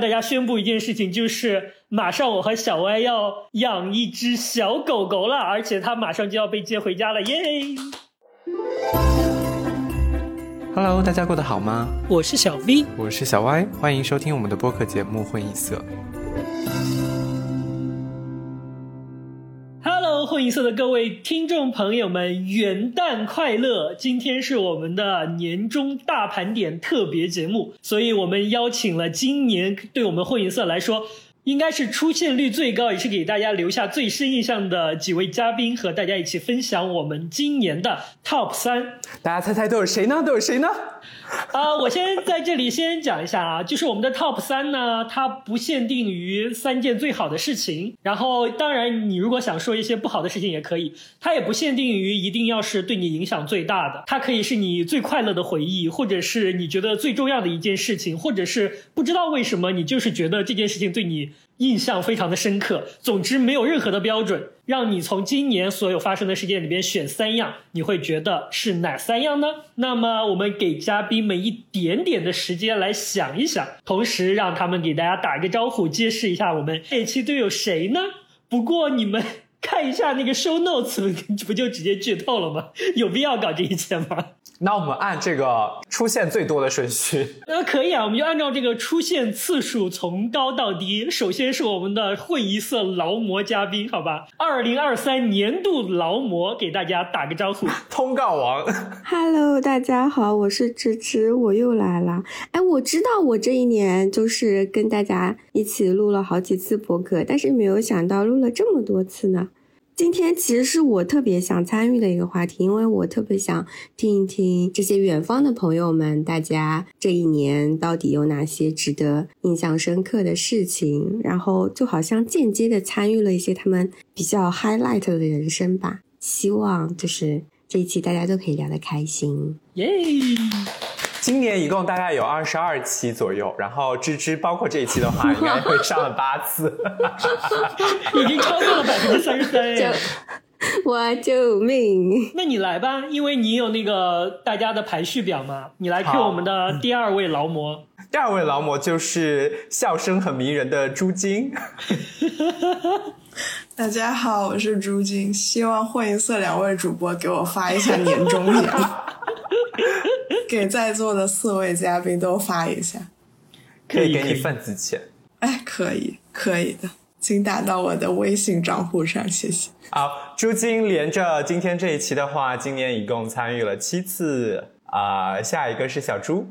大家宣布一件事情，就是马上我和小歪要养一只小狗狗了，而且它马上就要被接回家了，耶！Hello，大家过得好吗？我是小 V，我是小歪，欢迎收听我们的播客节目《混一色》。混音色的各位听众朋友们，元旦快乐！今天是我们的年终大盘点特别节目，所以我们邀请了今年对我们混音色来说。应该是出现率最高，也是给大家留下最深印象的几位嘉宾，和大家一起分享我们今年的 Top 三。大家猜猜都有谁呢？都有谁呢？啊，我先在这里先讲一下啊，就是我们的 Top 三呢，它不限定于三件最好的事情。然后，当然你如果想说一些不好的事情也可以，它也不限定于一定要是对你影响最大的，它可以是你最快乐的回忆，或者是你觉得最重要的一件事情，或者是不知道为什么你就是觉得这件事情对你。印象非常的深刻。总之，没有任何的标准，让你从今年所有发生的事件里边选三样，你会觉得是哪三样呢？那么，我们给嘉宾们一点点的时间来想一想，同时让他们给大家打个招呼，揭示一下我们这期都有谁呢？不过你们。看一下那个 show notes，不就直接剧透了吗？有必要搞这一切吗？那我们按这个出现最多的顺序，那可以啊，我们就按照这个出现次数从高到低。首先是我们的混一色劳模嘉宾，好吧？二零二三年度劳模，给大家打个招呼。通告王，Hello，大家好，我是芝芝，我又来了。哎，我知道我这一年就是跟大家一起录了好几次博客，但是没有想到录了这么多次呢。今天其实是我特别想参与的一个话题，因为我特别想听一听这些远方的朋友们，大家这一年到底有哪些值得印象深刻的事情，然后就好像间接的参与了一些他们比较 highlight 的人生吧。希望就是这一期大家都可以聊得开心，耶。今年一共大概有二十二期左右，然后芝芝包括这一期的话，应该会上了八次，已经超过了百分之三十三。我救命！那你来吧，因为你有那个大家的排序表嘛，你来 Q 我们的第二位劳模。第二位劳模就是笑声很迷人的朱晶。大家好，我是朱晶，希望混音色两位主播给我发一下年终奖。给在座的四位嘉宾都发一下，可以给你份子钱。哎，可以，可以的，请打到我的微信账户上，谢谢。好，朱晶连着今天这一期的话，今年一共参与了七次啊。下一个是小朱。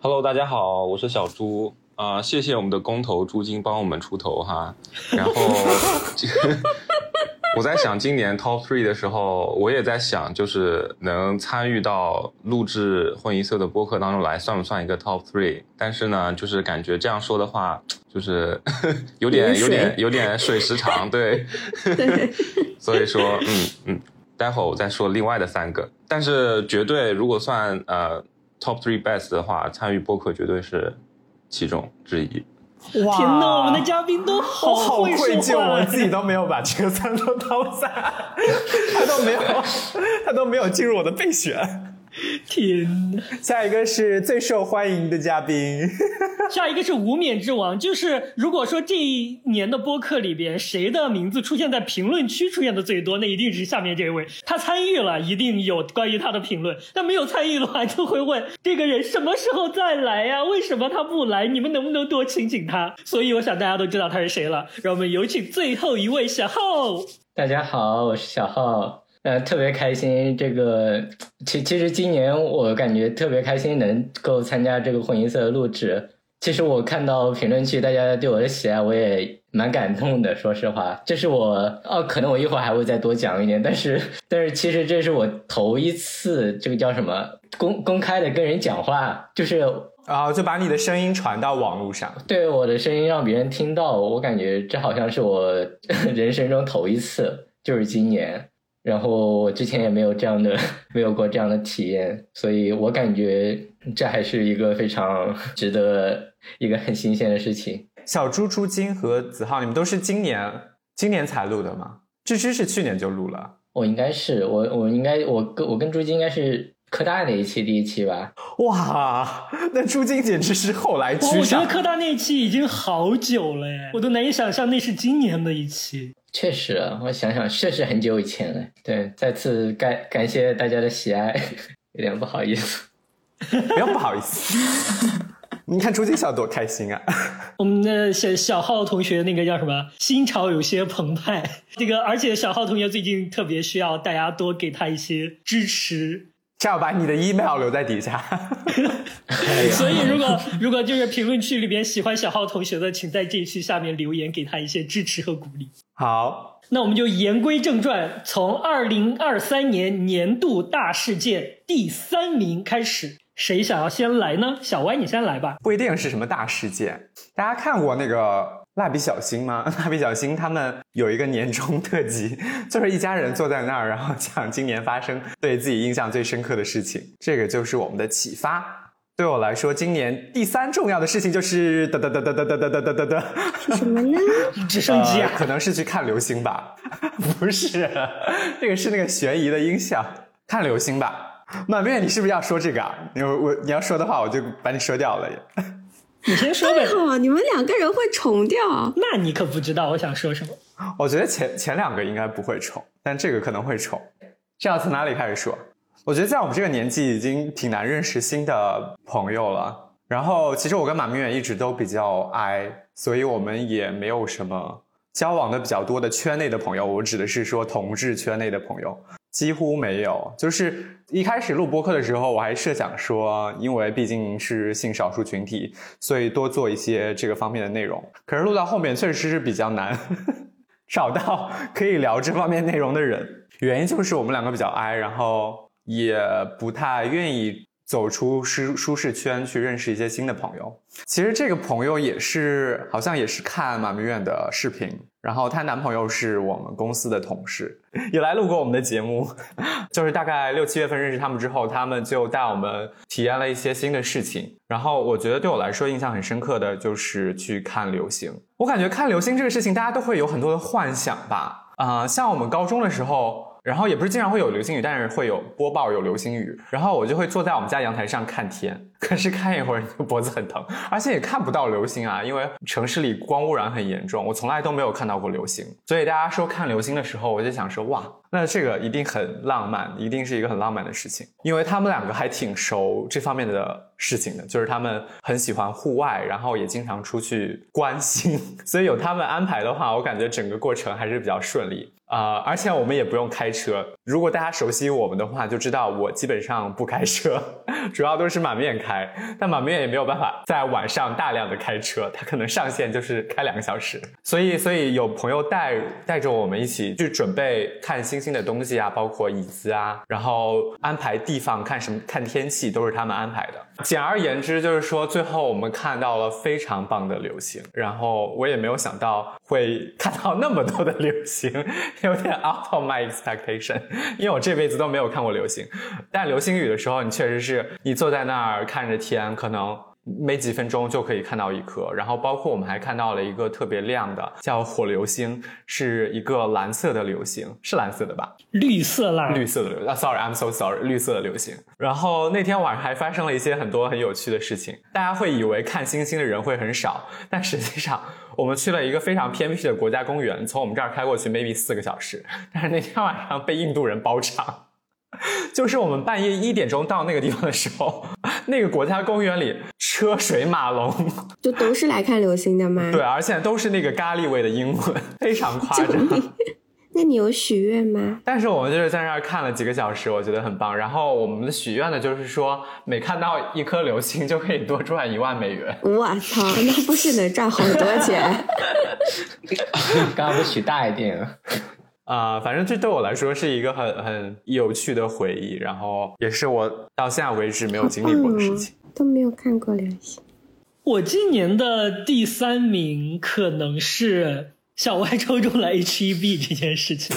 Hello，大家好，我是小朱啊，谢谢我们的工头朱晶帮我们出头哈，然后。我在想今年 top three 的时候，我也在想，就是能参与到录制混音色的播客当中来，算不算一个 top three？但是呢，就是感觉这样说的话，就是 有点有点有点水时长，对。所以说，嗯嗯，待会儿我再说另外的三个。但是绝对，如果算呃 top three best 的话，参与播客绝对是其中之一。天呐，我们的嘉宾都好会愧疚，我自己都没有把这个三都套上，他都没有，他都没有进入我的备选。天，下一个是最受欢迎的嘉宾，下一个是无冕之王。就是如果说这一年的播客里边，谁的名字出现在评论区出现的最多，那一定是下面这位。他参与了，一定有关于他的评论；但没有参与的话，就会问这个人什么时候再来呀？为什么他不来？你们能不能多请请他？所以我想大家都知道他是谁了。让我们有请最后一位小浩。大家好，我是小浩。呃，特别开心，这个其其实今年我感觉特别开心，能够参加这个混音色的录制。其实我看到评论区大家对我的喜爱，我也蛮感动的。说实话，这是我哦，可能我一会儿还会再多讲一点，但是但是其实这是我头一次，这个叫什么公公开的跟人讲话，就是啊，就把你的声音传到网络上，对我的声音让别人听到，我感觉这好像是我 人生中头一次，就是今年。然后我之前也没有这样的，没有过这样的体验，所以我感觉这还是一个非常值得一个很新鲜的事情。小猪、朱金和子浩，你们都是今年今年才录的吗？芝芝是去年就录了，我应该是我我应该我跟我跟朱金应该是科大那一期第一期吧。哇，那朱金简直是后来居上我觉得。科大那一期已经好久了耶，我都难以想象那是今年的一期。确实，我想想，确实很久以前了。对，再次感感谢大家的喜爱，有点不好意思。不要不好意思，你看朱金笑得多开心啊！我们的小小浩同学那个叫什么？心潮有些澎湃。这个，而且小浩同学最近特别需要大家多给他一些支持。这样把你的 email 留在底下。所以，如果如果就是评论区里边喜欢小浩同学的，请在这一期下面留言，给他一些支持和鼓励。好，那我们就言归正传，从二零二三年年度大事件第三名开始，谁想要先来呢？小歪，你先来吧。不一定是什么大事件。大家看过那个蜡笔小新吗？蜡笔小新他们有一个年终特辑，就是一家人坐在那儿，然后讲今年发生对自己印象最深刻的事情。这个就是我们的启发。对我来说，今年第三重要的事情就是哒哒哒哒哒哒哒哒哒哒哒，是什么呢？直升机啊呃，可能是去看流星吧？不是，这个是那个悬疑的音效，看流星吧。满月，你是不是要说这个啊？你我你要说的话，我就把你说掉了耶。你先说呗。好，你们两个人会重掉。那你可不知道我想说什么。我觉得前前两个应该不会重，但这个可能会重。这要从哪里开始说？我觉得在我们这个年纪已经挺难认识新的朋友了。然后，其实我跟马明远一直都比较 i，所以我们也没有什么交往的比较多的圈内的朋友。我指的是说同志圈内的朋友，几乎没有。就是一开始录播客的时候，我还设想说，因为毕竟是性少数群体，所以多做一些这个方面的内容。可是录到后面确实是比较难。找到可以聊这方面内容的人，原因就是我们两个比较 i，然后也不太愿意走出舒舒适圈去认识一些新的朋友。其实这个朋友也是，好像也是看马明远的视频，然后她男朋友是我们公司的同事，也来录过我们的节目。就是大概六七月份认识他们之后，他们就带我们体验了一些新的事情。然后我觉得对我来说印象很深刻的就是去看流星。我感觉看流星这个事情，大家都会有很多的幻想吧。啊、像我们高中的时候。然后也不是经常会有流星雨，但是会有播报有流星雨，然后我就会坐在我们家阳台上看天，可是看一会儿就脖子很疼，而且也看不到流星啊，因为城市里光污染很严重，我从来都没有看到过流星，所以大家说看流星的时候，我就想说哇，那这个一定很浪漫，一定是一个很浪漫的事情，因为他们两个还挺熟这方面的事情的，就是他们很喜欢户外，然后也经常出去观星，所以有他们安排的话，我感觉整个过程还是比较顺利。啊、而且我们也不用开车。如果大家熟悉我们的话，就知道我基本上不开车，主要都是马面开。但马面也没有办法在晚上大量的开车，他可能上线就是开两个小时。所以，所以有朋友带带着我们一起去准备看星星的东西啊，包括椅子啊，然后安排地方看什么看天气都是他们安排的。简而言之，就是说最后我们看到了非常棒的流星，然后我也没有想到会看到那么多的流星，有点 out of my expectation，因为我这辈子都没有看过流星。但流星雨的时候，你确实是你坐在那儿看着天，可能。没几分钟就可以看到一颗，然后包括我们还看到了一个特别亮的，叫火流星，是一个蓝色的流星，是蓝色的吧？绿色啦，绿色的流啊，sorry，I'm so sorry，绿色的流星。然后那天晚上还发生了一些很多很有趣的事情。大家会以为看星星的人会很少，但实际上我们去了一个非常偏僻的国家公园，从我们这儿开过去 maybe 四个小时，但是那天晚上被印度人包场。就是我们半夜一点钟到那个地方的时候，那个国家公园里车水马龙，就都是来看流星的吗？对，而且都是那个咖喱味的英文，非常夸张。那你有许愿吗？但是我们就是在那儿看了几个小时，我觉得很棒。然后我们的许愿呢，就是说每看到一颗流星就可以多赚一万美元。我操，那不是能赚好多钱？刚刚不许大一点？啊、反正这对我来说是一个很很有趣的回忆，然后也是我到现在为止没有经历过的事情。都没有看过流星。我今年的第三名可能是小歪抽中了 HEB 这件事情。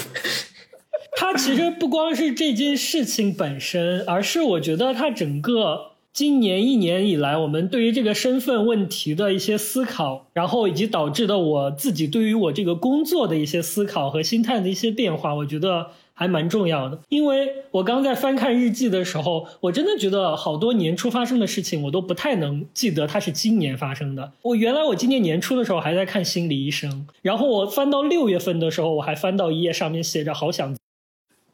它其实不光是这件事情本身，而是我觉得它整个今年一年以来，我们对于这个身份问题的一些思考，然后以及导致的我自己对于我这个工作的一些思考和心态的一些变化，我觉得还蛮重要的。因为我刚在翻看日记的时候，我真的觉得好多年初发生的事情，我都不太能记得它是今年发生的。我原来我今年年初的时候还在看心理医生，然后我翻到六月份的时候，我还翻到一页上面写着“好想”。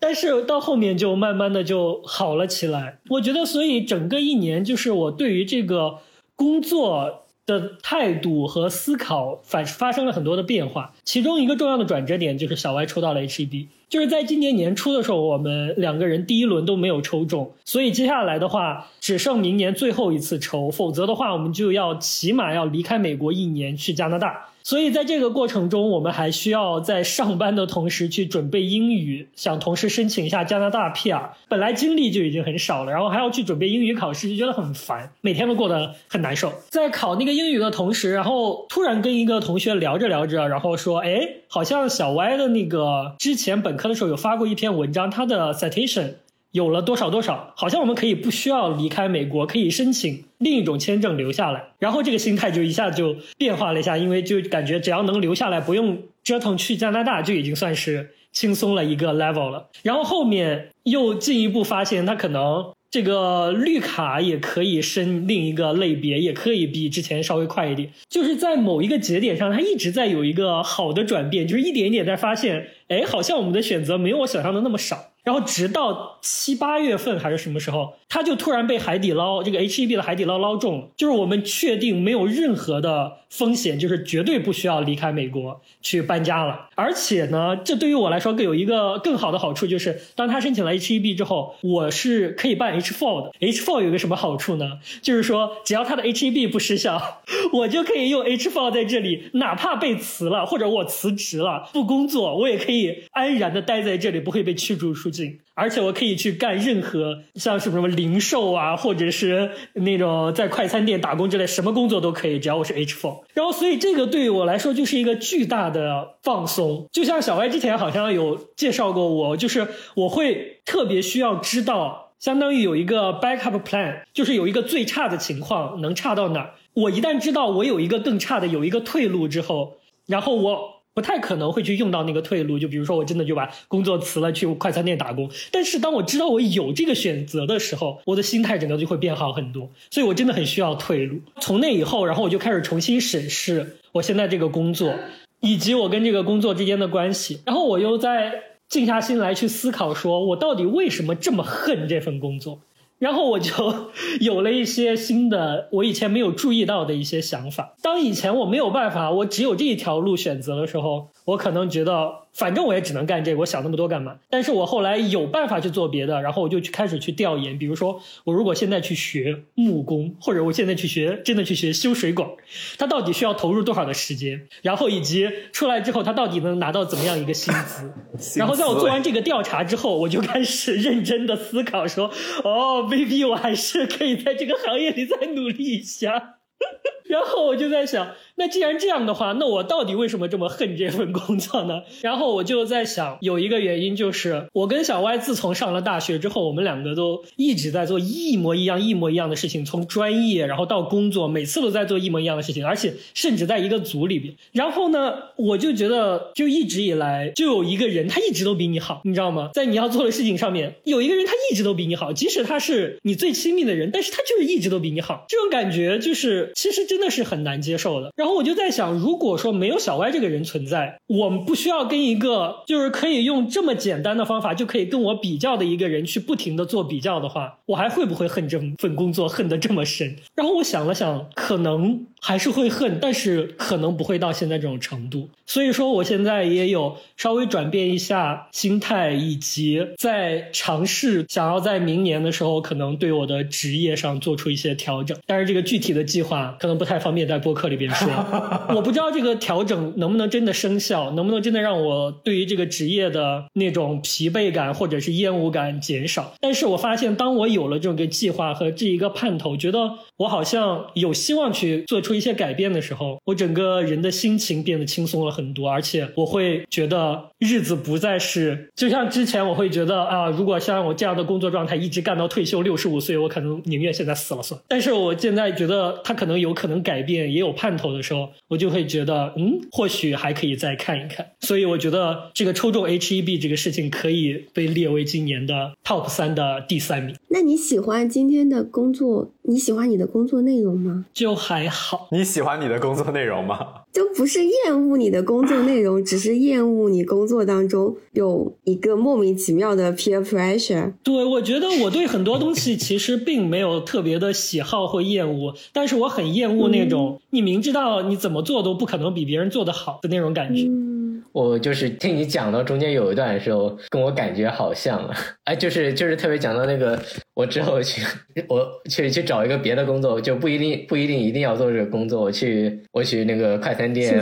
但是到后面就慢慢的就好了起来。我觉得，所以整个一年就是我对于这个工作的态度和思考反发生了很多的变化。其中一个重要的转折点就是小歪抽到了 HEB，就是在今年年初的时候，我们两个人第一轮都没有抽中，所以接下来的话只剩明年最后一次抽，否则的话我们就要起码要离开美国一年去加拿大。所以在这个过程中，我们还需要在上班的同时去准备英语，想同时申请一下加拿大 PR。本来精力就已经很少了，然后还要去准备英语考试，就觉得很烦，每天都过得很难受。在考那个英语的同时，然后突然跟一个同学聊着聊着，然后说：“哎，好像小歪的那个之前本科的时候有发过一篇文章，他的 citation。”有了多少多少，好像我们可以不需要离开美国，可以申请另一种签证留下来。然后这个心态就一下就变化了一下，因为就感觉只要能留下来，不用折腾去加拿大，就已经算是轻松了一个 level 了。然后后面又进一步发现，他可能这个绿卡也可以申另一个类别，也可以比之前稍微快一点。就是在某一个节点上，他一直在有一个好的转变，就是一点一点在发现，哎，好像我们的选择没有我想象的那么少。然后直到七八月份还是什么时候，他就突然被海底捞这个 H E B 的海底捞捞中了。就是我们确定没有任何的风险，就是绝对不需要离开美国去搬家了。而且呢，这对于我来说更有一个更好的好处，就是当他申请了 H E B 之后，我是可以办 H four 的。H four 有个什么好处呢？就是说只要他的 H E B 不失效，我就可以用 H four 在这里，哪怕被辞了或者我辞职了不工作，我也可以安然的待在这里，不会被驱逐出境。而且我可以去干任何像什么什么零售啊，或者是那种在快餐店打工之类，什么工作都可以，只要我是 H four。然后，所以这个对于我来说就是一个巨大的放松。就像小歪之前好像有介绍过我，就是我会特别需要知道，相当于有一个 backup plan，就是有一个最差的情况能差到哪儿。我一旦知道我有一个更差的，有一个退路之后，然后我。不太可能会去用到那个退路，就比如说我真的就把工作辞了去快餐店打工。但是当我知道我有这个选择的时候，我的心态整个就会变好很多。所以我真的很需要退路。从那以后，然后我就开始重新审视我现在这个工作，以及我跟这个工作之间的关系。然后我又在静下心来去思考，说我到底为什么这么恨这份工作。然后我就 有了一些新的，我以前没有注意到的一些想法。当以前我没有办法，我只有这一条路选择的时候，我可能觉得。反正我也只能干这个，我想那么多干嘛？但是我后来有办法去做别的，然后我就去开始去调研。比如说，我如果现在去学木工，或者我现在去学真的去学修水管，它到底需要投入多少的时间？然后以及出来之后，他到底能拿到怎么样一个薪资？然后在我做完这个调查之后，我就开始认真的思考说：哦，maybe 我还是可以在这个行业里再努力一下。然后我就在想。那既然这样的话，那我到底为什么这么恨这份工作呢？然后我就在想，有一个原因就是，我跟小歪自从上了大学之后，我们两个都一直在做一模一样、一模一样的事情，从专业然后到工作，每次都在做一模一样的事情，而且甚至在一个组里边。然后呢，我就觉得，就一直以来就有一个人，他一直都比你好，你知道吗？在你要做的事情上面，有一个人他一直都比你好，即使他是你最亲密的人，但是他就是一直都比你好。这种感觉就是，其实真的是很难接受的。然后。我就在想，如果说没有小歪这个人存在，我们不需要跟一个就是可以用这么简单的方法就可以跟我比较的一个人去不停的做比较的话，我还会不会恨这份工作恨得这么深？然后我想了想，可能。还是会恨，但是可能不会到现在这种程度。所以说，我现在也有稍微转变一下心态，以及在尝试想要在明年的时候，可能对我的职业上做出一些调整。但是这个具体的计划可能不太方便在播客里边说。我不知道这个调整能不能真的生效，能不能真的让我对于这个职业的那种疲惫感或者是厌恶感减少。但是我发现，当我有了这个计划和这一个盼头，觉得我好像有希望去做出。出一些改变的时候，我整个人的心情变得轻松了很多，而且我会觉得日子不再是就像之前我会觉得啊，如果像我这样的工作状态一直干到退休六十五岁，我可能宁愿现在死了算。但是我现在觉得他可能有可能改变，也有盼头的时候，我就会觉得嗯，或许还可以再看一看。所以我觉得这个抽中 H E B 这个事情可以被列为今年的 Top 三的第三名。那你喜欢今天的工作？你喜欢你的工作内容吗？就还好。你喜欢你的工作内容吗？就不是厌恶你的工作内容，只是厌恶你工作当中有一个莫名其妙的 peer pressure。对，我觉得我对很多东西其实并没有特别的喜好或厌恶，但是我很厌恶那种你明知道你怎么做都不可能比别人做得好的那种感觉。嗯，我就是听你讲到中间有一段的时候，跟我感觉好像啊，哎，就是就是特别讲到那个，我之后去我去去找一个别的工作，就不一定不一定一定要做这个工作，我去我去那个快餐店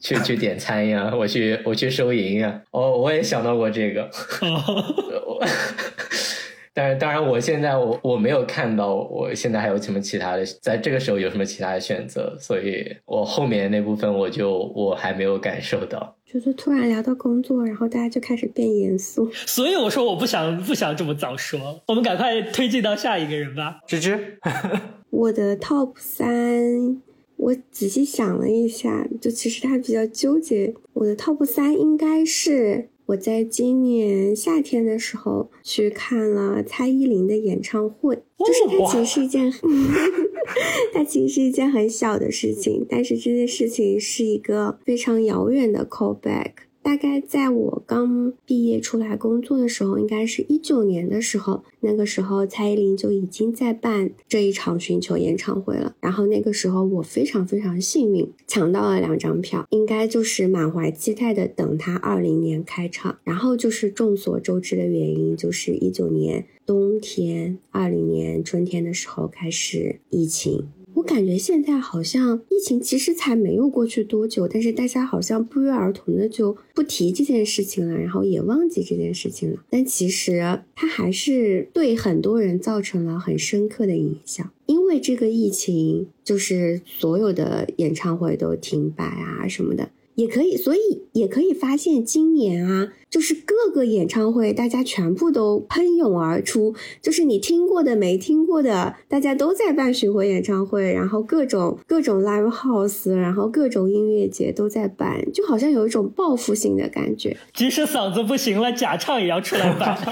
去去点餐呀，我去我去收银呀，哦，我也想到过这个。我 但是当然，我现在我我没有看到我现在还有什么其他的，在这个时候有什么其他的选择，所以我后面那部分我就我还没有感受到。觉得突然聊到工作，然后大家就开始变严肃。所以我说我不想不想这么早说，我们赶快推进到下一个人吧。芝芝，我的 top 三，我仔细想了一下，就其实他比较纠结。我的 top 三应该是我在今年夏天的时候去看了蔡依林的演唱会，就是它其实是一件，它其实是一件很小的事情，但是这件事情是一个非常遥远的 callback。大概在我刚毕业出来工作的时候，应该是一九年的时候，那个时候蔡依林就已经在办这一场寻求演唱会了。然后那个时候我非常非常幸运，抢到了两张票，应该就是满怀期待的等他二零年开场。然后就是众所周知的原因，就是一九年冬天，二零年春天的时候开始疫情。我感觉现在好像疫情其实才没有过去多久，但是大家好像不约而同的就不提这件事情了，然后也忘记这件事情了。但其实它还是对很多人造成了很深刻的影响，因为这个疫情，就是所有的演唱会都停摆啊什么的。也可以，所以也可以发现，今年啊，就是各个演唱会，大家全部都喷涌而出，就是你听过的、没听过的，大家都在办巡回演唱会，然后各种各种 live house，然后各种音乐节都在办，就好像有一种报复性的感觉。即使嗓子不行了，假唱也要出来办。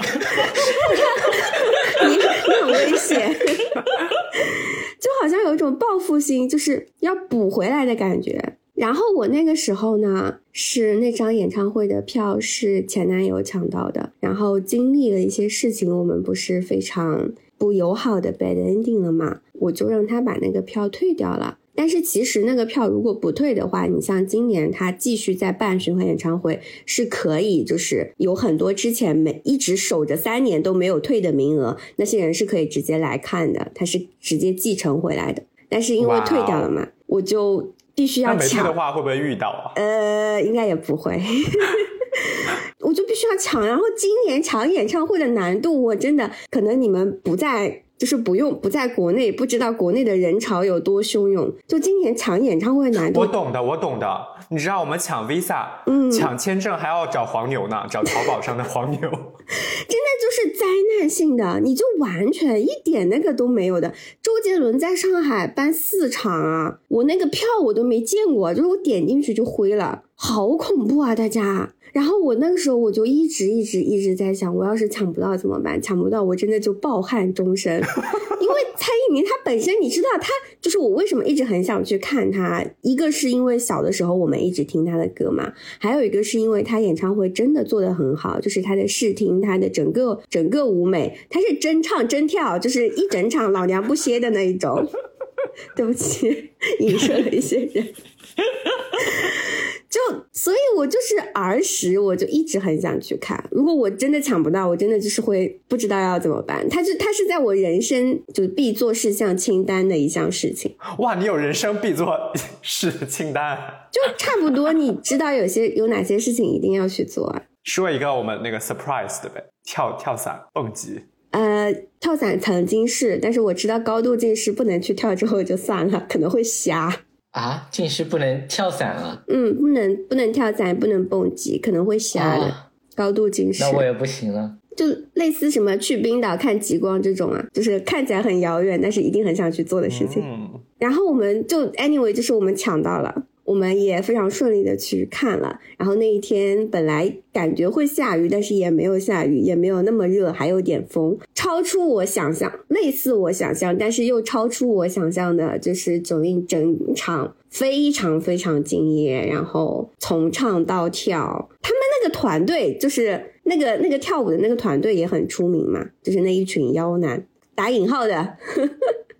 你你很危险，就好像有一种报复性，就是要补回来的感觉。然后我那个时候呢，是那张演唱会的票是前男友抢到的，然后经历了一些事情，我们不是非常不友好的 bad ending 了嘛，我就让他把那个票退掉了。但是其实那个票如果不退的话，你像今年他继续在办巡回演唱会，是可以就是有很多之前没一直守着三年都没有退的名额，那些人是可以直接来看的，他是直接继承回来的。但是因为退掉了嘛，我就。必须要抢的话，会不会遇到啊？呃，应该也不会。我就必须要抢，然后今年抢演唱会的难度，我真的可能你们不在，就是不用不在国内，不知道国内的人潮有多汹涌。就今年抢演唱会难度，我懂的，我懂的。你知道我们抢 visa，嗯，抢签证还要找黄牛呢，找淘宝上的黄牛，真的就是灾难性的，你就完全一点那个都没有的。周杰伦在上海办四场啊，我那个票我都没见过，就是我点进去就灰了，好恐怖啊，大家。然后我那个时候我就一直一直一直在想，我要是抢不到怎么办？抢不到我真的就抱憾终身。因为蔡依林她本身，你知道，她就是我为什么一直很想去看她，一个是因为小的时候我们一直听她的歌嘛，还有一个是因为她演唱会真的做得很好，就是她的视听，她的整个整个舞美，她是真唱真跳，就是一整场老娘不歇的那一种。对不起，影射了一些人。就所以，我就是儿时我就一直很想去看。如果我真的抢不到，我真的就是会不知道要怎么办。它就它是在我人生就必做事项清单的一项事情。哇，你有人生必做事清单？就差不多，你知道有些有哪些事情一定要去做啊？说一个我们那个 surprise 的呗，跳跳伞、蹦极。呃，跳伞曾经是，但是我知道高度近视不能去跳，之后就算了，可能会瞎。啊，近视不能跳伞啊？嗯，不能不能跳伞，不能蹦极，可能会瞎的。啊高度近视那，我也不行了。就类似什么去冰岛看极光这种啊，就是看起来很遥远，但是一定很想去做的事情。嗯，然后我们就 anyway，就是我们抢到了，我们也非常顺利的去看了。然后那一天本来感觉会下雨，但是也没有下雨，也没有那么热，还有点风，超出我想象，类似我想象，但是又超出我想象的，就是九令整场非常非常敬业，然后从唱到跳，他们那个团队就是那个那个跳舞的那个团队也很出名嘛，就是那一群妖男，打引号的。呵呵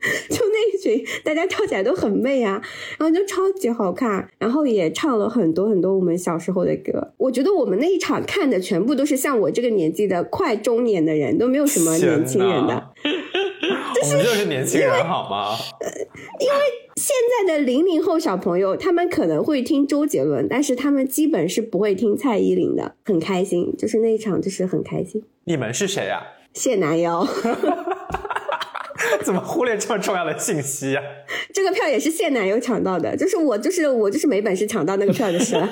就那一群，大家跳起来都很媚啊，然后就超级好看，然后也唱了很多很多我们小时候的歌。我觉得我们那一场看的全部都是像我这个年纪的快中年的人，都没有什么年轻人的。我们就是年轻人好吗？因为现在的零零后小朋友，他们可能会听周杰伦，但是他们基本是不会听蔡依林的。很开心，就是那一场就是很开心。你们是谁呀、谢男妖，怎么忽略这么重要的信息呀、这个票也是谢男友抢到的，就是我就是我就是没本事抢到那个票就是了。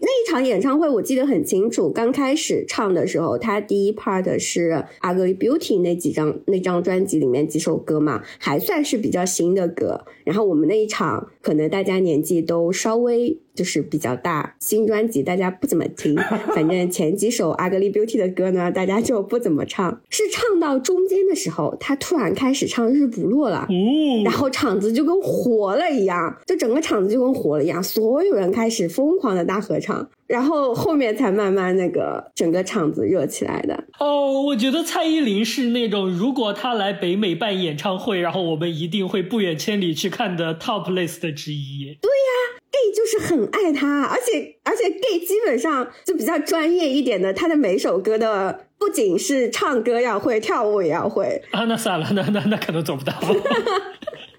那一场演唱会我记得很清楚，刚开始唱的时候，他第一 part 是《Ugly Beauty》那几张那张专辑里面几首歌嘛，还算是比较新的歌。然后我们那一场可能大家年纪都稍微就是比较大，新专辑大家不怎么听，反正前几首《Ugly Beauty》的歌呢，大家就不怎么唱。是唱到中间的时候，他突然开始唱《日不落》了。嗯，然后场子就跟活了一样，就整个场子就跟活了一样，所有人开始疯狂的大合唱，然后后面才慢慢那个整个场子热起来的。哦，我觉得蔡依林是那种，如果她来北美办演唱会，然后我们一定会不远千里去看的 top list 之一。对呀 gay 就是很爱她，而且而且 gay 基本上就比较专业一点的，他的每首歌的不仅是唱歌要会，跳舞也要会，啊，那算了，那那那可能做不到。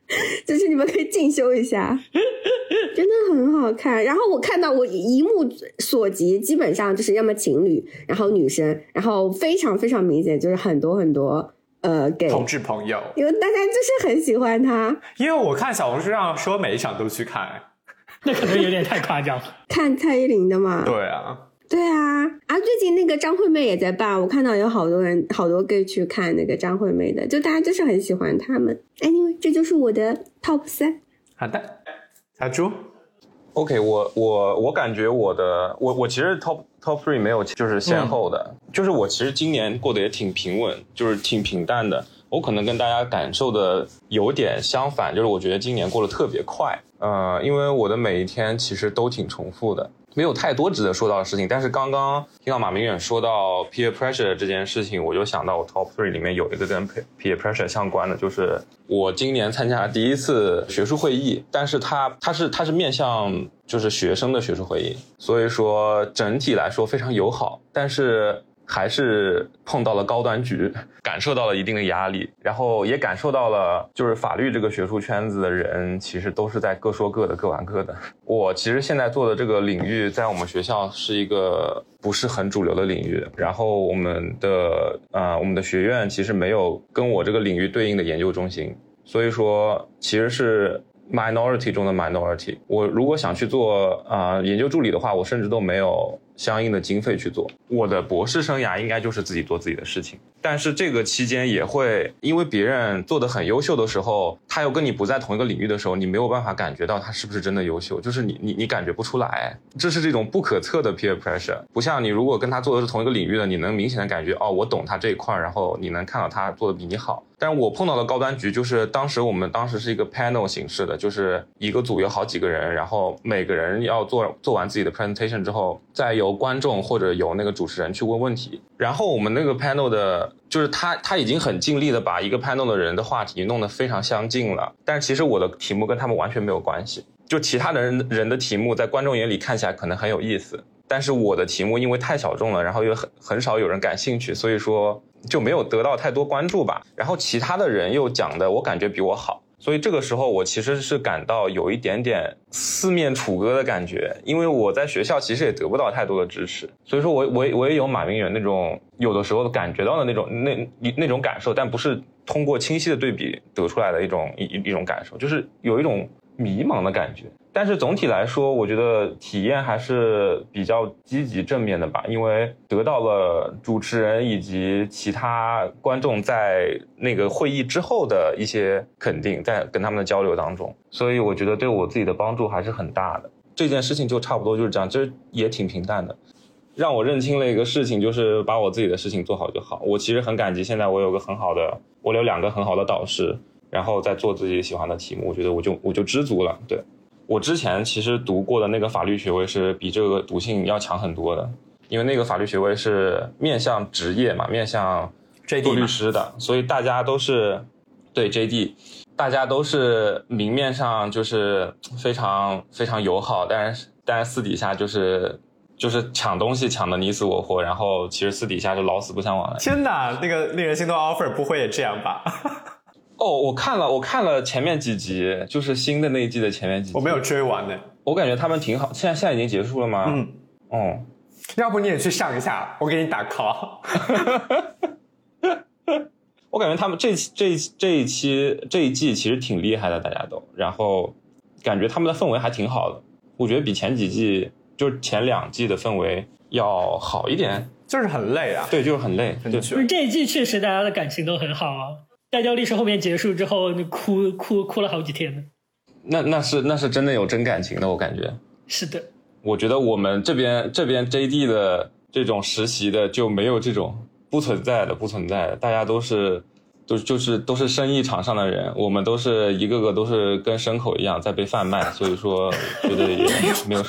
就是你们可以进修一下，真的很好看。然后我看到我一目所及，基本上就是要么情侣，然后女生，然后非常非常明显就是很多很多呃 gay，同志朋友，因为大家就是很喜欢他。因为我看小红书上说每一场都去看，那可能有点太夸张。看蔡依林的嘛，对啊，对啊，啊，最近那个张惠妹也在办，我看到有好多人，好多 gay 去看那个张惠妹的，就大家就是很喜欢他们。Anyway，这就是我的 top 三。好的，小猪，OK，我我我感觉我的我我其实 top top three 没有就是先后的，就是我其实今年过得也挺平稳，就是挺平淡的。我可能跟大家感受的有点相反，就是我觉得今年过得特别快，呃，因为我的每一天其实都挺重复的，没有太多值得说到的事情。但是刚刚听到马明远说到 peer pressure 这件事情，我就想到我 top three 里面有一个跟 peer pressure 相关的，就是我今年参加第一次学术会议，但是它它是它是面向就是学生的学术会议，所以说整体来说非常友好，但是还是碰到了高端局，感受到了一定的压力，然后也感受到了就是法律这个学术圈子的人其实都是在各说各的，各玩各的。我其实现在做的这个领域，在我们学校是一个不是很主流的领域，然后我们的呃我们的学院其实没有跟我这个领域对应的研究中心，所以说其实是 minority 中的 minority。我如果想去做啊、研究助理的话，我甚至都没有相应的经费去做。我的博士生涯应该就是自己做自己的事情，但是这个期间也会因为别人做的很优秀的时候，他又跟你不在同一个领域的时候，你没有办法感觉到他是不是真的优秀，就是你你你感觉不出来，这是这种不可测的 peer pressure。不像你如果跟他做的是同一个领域的，你能明显的感觉哦，我懂他这一块，然后你能看到他做的比你好。但是我碰到的高端局就是当时我们当时是一个 panel 形式的，就是一个组有好几个人，然后每个人要做做完自己的 presentation 之后，再由观众或者由那个主持人去问问题。然后我们那个 panel 的，就是他他已经很尽力的把一个 panel 的人的话题弄得非常相近了，但是其实我的题目跟他们完全没有关系。就其他的人人的题目在观众眼里看起来可能很有意思，但是我的题目因为太小众了，然后又很很少有人感兴趣，所以说就没有得到太多关注吧。然后其他的人又讲的我感觉比我好，所以这个时候我其实是感到有一点点四面楚歌的感觉，因为我在学校其实也得不到太多的支持，所以说我我我也有马明远那种有的时候感觉到的那种那那种感受，但不是通过清晰的对比得出来的一种一一种感受，就是有一种迷茫的感觉。但是总体来说，我觉得体验还是比较积极正面的吧，因为得到了主持人以及其他观众在那个会议之后的一些肯定，在跟他们的交流当中，所以我觉得对我自己的帮助还是很大的。这件事情就差不多就是这样，其实也挺平淡的，让我认清了一个事情，就是把我自己的事情做好就好。我其实很感激现在我有个很好的，我有两个很好的导师，然后在做自己喜欢的题目，我觉得我就我就知足了，对。我之前其实读过的那个法律学位是比这个读性要强很多的，因为那个法律学位是面向职业嘛，面向做律师的，所以大家都是对 JD，大家都是明面上就是非常非常友好，但是但是私底下就是就是抢东西抢的你死我活，然后其实私底下就老死不相往来。天哪，那个令人心动 offer 不会也这样吧？哦，我看了，我看了前面几集，就是新的那一季的前面几集，我没有追完呢。我感觉他们挺好，现在现在已经结束了吗？嗯，哦，要不你也去上一下，我给你打 call。我感觉他们这这这一期这一季其实挺厉害的，大家都，然后感觉他们的氛围还挺好的，我觉得比前几季就是前两季的氛围要好一点，就是很累啊。对，就是很累，很对卷。这一季确实大家的感情都很好啊。代教历史后面结束之后，那哭哭哭了好几天呢。那那是那是真的有真感情的，我感觉。是的，我觉得我们这边这边 JD 的这种实习的就没有这种不存在的不存在的，大家都是都就是都是生意场上的人，我们都是一个个都是跟牲口一样在被贩卖，所以说觉得也没有。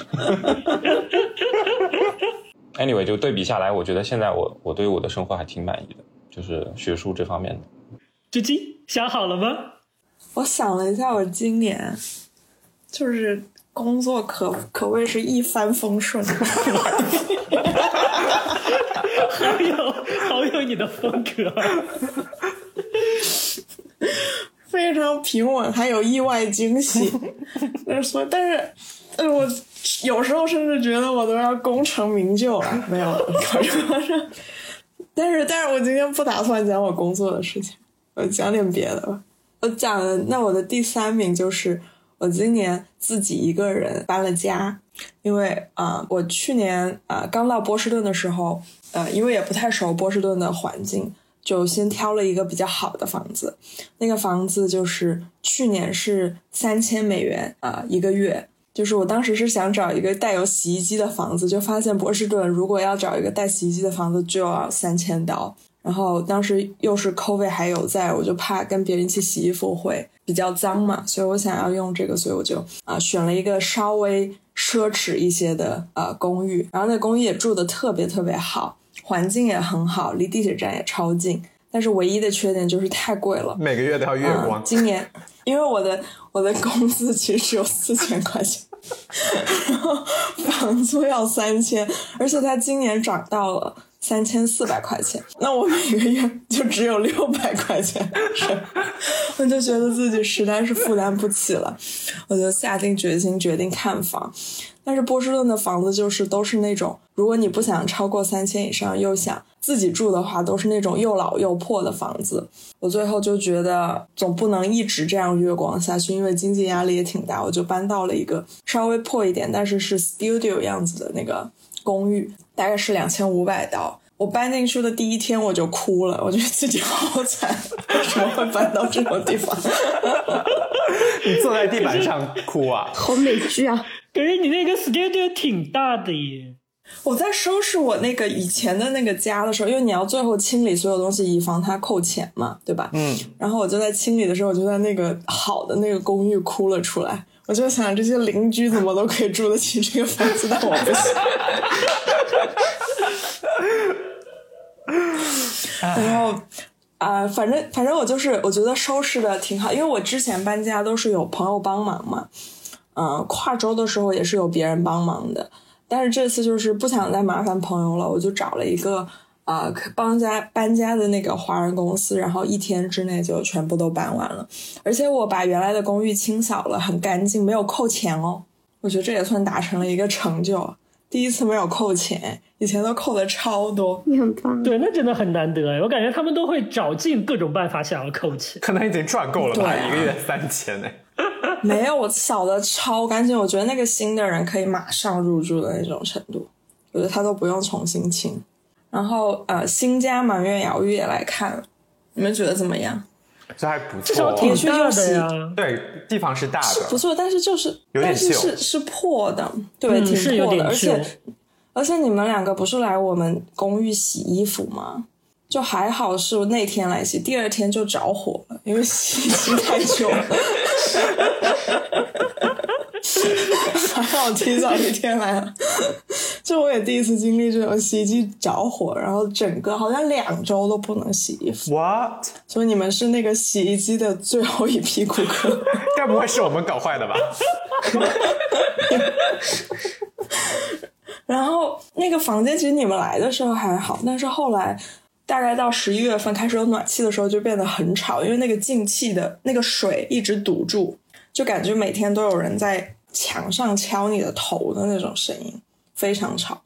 anyway，就对比下来，我觉得现在我我对我的生活还挺满意的，就是学术这方面的。知金想好了吗？我想了一下，我今年就是工作可可谓是一帆风顺，好有好有你的风格，非常平稳，还有意外惊喜。但是，但是，呃，我有时候甚至觉得我都要功成名就了。没有。但是，但是我今天不打算讲我工作的事情，我讲点别的吧。我讲的，那我的第三名就是我今年自己一个人搬了家，因为啊、我去年啊、刚到波士顿的时候，呃，因为也不太熟波士顿的环境，就先挑了一个比较好的房子。那个房子就是去年是三千美元啊、一个月。就是我当时是想找一个带有洗衣机的房子，就发现波士顿如果要找一个带洗衣机的房子就要三千刀。然后当时又是 COVID 还有在，我就怕跟别人一起洗衣服会比较脏嘛，所以我想要用这个，所以我就啊、选了一个稍微奢侈一些的呃公寓，然后那公寓也住的特别特别好，环境也很好，离地铁站也超近，但是唯一的缺点就是太贵了。每个月都要月光嗯。今年因为我的我的工资其实只有四千块钱，然后房租要三千，而且它今年涨到了三千四百块钱，那我每个月就只有六百块钱，是，我就觉得自己实在是负担不起了，我就下定决心决定看房。但是波士顿的房子就是都是那种，如果你不想超过三千以上，又想自己住的话，都是那种又老又破的房子。我最后就觉得总不能一直这样月光下去，因为经济压力也挺大，我就搬到了一个稍微破一点，但是是 studio 样子的那个公寓，大概是两千五百刀。我搬进去的第一天我就哭了，我觉得自己好惨，为什么会搬到这种地方？你坐在地板上哭啊？好美剧啊！感觉你那个 studio 挺大的耶。我在收拾我那个以前的那个家的时候，因为你要最后清理所有东西，以防它扣钱嘛，对吧？嗯，然后我就在清理的时候，我就在那个好的那个公寓哭了出来。我就想，这些邻居怎么都可以住得起这个房子，但我不行。然后啊、反正反正我就是我觉得收拾的挺好，因为我之前搬家都是有朋友帮忙嘛，嗯、跨州的时候也是有别人帮忙的，但是这次就是不想再麻烦朋友了，我就找了一个啊、可帮家搬家的那个华人公司，然后一天之内就全部都搬完了，而且我把原来的公寓清扫了，很干净，没有扣钱哦，我觉得这也算达成了一个成就，第一次没有扣钱，以前都扣的超多。你很棒，对，那真的很难得哎，我感觉他们都会找尽各种办法想要扣钱。可能已经赚够了吧？一个月三千呢。没有，我扫的超干净。我觉得那个新的人可以马上入住的那种程度，我觉得他都不用重新清。然后呃，新家满月瑶玉也来看了，你们觉得怎么样？这还不至少错，挺大的呀。对，地方是大的，是不错，但是就是有点但是旧是是破的，对，嗯挺破的，是有点而且而且你们两个不是来我们公寓洗衣服吗？就还好是那天来洗，第二天就着火了，因为洗衣机太久了。还好提早一天来了，就我也第一次经历这种洗衣机着火，然后整个好像两周都不能洗衣服，What？所以你们是那个洗衣机的最后一批顾客。该不会是我们搞坏的吧？然后那个房间其实你们来的时候还好，但是后来大概到十一月份开始有暖气的时候，就变得很吵，因为那个进气的那个水一直堵住，就感觉每天都有人在墙上敲你的头的那种声音，非常吵。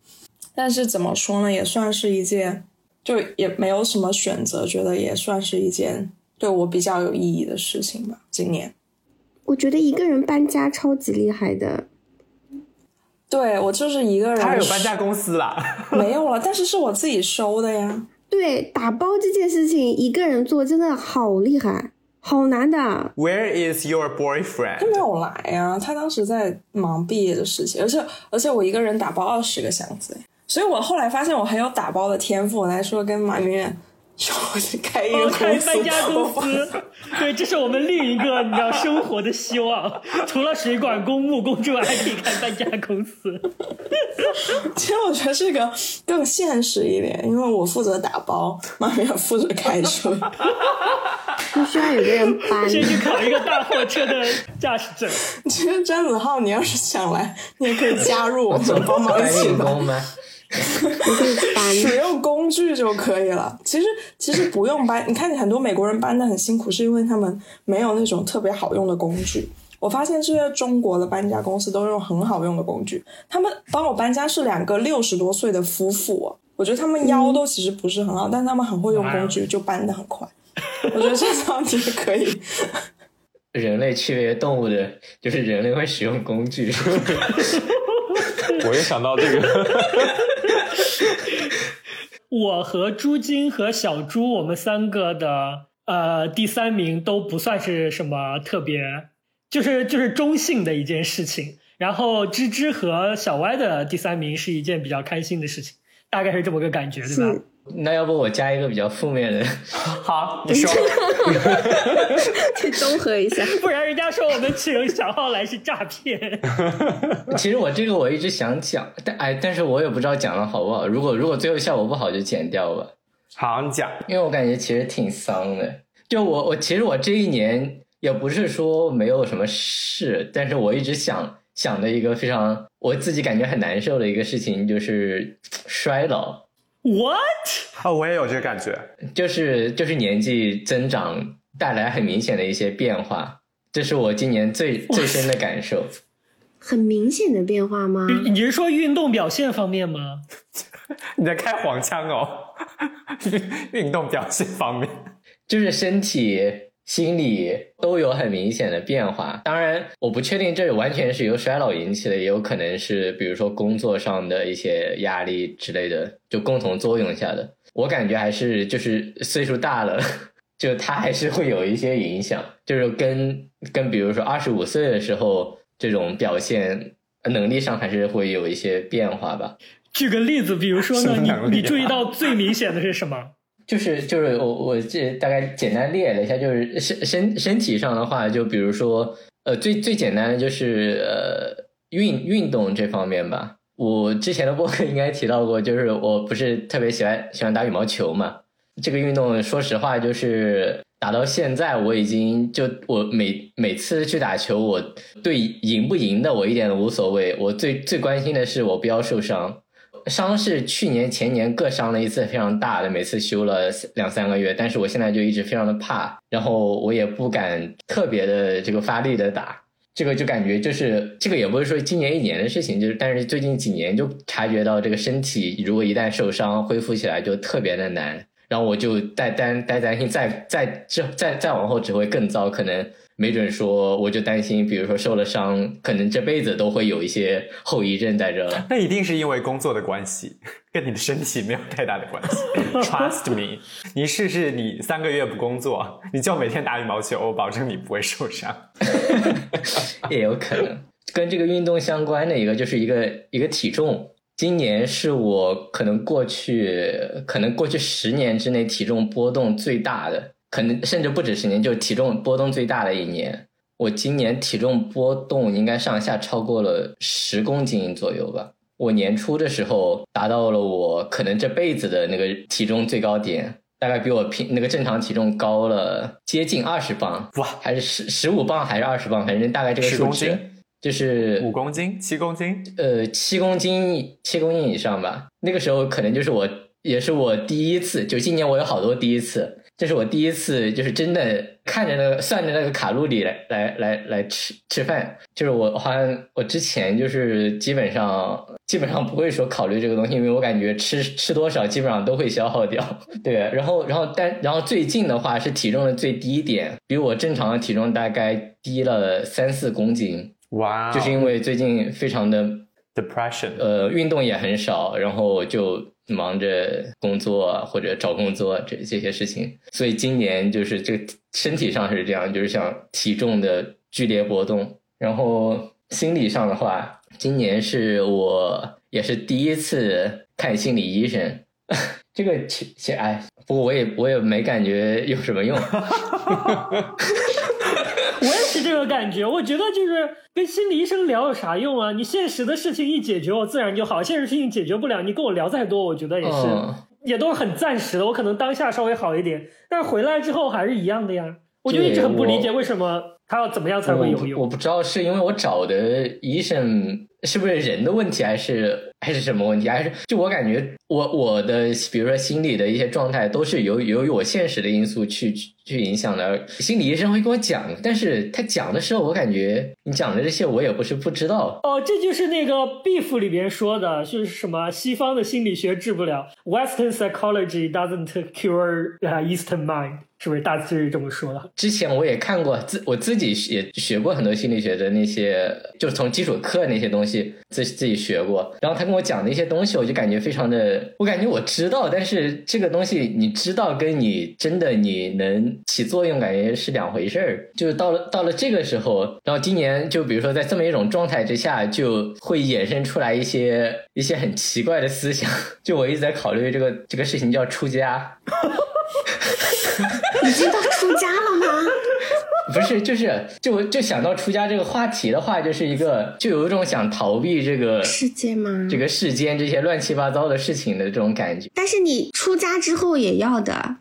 但是怎么说呢，也算是一件，就也没有什么选择，觉得也算是一件对我比较有意义的事情吧。今年，我觉得一个人搬家超级厉害的，对我就是一个人，他有搬家公司啦。没有了，但是是我自己收的呀。对打包这件事情一个人做真的好厉害，好难的。Where is your boyfriend？他没有来啊，他当时在忙毕业的事情，而且而且我一个人打包二十个箱子，所以我后来发现我很有打包的天赋。我来说跟马明远开一个哦，开，搬家公司，对，这是我们另一个你知道生活的希望。除了水管工木工之外，还可以开搬家公司。其实我觉得这个更现实一点，因为我负责打包，马明远负责开车。就需要有个人搬。先去考一个大货车的驾驶证。其实张子浩，你要是想来，你也可以加入我们，帮忙一搬起搬。运工吗？你可以搬，使用工具就可以了。其实其实不用搬，你看很多美国人搬的很辛苦，是因为他们没有那种特别好用的工具。我发现这些中国的搬家公司都用很好用的工具。他们帮我搬家是两个六十多岁的夫妇、哦，我觉得他们腰都其实不是很好，但他们很会用工具，就搬的很快。我觉得这样子可以。人类区别动物的，就是人类会使用工具。我也想到这个，我和朱金和小朱，我们三个的呃第三名都不算是什么特别，就是就是中性的一件事情。然后芝芝和小歪的第三名是一件比较开心的事情，大概是这么个感觉，对吧是？那要不我加一个比较负面的，好，你说。去综合一下。不然人家说我们请小号来是诈骗。其实我这个我一直想讲，但哎，但是我也不知道讲的好不好。如果如果最后效果不好就剪掉吧，好，你讲。因为我感觉其实挺丧的。就我我其实我这一年也不是说没有什么事，但是我一直想想的一个非常我自己感觉很难受的一个事情就是衰老。What？啊、我也有这个感觉。就是就是年纪增长带来很明显的一些变化，这是我今年最最深的感受。很明显的变化吗？你是说运动表现方面吗？你在开黄腔哦，运运动表现方面。就是身体、心理都有很明显的变化。当然，我不确定这完全是由衰老引起的，也有可能是比如说工作上的一些压力之类的，就共同作用下的。我感觉还是就是岁数大了，就他还是会有一些影响，就是跟跟比如说二十五岁的时候这种表现能力上还是会有一些变化吧。举个例子，比如说呢，你你注意到最明显的是什么？就是就是我我这大概简单列了一下，就是身身身体上的话，就比如说呃最最简单的就是呃运运动这方面吧。我之前的播客应该提到过，就是我不是特别喜欢喜欢打羽毛球嘛。这个运动说实话，就是打到现在，我已经就我每每次去打球，我对赢不赢的我一点都无所谓。我最最关心的是我不要受伤。伤是去年前年各伤了一次非常大的，每次休了两三个月，但是我现在就一直非常的怕，然后我也不敢特别的这个发力的打，这个就感觉就是这个也不是说今年一年的事情，就是但是最近几年就察觉到这个身体如果一旦受伤，恢复起来就特别的难，然后我就再担担担心再再之再再往后只会更糟，可能没准说我就担心，比如说受了伤，可能这辈子都会有一些后遗症在这了。那一定是因为工作的关系，跟你的身体没有太大的关系。Trust me，你试试，你三个月不工作，你就每天打羽毛球，我保证你不会受伤。也有可能跟这个运动相关的一个，就是一个一个体重。今年是我可能过去可能过去十年之内体重波动最大的。可能甚至不止十年，就是体重波动最大的一年。我今年体重波动应该上下超过了十公斤左右吧。我年初的时候达到了我可能这辈子的那个体重最高点，大概比我平那个正常体重高了接近二十磅，哇，还是十十五磅还是二十磅，反正大概这个数值，就是五公斤、七公斤，呃，七公斤、七公斤以上吧。那个时候可能就是我，也是我第一次，就今年我有好多第一次。这是我第一次，就是真的看着那个算着那个卡路里来来来来吃吃饭。就是我好像我之前就是基本上基本上不会说考虑这个东西，因为我感觉吃吃多少基本上都会消耗掉。对，然后然后但然后最近的话是体重的最低点，比我正常的体重大概低了三四公斤。哇！就是因为最近非常的 depression，呃，运动也很少，然后就。忙着工作或者找工作这这些事情，所以今年就是这身体上是这样，就是像体重的剧烈波动。然后心理上的话，今年是我也是第一次看心理医生。这个其其哎，不过我也我也没感觉有什么用。我也是这个感觉，我觉得就是跟心理医生聊有啥用啊？你现实的事情一解决，我自然就好；现实事情解决不了，你跟我聊再多，我觉得也是，也都是很暂时的。我可能当下稍微好一点，但是回来之后还是一样的呀。我就一直很不理解为什么他要怎么样才会有用。我不知道是因为我找的医生是不是人的问题，还是还是什么问题？还是就我感觉我我的比如说心理的一些状态都是由由于我现实的因素去。去影响的，心理医生会跟我讲，但是他讲的时候，我感觉你讲的这些我也不是不知道。哦，这就是那个 Beef 里边说的，就是什么西方的心理学治不了，Western psychology doesn't cure Eastern mind。是不是大致这么说的？之前我也看过，自我自己也学过很多心理学的那些，就是从基础课那些东西自自己学过。然后他跟我讲的一些东西，我就感觉非常的，我感觉我知道，但是这个东西你知道跟你真的你能起作用，感觉是两回事儿。就是到了到了这个时候，然后今年就比如说在这么一种状态之下，就会衍生出来一些一些很奇怪的思想。就我一直在考虑这个这个事情叫出家。已经到出家了吗？不是，就是就就想到出家这个话题的话，就是一个就有一种想逃避这个世界吗？这个世间这些乱七八糟的事情的这种感觉。但是你出家之后也要的，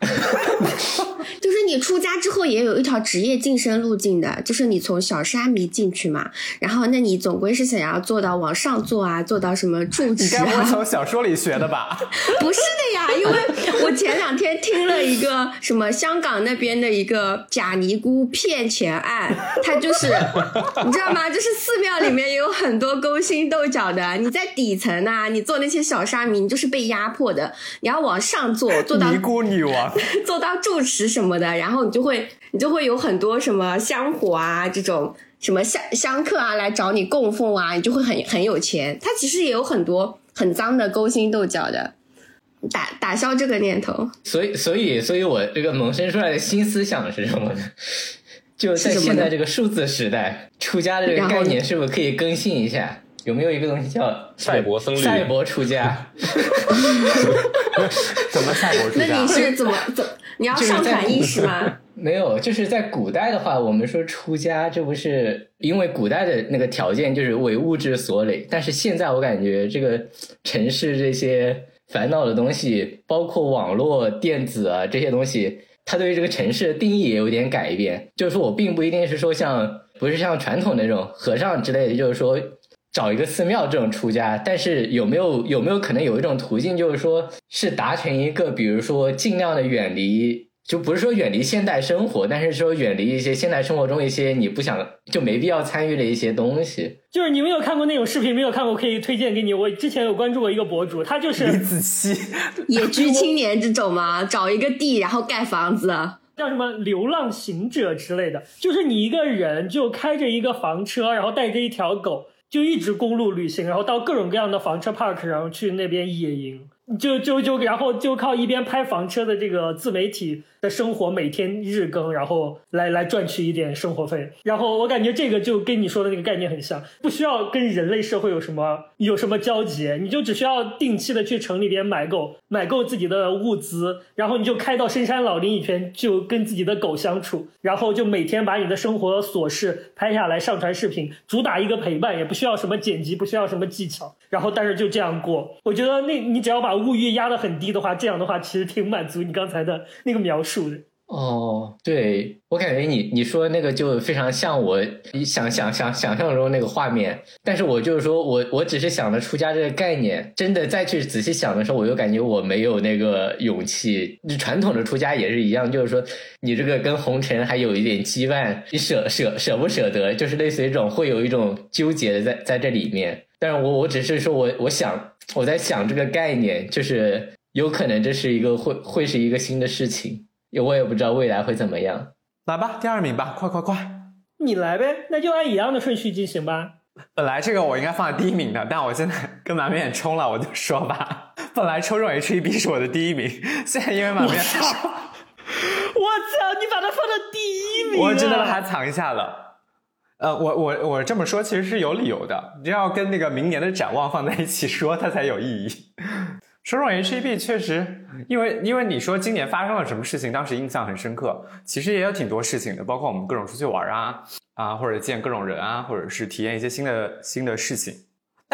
就是你出家之后也有一条职业晋升路径的，就是你从小沙弥进去嘛，然后那你总归是想要做到往上做啊，做到什么住持啊？你该从小说里学的吧？不是的呀，因为我前两天听了一个什么香港那边的一个假尼姑骗。骗钱案，他就是，你知道吗？就是寺庙里面也有很多勾心斗角的。你在底层啊，你做那些小沙弥，你就是被压迫的。你要往上做，做到尼姑女王，做到住持什么的，然后你就会，你就会有很多什么香火啊，这种什么香香客啊来找你供奉啊，你就会很很有钱。他其实也有很多很脏的勾心斗角的。打打消这个念头。所以，所以，所以我这个萌生出来的新思想是什么呢？就在现在这个数字时代，出家的这个概念是不是可以更新一下？有没有一个东西叫赛博僧侣？赛博出家？怎么赛博出家？那你是怎么怎？你要上传意识吗？没有，就是在古代的话，我们说出家，这不是因为古代的那个条件就是为物质所累，但是现在我感觉这个城市这些烦恼的东西，包括网络、电子啊这些东西。他对于这个城市的定义也有点改变，就是说我并不一定是说像不是像传统那种和尚之类的，就是说找一个寺庙这种出家，但是有没有有没有可能有一种途径，就是说是达成一个，比如说尽量的远离。就不是说远离现代生活，但是说远离一些现代生活中一些你不想就没必要参与的一些东西。就是你没有看过那种视频，没有看过可以推荐给你。我之前有关注过一个博主，他就是李子柒，野居青年这种吗？找一个地然后盖房子。叫什么流浪行者之类的，就是你一个人就开着一个房车，然后带着一条狗，就一直公路旅行，然后到各种各样的房车 park，然后去那边野营。就就就，然后就靠一边拍房车的这个自媒体的生活，每天日更，然后来来赚取一点生活费。然后我感觉这个就跟你说的那个概念很像，不需要跟人类社会有什么有什么交集，你就只需要定期的去城里边买够买够自己的物资，然后你就开到深山老林里边，就跟自己的狗相处，然后就每天把你的生活琐事拍下来上传视频，主打一个陪伴，也不需要什么剪辑，不需要什么技巧，然后但是就这样过。我觉得那你只要把。物欲压得很低的话，这样的话其实挺满足你刚才的那个描述的。哦，对我感觉你你说那个就非常像我想想想想象中那个画面，但是我就是说我我只是想着出家这个概念，真的再去仔细想的时候，我又感觉我没有那个勇气。传统的出家也是一样，就是说你这个跟红尘还有一点羁绊，你舍舍舍不舍得，就是类似于这种会有一种纠结在在这里面。但是我我只是说我我想。我在想这个概念，就是有可能这是一个会会是一个新的事情，我也不知道未来会怎么样。来吧，第二名吧，快快快！你来呗，那就按一样的顺序进行吧。本来这个我应该放在第一名的，但我现在跟满面冲了，我就说吧。本来抽中 H E B 是我的第一名，现在因为满面，我操！我操！你把它放到第一名，我真的把它藏下了。呃，我我我这么说其实是有理由的，你要跟那个明年的展望放在一起说，它才有意义。说说 H E B 确实，因为因为你说今年发生了什么事情，当时印象很深刻，其实也有挺多事情的，包括我们各种出去玩啊啊，或者见各种人啊，或者是体验一些新的新的事情。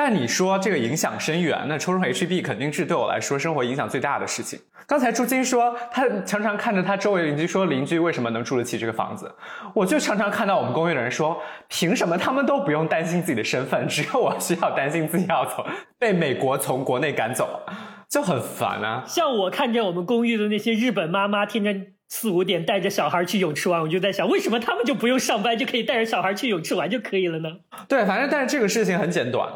但你说这个影响深远，那抽中 H B 肯定是对我来说生活影响最大的事情。刚才朱金说，他常常看着他周围邻居说，邻居为什么能住得起这个房子？我就常常看到我们公寓的人说，凭什么他们都不用担心自己的身份，只有我需要担心自己要从被美国从国内赶走，就很烦啊。像我看见我们公寓的那些日本妈妈，天天四五点带着小孩去泳池玩，我就在想，为什么他们就不用上班，就可以带着小孩去泳池玩就可以了呢？对，反正但是这个事情很简短。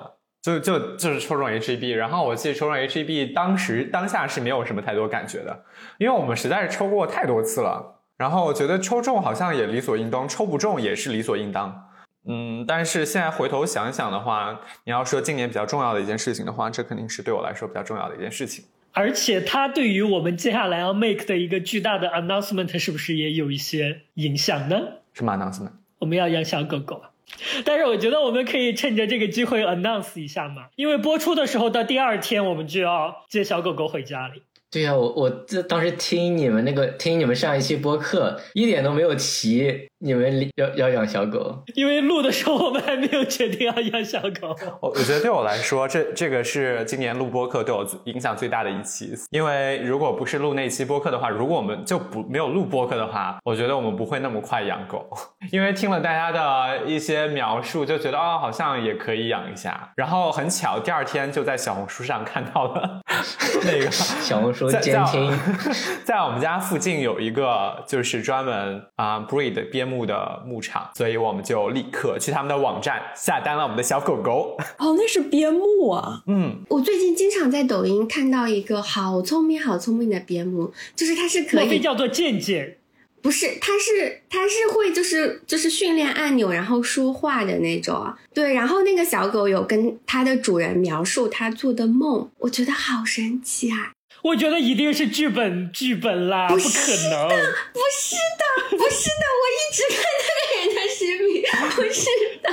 就就就是抽中 H E B，然后我记得抽中 H E B 当时当下是没有什么太多感觉的，因为我们实在是抽过太多次了，然后我觉得抽中好像也理所应当，抽不中也是理所应当。嗯，但是现在回头想想的话，你要说今年比较重要的一件事情的话，这肯定是对我来说比较重要的一件事情。而且它对于我们接下来要 make 的一个巨大的 announcement 是不是也有一些影响呢？什么 announcement？我们要养小狗狗。但是我觉得我们可以趁着这个机会 announce 一下嘛，因为播出的时候到第二天我们就要接小狗狗回家里。对呀，我我这当时听你们那个听你们上一期播客，一点都没有提你们要要养小狗，因为录的时候我们还没有决定要养小狗。我我觉得对我来说，这这个是今年录播客对我影响最大的一期，因为如果不是录那期播客的话，如果我们就不没有录播客的话，我觉得我们不会那么快养狗，因为听了大家的一些描述，就觉得哦，好像也可以养一下。然后很巧，第二天就在小红书上看到了 那个小红书。监听，在我们家附近有一个就是专门啊 breed 边牧的牧场，所以我们就立刻去他们的网站下单了我们的小狗狗。哦，那是边牧啊。嗯，我最近经常在抖音看到一个好聪明、好聪明的边牧，就是它是可以叫做健健。不是，它是它是会就是就是训练按钮然后说话的那种，对。然后那个小狗有跟它的主人描述它做的梦，我觉得好神奇啊。我觉得一定是剧本剧本啦，不可能，不是的，不是的，我一直看那个人的视频，不是的，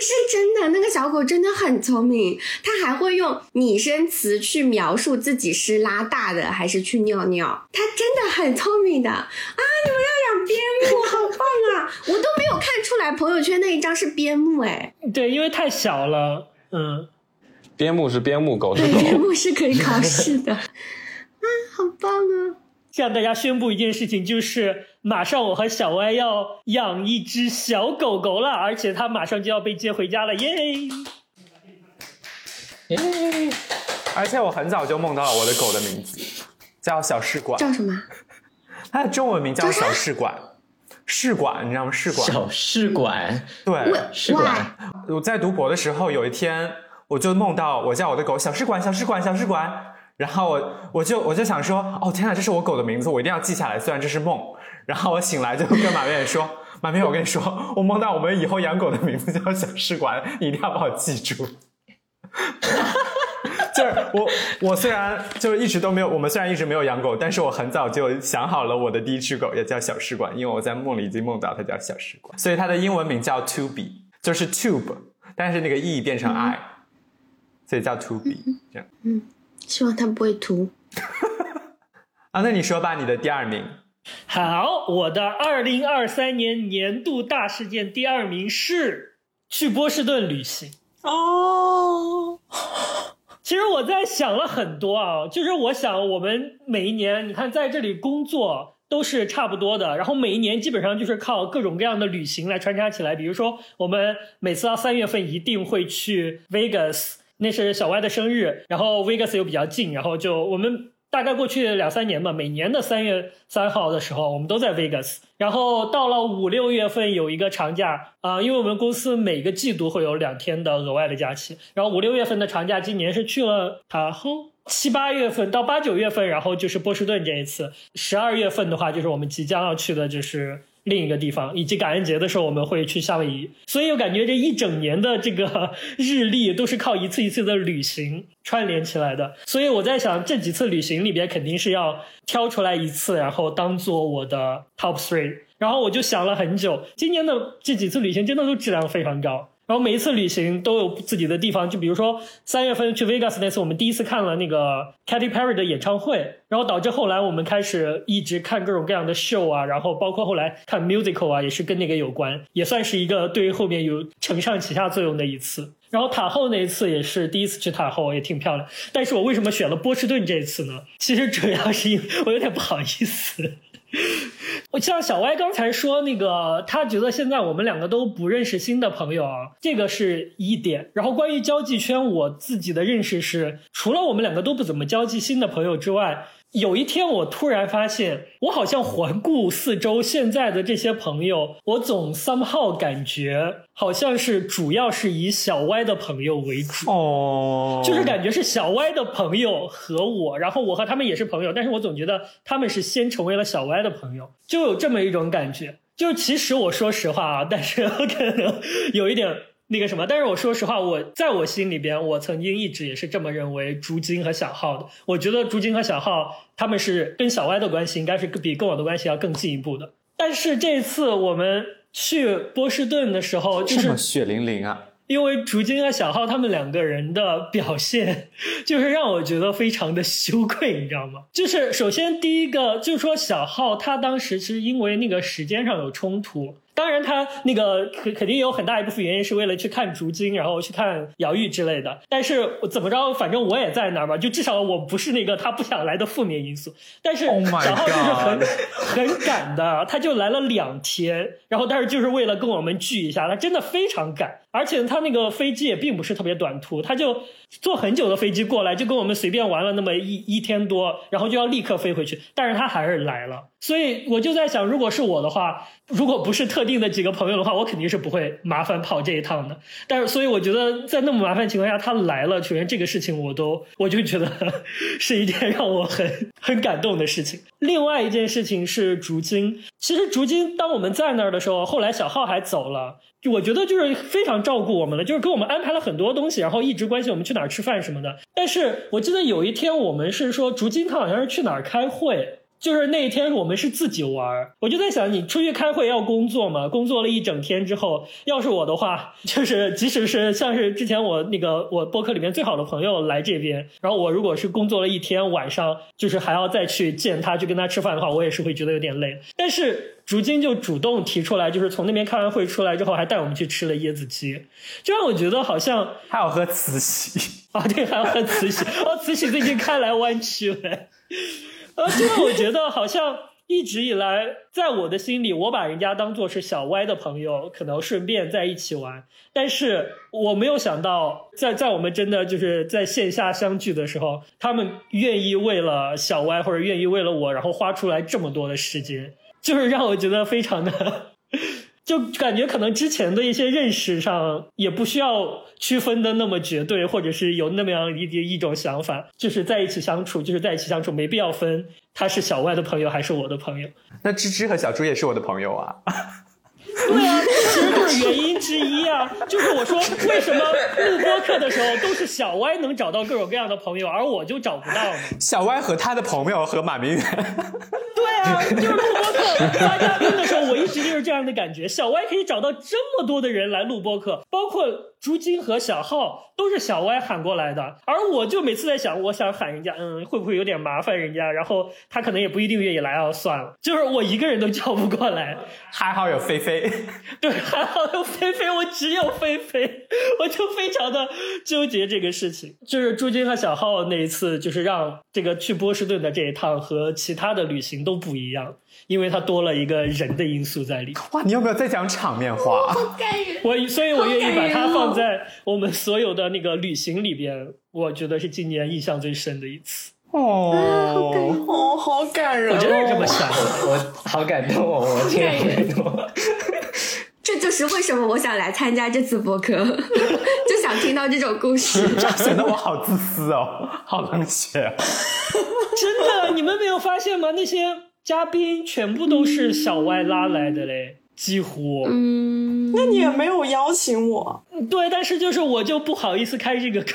是真的，那个小狗真的很聪明，它还会用拟声词去描述自己是拉大的还是去尿尿，它真的很聪明的啊！你们要养边牧，好棒啊！我都没有看出来朋友圈那一张是边牧，哎，对，因为太小了，嗯。边牧是边牧，狗是狗。边牧是可以考试的，啊，好棒啊！向大家宣布一件事情，就是马上我和小歪要养一只小狗狗了，而且它马上就要被接回家了，耶！耶！而且我很早就梦到了我的狗的名字，叫小试管。叫什么？它的中文名叫小试管。试管，你知道吗？试管。小试管。对，试管。我在读博的时候，有一天。我就梦到我叫我的狗小试管小试管小试管，然后我我就我就想说，哦天哪，这是我狗的名字，我一定要记下来。虽然这是梦，然后我醒来就跟马面说：“马面，我跟你说，我梦到我们以后养狗的名字叫小试管，你一定要帮我记住。”就是我，我虽然就一直都没有，我们虽然一直没有养狗，但是我很早就想好了，我的第一只狗也叫小试管，因为我在梦里已经梦到它叫小试管，所以它的英文名叫 Tube，就是 Tube，但是那个 E 变成 I，、所以叫 Tube。这样嗯希望它不会涂。啊，那你说吧，你的第二名。好，我的二零二三年年度大事件第二名是去波士顿旅行。哦，其实我在想了很多啊，就是我想我们每一年，你看在这里工作都是差不多的，然后每一年基本上就是靠各种各样的旅行来穿插起来。比如说，我们每次到三月份一定会去 Vegas，那是小歪的生日，然后 Vegas 又比较近，然后就我们。大概过去两三年吧，每年的三月三号的时候，我们都在 Vegas。然后到了五六月份有一个长假啊、因为我们公司每个季度会有两天的额外的假期。然后五六月份的长假，今年是去了塔后。七八月份到八九月份，然后就是波士顿这一次。十二月份的话，就是我们即将要去的，就是另一个地方，以及感恩节的时候我们会去夏威夷。所以我感觉这一整年的这个日历都是靠一次一次的旅行串联起来的。所以我在想，这几次旅行里边肯定是要挑出来一次，然后当做我的 top three。然后我就想了很久，今年的这几次旅行真的都质量非常高。然后每一次旅行都有自己的地方，就比如说三月份去 Vegas 那次，我们第一次看了那个 Katy Perry 的演唱会，然后导致后来我们开始一直看各种各样的 show 啊，然后包括后来看 musical 啊，也是跟那个有关，也算是一个对于后面有承上启下作用的一次。然后塔后那一次也是第一次去塔后，也挺漂亮。但是我为什么选了波士顿这一次呢？其实主要是因为 我有点不好意思。我像小歪刚才说那个，他觉得现在我们两个都不认识新的朋友啊，这个是一点。然后关于交际圈，我自己的认识是，除了我们两个都不怎么交际新的朋友之外，有一天我突然发现，我好像环顾四周现在的这些朋友，我总 somehow 感觉好像是主要是以小歪的朋友为主。哦，就是感觉是小歪的朋友和我，然后我和他们也是朋友，但是我总觉得他们是先成为了小歪的朋友，就有这么一种感觉。就其实我说实话啊，但是我可能有一点那个什么，但是我说实话，我在我心里边，我曾经一直也是这么认为朱金和小浩的。我觉得朱金和小浩他们是跟小歪的关系应该是比跟我的关系要更进一步的。但是这次我们去波士顿的时候，就是这么血淋淋啊！因为竹晶和小浩他们两个人的表现，就是让我觉得非常的羞愧，你知道吗？就是首先第一个就是说小浩他当时是因为那个时间上有冲突。当然，他那个肯肯定有很大一部分原因是为了去看竹晶，然后去看姚玉之类的。但是怎么着，反正我也在那儿吧，就至少我不是那个他不想来的负面因素。但是 Oh 小浩就是很很赶的，他就来了两天，然后但是就是为了跟我们聚一下，他真的非常赶，而且他那个飞机也并不是特别短途，他就坐很久的飞机过来，就跟我们随便玩了那么一一天多，然后就要立刻飞回去，但是他还是来了，所以我就在想，如果是我的话，如果不是特定的几个朋友的话，我肯定是不会麻烦跑这一趟的。但是，所以我觉得在那么麻烦情况下，他来了，首先这个事情我都我就觉得 是一件让我很很感动的事情。另外一件事情是竹晶，其实竹晶当我们在那儿的时候，后来小浩还走了。就我觉得就是非常照顾我们的，就是给我们安排了很多东西，然后一直关心我们去哪儿吃饭什么的。但是我记得有一天我们是说竹金他好像是去哪儿开会，就是那一天我们是自己玩儿。我就在想，你出去开会要工作嘛？工作了一整天之后，要是我的话，就是即使是像是之前我那个我播客里面最好的朋友来这边，然后我如果是工作了一天，晚上就是还要再去见他，去跟他吃饭的话，我也是会觉得有点累。但是竹金就主动提出来，就是从那边开完会出来之后，还带我们去吃了椰子鸡，就让我觉得好像还有喝慈禧，啊，对，还要喝慈禧，哦，慈禧最近开来湾区了，呃，这个我觉得好像一直以来，在我的心里，我把人家当做是小歪的朋友，可能顺便在一起玩，但是我没有想到，在在我们真的就是在线下相聚的时候，他们愿意为了小歪或者愿意为了我，然后花出来这么多的时间，就是让我觉得非常的。就感觉可能之前的一些认识上也不需要区分的那么绝对，或者是有那么样一一种想法，就是在一起相处，就是在一起相处，没必要分他是小外的朋友还是我的朋友。那芝芝和小猪也是我的朋友啊。对啊，其实就是原因之一啊。就是我说，为什么录播课的时候都是小歪能找到各种各样的朋友，而我就找不到呢？小歪和他的朋友和马明远。对啊，就是录播课发嘉宾的时候，我一直就是这样的感觉。小歪可以找到这么多的人来录播课，包括朱金和小浩都是小歪喊过来的，而我就每次在想，我想喊人家，嗯，会不会有点麻烦人家？然后他可能也不一定愿意来啊，算了，就是我一个人都叫不过来。还好有菲菲，对，还好有菲菲，我只有菲菲，我就非常的纠结这个事情。就是朱金和小浩那一次，就是让这个去波士顿的这一趟和其他的旅行都不一样，因为它多了一个人的因素在里。哇，你要不要再讲场面话？我所以，我愿意把它放在我们所有的那个旅行里边，我觉得是今年印象最深的一次。哦，哦，好感人、哦！我真是这么想的。我好感动哦，我听了感动。这就是为什么我想来参加这次播客，就想听到这种故事。这 样显得我好自私哦，好冷血哦。真的，你们没有发现吗？那些嘉宾全部都是小歪拉来的嘞，几乎。嗯，那你也没有邀请我，对，但是就是我就不好意思开这个口。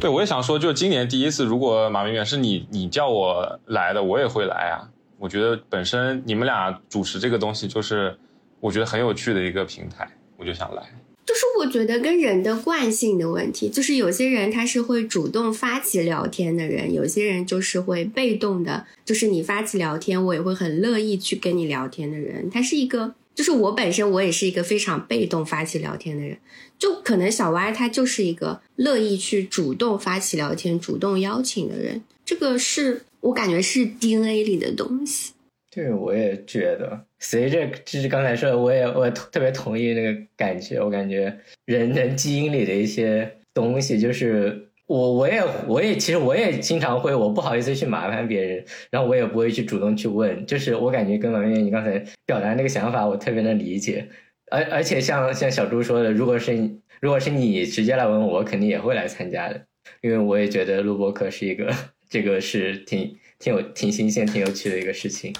对，我也想说，就今年第一次，如果马明远是你你叫我来的，我也会来啊。我觉得本身你们俩主持这个东西，就是我觉得很有趣的一个平台，我就想来。就是我觉得跟人的惯性的问题，就是有些人他是会主动发起聊天的人，有些人就是会被动的，就是你发起聊天，我也会很乐意去跟你聊天的人。他是一个，就是我本身我也是一个非常被动发起聊天的人，就可能小歪他就是一个乐意去主动发起聊天、主动邀请的人，这个是我感觉是 DNA 里的东西。对，我也觉得，随着就是刚才说的，我也我特别同意那个感觉。我感觉人的基因里的一些东西，就是我我也我也其实我也经常会，我不好意思去麻烦别人，然后我也不会去主动去问。就是我感觉跟王源你刚才表达那个想法，我特别能理解。而而且像像小猪说的，如果是如果是你直接来问，我肯定也会来参加的，因为我也觉得录播课是一个 这个是挺挺有挺新鲜、挺有趣的一个事情。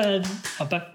嗯，好吧。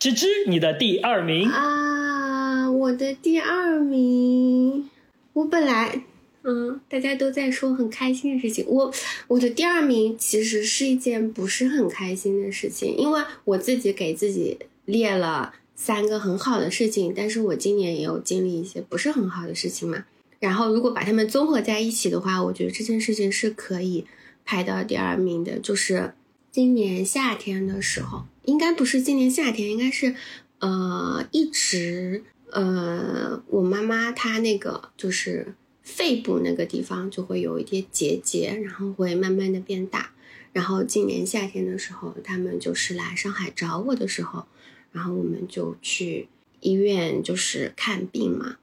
芝芝，你的第二名，啊，我的第二名，我本来，嗯，大家都在说很开心的事情，我我的第二名其实是一件不是很开心的事情，因为我自己给自己列了三个很好的事情，但是我今年也有经历一些不是很好的事情嘛，然后如果把它们综合在一起的话，我觉得这件事情是可以排到第二名的，就是今年夏天的时候，应该不是今年夏天，应该是，呃，一直，呃，我妈妈她那个就是肺部那个地方就会有一些结节，然后会慢慢的变大。然后今年夏天的时候，他们就是来上海找我的时候，然后我们就去医院就是看病嘛。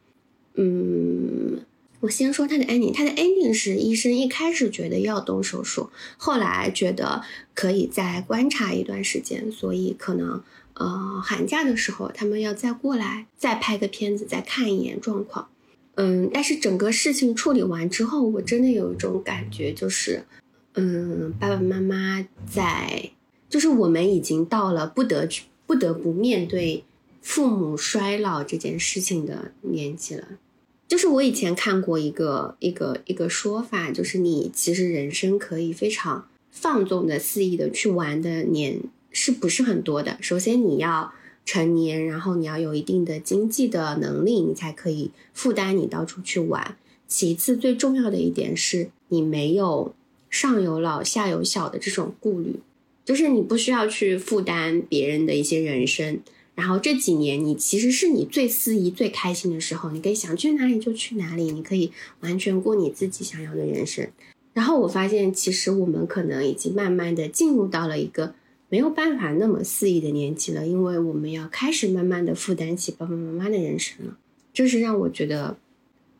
嗯，我先说他的 ending，他的 ending 是医生一开始觉得要动手术，后来觉得可以再观察一段时间，所以可能呃寒假的时候他们要再过来再拍个片子，再看一眼状况。嗯，但是整个事情处理完之后，我真的有一种感觉，就是嗯，爸爸妈妈在，就是我们已经到了不得去不得不面对父母衰老这件事情的年纪了。就是我以前看过一个一个一个说法，就是你其实人生可以非常放纵的、肆意的去玩的年是不是很多的？首先你要成年，然后你要有一定的经济的能力，你才可以负担你到处去玩。其次，最重要的一点是你没有上有老下有小的这种顾虑，就是你不需要去负担别人的一些人生。然后这几年，你其实是你最肆意、最开心的时候，你可以想去哪里就去哪里，你可以完全过你自己想要的人生。然后我发现，其实我们可能已经慢慢的进入到了一个没有办法那么肆意的年纪了，因为我们要开始慢慢的负担起爸爸妈妈的人生了，这是让我觉得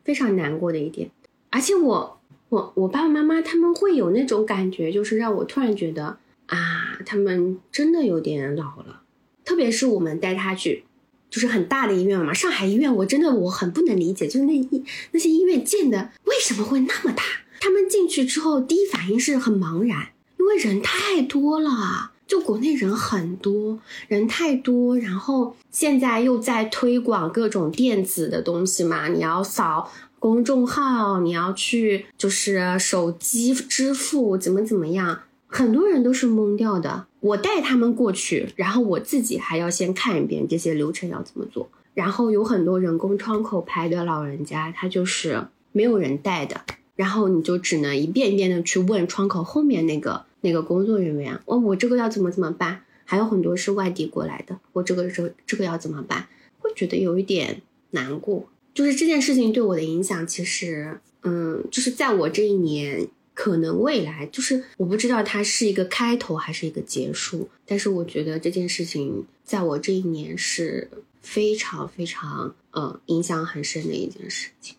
非常难过的一点。而且我我我爸爸妈妈他们会有那种感觉，就是让我突然觉得啊，他们真的有点老了。特别是我们带他去就是很大的医院嘛。上海医院我真的我很不能理解，就是那医那些医院建的为什么会那么大？他们进去之后第一反应是很茫然，因为人太多了。就国内人很多，人太多，然后现在又在推广各种电子的东西嘛，你要扫公众号，你要去就是手机支付，怎么怎么样，很多人都是懵掉的。我带他们过去，然后我自己还要先看一遍这些流程要怎么做，然后有很多人工窗口排的老人家，他就是没有人带的，然后你就只能一遍一遍的去问窗口后面那个。那个工作人员，哦，我这个要怎么怎么办？还有很多是外地过来的，我这个这这个要怎么办？会觉得有一点难过。就是这件事情对我的影响，其实，嗯，就是在我这一年，可能未来，就是我不知道它是一个开头还是一个结束，但是我觉得这件事情在我这一年是非常非常，呃，影响很深的一件事情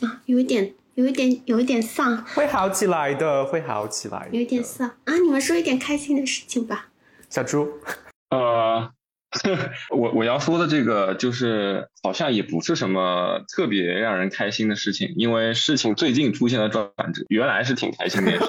啊，有一点。有一点，有一点丧，会好起来的，会好起来。有一点丧啊！你们说一点开心的事情吧。小猪，呃，我我要说的这个就是好像也不是什么特别让人开心的事情，因为事情最近出现了转折，原来是挺开心的事，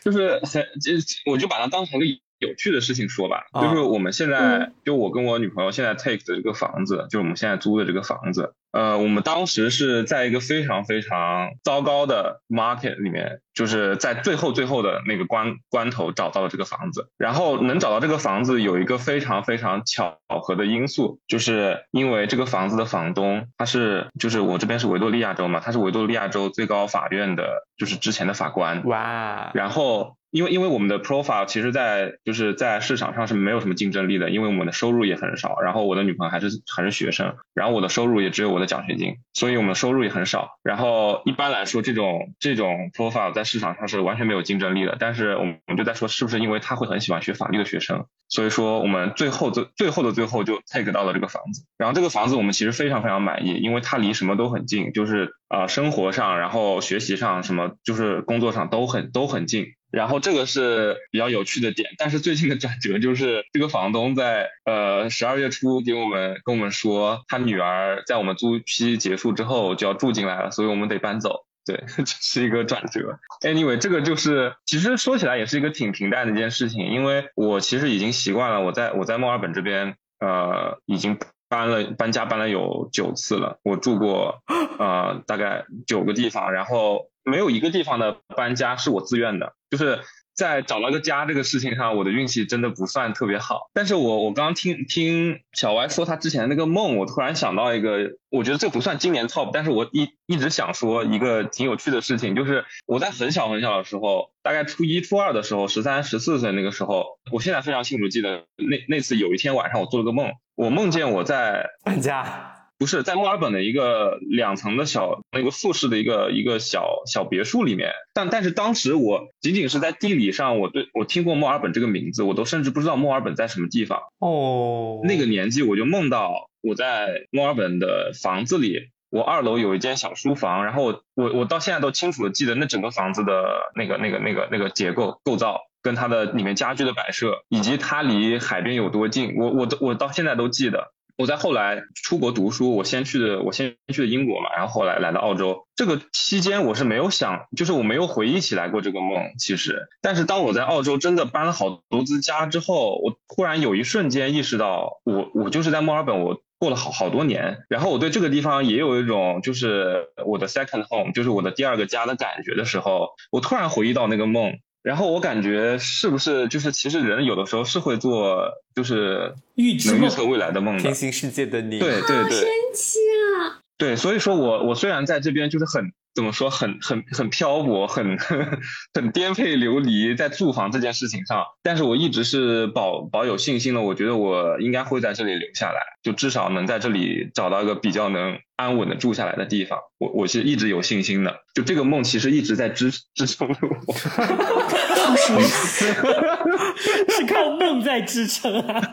就是就我就把它当成个有趣的事情说吧，就是我们现在就我跟我女朋友现在 take 的这个房子，就是我们现在租的这个房子。呃，我们当时是在一个非常非常糟糕的 market 里面，就是在最后最后的那个关关头找到了这个房子。然后能找到这个房子，有一个非常非常巧合的因素，就是因为这个房子的房东他是，就是我这边是维多利亚州嘛，他是维多利亚州最高法院的，就是之前的法官。哇，然后。因为因为我们的 profile 其实，在就是在市场上是没有什么竞争力的，因为我们的收入也很少，然后我的女朋友还是还是学生，然后我的收入也只有我的奖学金，所以我们的收入也很少。然后一般来说，这种这种 profile 在市场上是完全没有竞争力的。但是我们就在说，是不是因为他会很喜欢学法律的学生，所以说我们最后最最后的最后就 take 到了这个房子。然后这个房子我们其实非常非常满意，因为它离什么都很近，就是啊生活上，然后学习上什么，就是工作上都很都很近。然后这个是比较有趣的点，但是最近的转折就是这个房东在呃十二月初给我们跟我们说，他女儿在我们租期结束之后就要住进来了，所以我们得搬走。对，这是一个转折。Anyway，这个就是其实说起来也是一个挺平淡的一件事情，因为我其实已经习惯了，我在我在墨尔本这边呃已经搬了搬家搬了有九次了，我住过呃大概九个地方，然后。没有一个地方的搬家是我自愿的，就是在找到个家这个事情上，我的运气真的不算特别好。但是我我刚听听小歪说他之前那个梦，我突然想到一个，我觉得这不算今年 top，但是我一一直想说一个挺有趣的事情，就是我在很小很小的时候，大概初一初二的时候，十三十四岁那个时候，我现在非常清楚记得那那次有一天晚上我做了个梦，我梦见我在搬家。不是在墨尔本的一个两层的小那个复式的一个一个小小别墅里面，但但是当时我仅仅是在地理上，我对我听过墨尔本这个名字，我都甚至不知道墨尔本在什么地方。哦，那个年纪我就梦到我在墨尔本的房子里，我二楼有一间小书房，然后我我我到现在都清楚的记得那整个房子的那个那个那个那个结构构造，跟它的里面家具的摆设，以及它离海边有多近，我我都我到现在都记得。我在后来出国读书，我先去的我先去的英国嘛，然后后来来到澳洲。这个期间我是没有想，就是我没有回忆起来过这个梦，其实。但是当我在澳洲真的搬了好多次家之后，我突然有一瞬间意识到，我我就是在墨尔本，我过了好好多年，然后我对这个地方也有一种就是我的 second home，就是我的第二个家的感觉的时候，我突然回忆到那个梦。然后我感觉是不是就是其实人有的时候是会做就是预能预测未来的梦的。平行世界的你，对对对，神奇啊！对，所以说我我虽然在这边就是很。怎么说很很很漂泊，很 很颠沛流离，在住房这件事情上，但是我一直是保保有信心的。我觉得我应该会在这里留下来，就至少能在这里找到一个比较能安稳的住下来的地方。我我是一直有信心的，就这个梦其实一直在支支撑着我。是靠梦在支撑啊！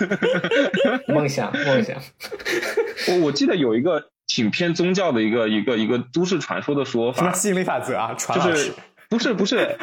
梦想梦想。我我记得有一个。挺偏宗教的一个一个一个都市传说的说法，什么吸引力法则啊？就是 不是不 是，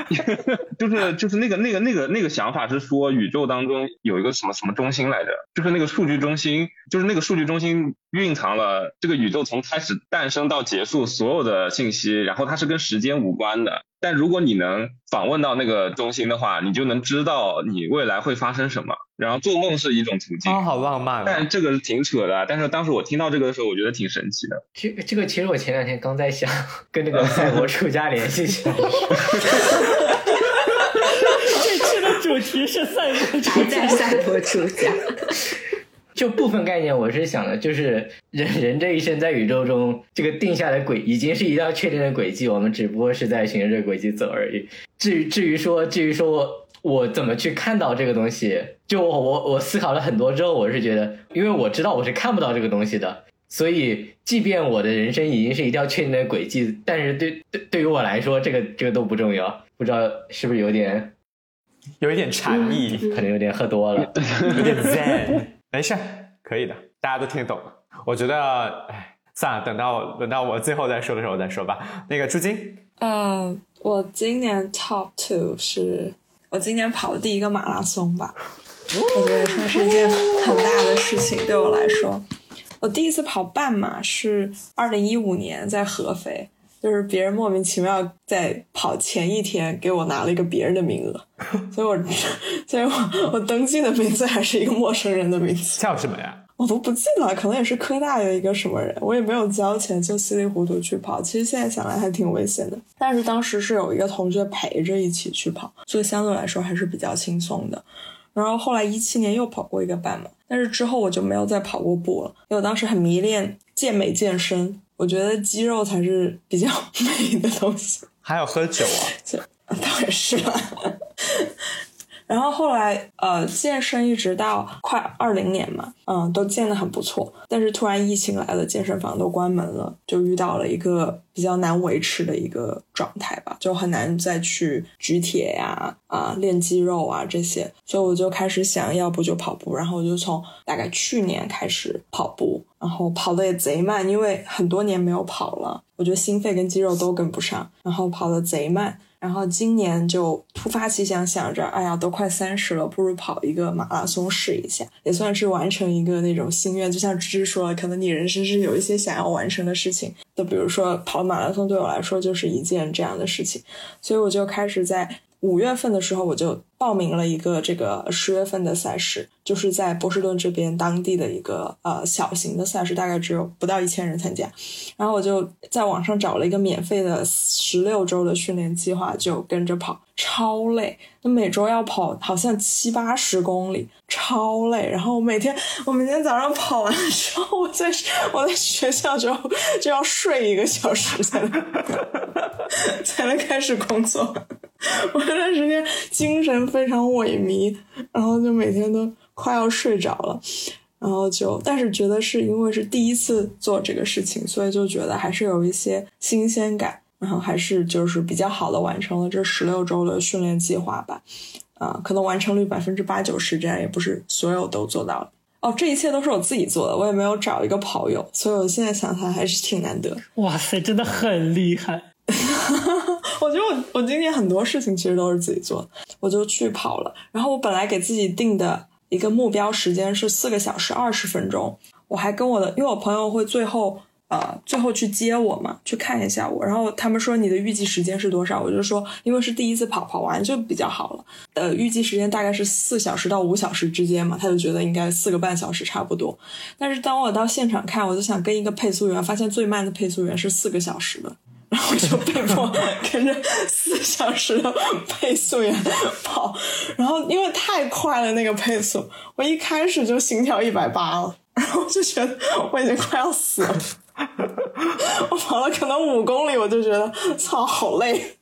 就是就是那个那个那个那个想法是说宇宙当中有一个什么什么中心来着，就是那个数据中心，就是那个数据中心蕴藏了这个宇宙从开始诞生到结束所有的信息，然后它是跟时间无关的。但如果你能访问到那个中心的话，你就能知道你未来会发生什么。然后做梦是一种途径，啊，好浪漫啊！但这个挺扯的。但是当时我听到这个的时候，我觉得挺神奇的。这个这个其实我前两天刚在想，跟那个赛博出家联系起来。这期的主题是赛博出家。赛博出家。就部分概念，我是想的，就是人 人这一生在宇宙中，这个定下的轨已经是一道确定的轨迹，我们只不过是在循着这个轨迹走而已。至于至于说至于说我我怎么去看到这个东西，就我我我思考了很多之后，我是觉得，因为我知道我是看不到这个东西的，所以即便我的人生已经是一条确定的轨迹，但是对对对于我来说，这个这个都不重要。不知道是不是有点有一点禅意，可能有点喝多了。有点 zen，没事，可以的，大家都听得懂。我觉得，哎，算了，等到等到我最后再说的时候再说吧。那个朱晶，呃，我今年 top two 是我今年跑的第一个马拉松吧，我觉得算是一件很大的事情对我来说。我第一次跑半马是二零一五年在合肥，就是别人莫名其妙在跑前一天给我拿了一个别人的名额，所以我所以我我登记的名字还是一个陌生人的名字。叫什么呀？我都不记得了，可能也是科大有一个什么人，我也没有交钱，就稀里糊涂去跑。其实现在想来还挺危险的，但是当时是有一个同学陪着一起去跑，所以相对来说还是比较轻松的。然后后来一七年又跑过一个半马，但是之后我就没有再跑过步了，因为我当时很迷恋健美健身，我觉得肌肉才是比较 美的东西。还有喝酒啊？当然是了。然后后来呃，健身一直到快二零年嘛，嗯，都健得很不错。但是突然疫情来了，健身房都关门了，就遇到了一个比较难维持的一个状态吧，就很难再去举铁呀、啊练肌肉啊这些。所以我就开始想，要不就跑步。然后我就从大概去年开始跑步，然后跑的也贼慢，因为很多年没有跑了，我觉得心肺跟肌肉都跟不上，然后跑的贼慢。然后今年就突发奇想，想着，哎呀，都快三十了，不如跑一个马拉松试一下，也算是完成一个那种心愿。就像芝芝说了，可能你人生是有一些想要完成的事情，就比如说跑马拉松，对我来说就是一件这样的事情，所以我就开始在五月份的时候，我就报名了一个这个十月份的赛事，就是在波士顿这边当地的一个呃小型的赛事，大概只有不到一千人参加。然后我就在网上找了一个免费的十六周的训练计划，就跟着跑，超累。那每周要跑好像七八十公里，超累。然后我每天我每天早上跑完之后，我在我在学校就就要睡一个小时才能 才能开始工作。我那段时间精神非常萎靡，然后就每天都快要睡着了。然后就，但是觉得是因为是第一次做这个事情，所以就觉得还是有一些新鲜感，然后还是就是比较好的完成了这十六周的训练计划吧，啊，可能完成率百分之八九十这样，也不是所有都做到了。哦，这一切都是我自己做的，我也没有找一个跑友，所以我现在想想还是挺难得。哇塞，真的很厉害！我觉得我我今年很多事情其实都是自己做的，我就去跑了。然后我本来给自己定的一个目标时间是四个小时二十分钟，我还跟我的，因为我朋友会最后呃最后去接我嘛，去看一下我。然后他们说你的预计时间是多少？我就说因为是第一次跑，跑完就比较好了。呃，预计时间大概是四小时到五小时之间嘛，他就觉得应该四个半小时差不多。但是当我到现场看，我就想跟一个配速员，发现最慢的配速员是四个小时的。然后就被迫 跟着四小时的配速员跑，然后因为太快了那个配速，我一开始就心跳一百八了，然后就觉得我已经快要死了。我跑了可能五公里，我就觉得操好累。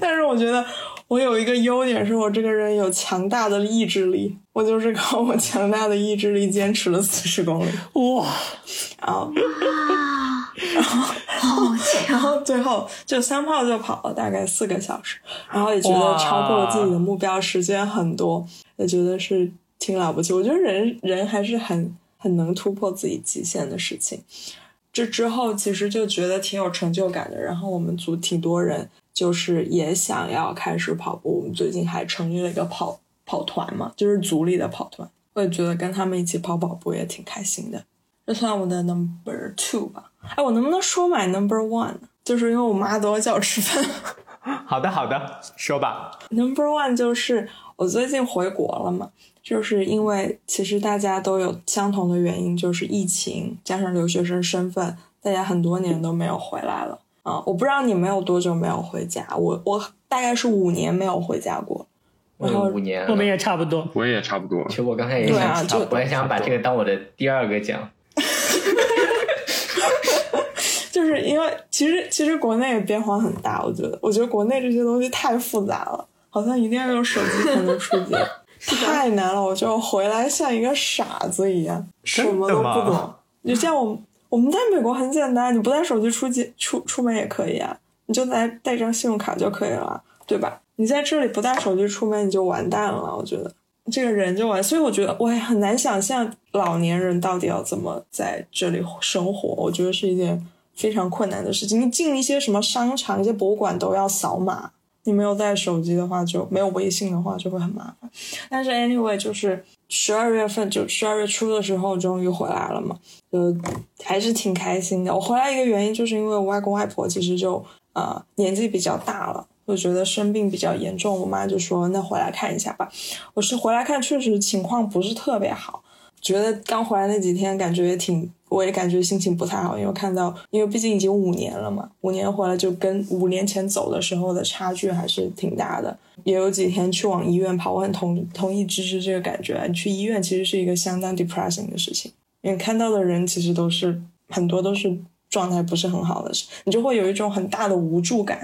但是我觉得我有一个优点，是我这个人有强大的意志力，我就是靠我强大的意志力坚持了四十公里。哇，然后哇，好然强！后最后就三炮就跑了大概四个小时，然后也觉得超过了自己的目标时间很多，也觉得是挺了不起。我觉得人人还是很很能突破自己极限的事情。这之后其实就觉得挺有成就感的。然后我们组挺多人就是也想要开始跑步。我们最近还成立了一个跑跑团嘛，就是组里的跑团。我也觉得跟他们一起跑跑步也挺开心的。这算我的 number two 吧。哎，我能不能说买 number one？就是因为我妈都要叫我吃饭。好的，好的，说吧。Number one 就是我最近回国了嘛，就是因为其实大家都有相同的原因，就是疫情加上留学生身份，大家很多年都没有回来了啊。我不知道你们有多久没有回家，我我大概是五年没有回家过。然后五年了，我们也差不多。我也差不多其。实我刚才也想，就我也想把这个当我的第二个讲。就是因为其实其实国内也变化很大，我觉得，我觉得国内这些东西太复杂了，好像一定要用手机才能出街，太难了，我就回来像一个傻子一样，什么都不懂你。像我我们在美国很简单，你不带手机出街出出门也可以啊，你就带带张信用卡就可以了，对吧？你在这里不带手机出门，你就完蛋了，我觉得。这个人就完，所以我觉得我也很难想象老年人到底要怎么在这里生活。我觉得是一件非常困难的事情。你进一些什么商场、一些博物馆都要扫码，你没有带手机的话，就没有微信的话就会很麻烦。但是 anyway，就是十二月份，就十二月初的时候终于回来了嘛，就还是挺开心的。我回来一个原因就是因为我外公外婆其实就呃年纪比较大了。就觉得生病比较严重，我妈就说：“那回来看一下吧。”我是回来看，确实情况不是特别好。觉得刚回来那几天，感觉也挺，我也感觉心情不太好，因为看到，因为毕竟已经五年了嘛，五年回来就跟五年前走的时候的差距还是挺大的。也有几天去往医院跑，我很同同意芝芝这个感觉。你去医院其实是一个相当 depressing 的事情，因为看到的人其实都是很多都是状态不是很好的，你就会有一种很大的无助感。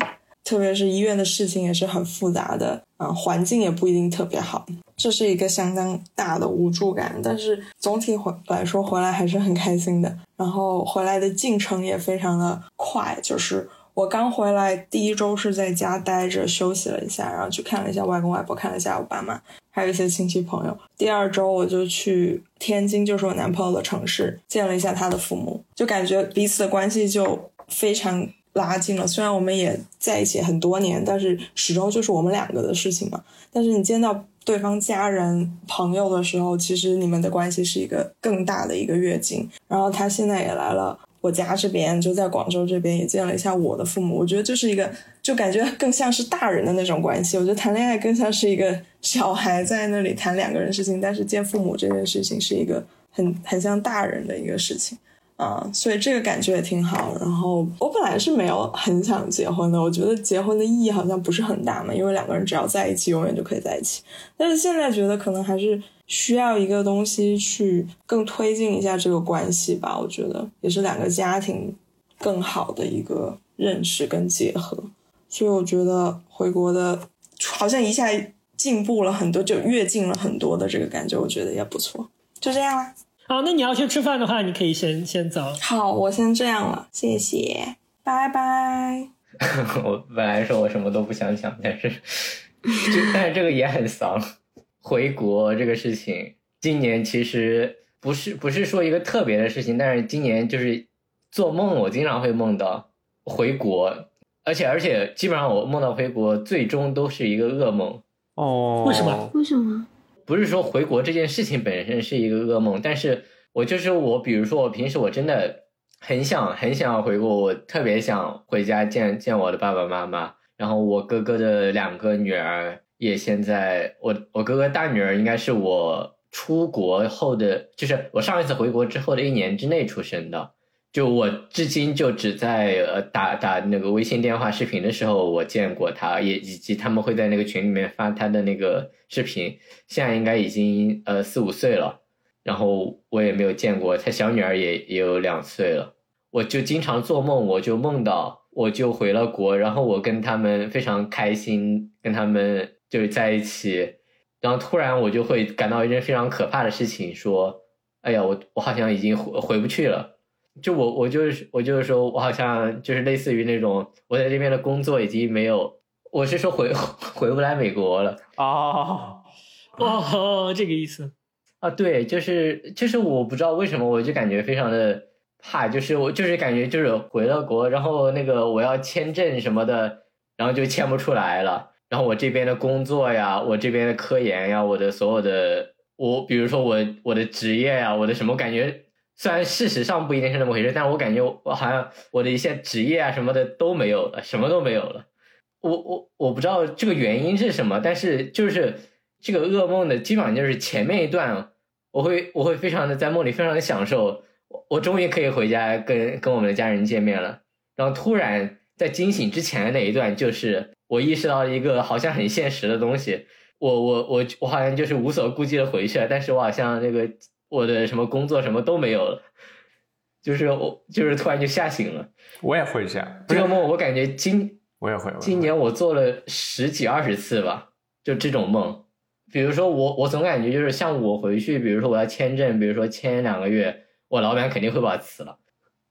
特别是医院的事情也是很复杂的，嗯，环境也不一定特别好，这是一个相当大的无助感。但是总体回来说，回来还是很开心的。然后回来的进程也非常的快，就是我刚回来第一周是在家待着休息了一下，然后去看了一下外公外婆，看了一下我爸妈，还有一些亲戚朋友。第二周我就去天津，就是我男朋友的城市，见了一下他的父母，就感觉彼此的关系就非常。拉近了，虽然我们也在一起很多年，但是始终就是我们两个的事情嘛。但是你见到对方家人、朋友的时候，其实你们的关系是一个更大的一个跃进。然后他现在也来了我家这边，就在广州这边也见了一下我的父母。我觉得就是一个，就感觉更像是大人的那种关系。我觉得谈恋爱更像是一个小孩在那里谈两个人事情，但是见父母这件事情是一个很很像大人的一个事情。啊，所以这个感觉也挺好。然后我本来是没有很想结婚的，我觉得结婚的意义好像不是很大嘛，因为两个人只要在一起，永远就可以在一起。但是现在觉得可能还是需要一个东西去更推进一下这个关系吧。我觉得也是两个家庭更好的一个认识跟结合。所以我觉得回国的好像一下进步了很多，就跃进了很多的这个感觉，我觉得也不错。就这样啦。好，那你要去吃饭的话，你可以先先走。好，我先这样了，谢谢，拜拜。我本来说我什么都不想讲，但是，就但是这个也很丧。回国这个事情，今年其实不是不是说一个特别的事情，但是今年就是做梦，我经常会梦到回国，而且而且基本上我梦到回国，最终都是一个噩梦。哦，为什么？为什么？不是说回国这件事情本身是一个噩梦，但是我就是我，比如说我平时我真的很想很想要回国，我特别想回家见见我的爸爸妈妈。然后我哥哥的两个女儿也现在，我我哥哥大女儿应该是我出国后的，就是我上一次回国之后的一年之内出生的。就我至今就只在呃打打那个微信电话视频的时候我见过他，也以及他们会在那个群里面发他的那个视频。现在应该已经呃四五岁了，然后我也没有见过他小女儿也也有两岁了。我就经常做梦，我就梦到我就回了国，然后我跟他们非常开心，跟他们就是在一起，然后突然我就会感到一件非常可怕的事情，说，哎呀，我我好像已经回回不去了。就我我就是我就是说我好像就是类似于那种我在这边的工作已经没有，我是说回 回不来美国了哦，哦，这个意思。啊，对，就是就是我不知道为什么我就感觉非常的怕，就是我就是感觉就是回了国，然后那个我要签证什么的，然后就签不出来了。然后我这边的工作呀，我这边的科研呀，我的所有的我，比如说我我的职业呀，我的什么感觉，虽然事实上不一定是那么回事，但我感觉我好像我的一些职业啊什么的都没有了，什么都没有了。我我我不知道这个原因是什么，但是就是这个噩梦的基本上就是前面一段，我会我会非常的在梦里非常的享受，我我终于可以回家跟跟我们的家人见面了，然后突然在惊醒之前的那一段就是。我意识到一个好像很现实的东西，我我我我好像就是无所顾忌的回去了，但是我好像那个我的什么工作什么都没有了，就是我就是突然就吓醒了。我也会这样，这个梦我感觉今我也会，今年我做了十几二十次吧，就这种梦。比如说我我总感觉就是像我回去，比如说我要签证，比如说签两个月，我老板肯定会把我辞了。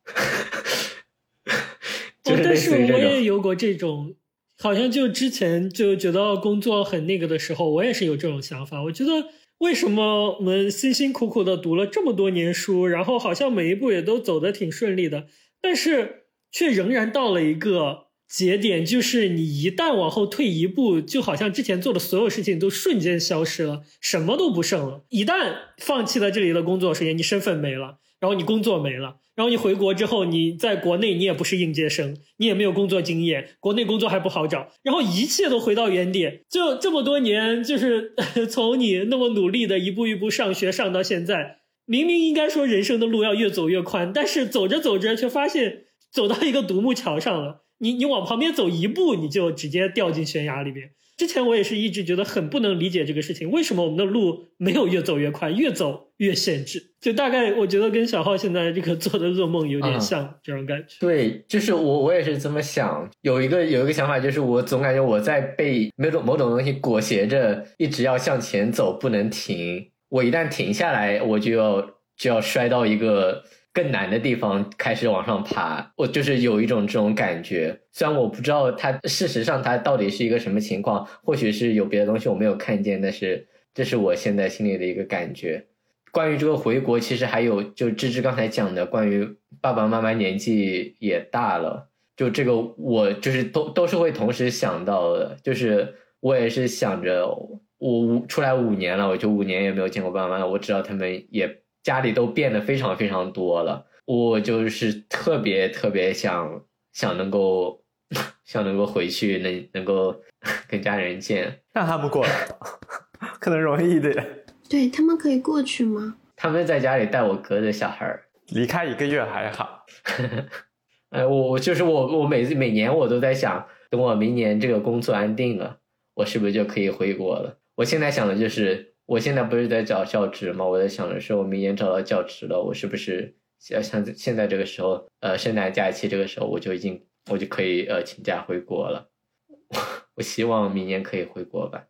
就是但是我也有过这种。好像就之前就觉得工作很那个的时候，我也是有这种想法。我觉得为什么我们辛辛苦苦的读了这么多年书，然后好像每一步也都走得挺顺利的，但是却仍然到了一个节点，就是你一旦往后退一步，就好像之前做的所有事情都瞬间消失了，什么都不剩了。一旦放弃了这里的工作，首先你身份没了，然后你工作没了。然后你回国之后，你在国内你也不是应届生，你也没有工作经验，国内工作还不好找，然后一切都回到原点。就这么多年，就是 从你那么努力的一步一步上学上到现在，明明应该说人生的路要越走越宽，但是走着走着却发现走到一个独木桥上了。你你往旁边走一步，你就直接掉进悬崖里边。之前我也是一直觉得很不能理解这个事情，为什么我们的路没有越走越快，越走越限制？就大概我觉得跟小浩现在这个做的噩梦有点像这种感觉。对，就是我我也是这么想，有一个有一个想法，就是我总感觉我在被某种某种东西裹挟着，一直要向前走，不能停。我一旦停下来，我就要就要摔到一个。更难的地方开始往上爬，我就是有一种这种感觉。虽然我不知道它事实上它到底是一个什么情况，或许是有别的东西我没有看见，但是这是我现在心里的一个感觉。关于这个回国，其实还有就芝芝刚才讲的，关于爸爸妈妈年纪也大了，就这个我就是都都是会同时想到的。就是我也是想着，我五出来五年了，我就五年也没有见过爸爸妈妈，我知道他们也。家里都变得非常非常多了，我就是特别特别想想能够 想能够回去，能能够 跟家人见，让他们过来，可能容易一点。对他们可以过去吗？他们在家里带我哥的小孩儿，离开一个月还好。哎，我我就是我，我每次每年我都在想，等我明年这个工作安定了，我是不是就可以回国了？我现在想的就是。我现在不是在找教职吗？我在想的是，我明年找到教职了，我是不是要像现在这个时候，呃，圣诞假期这个时候，我就已经我就可以呃请假回国了。我希望明年可以回国吧。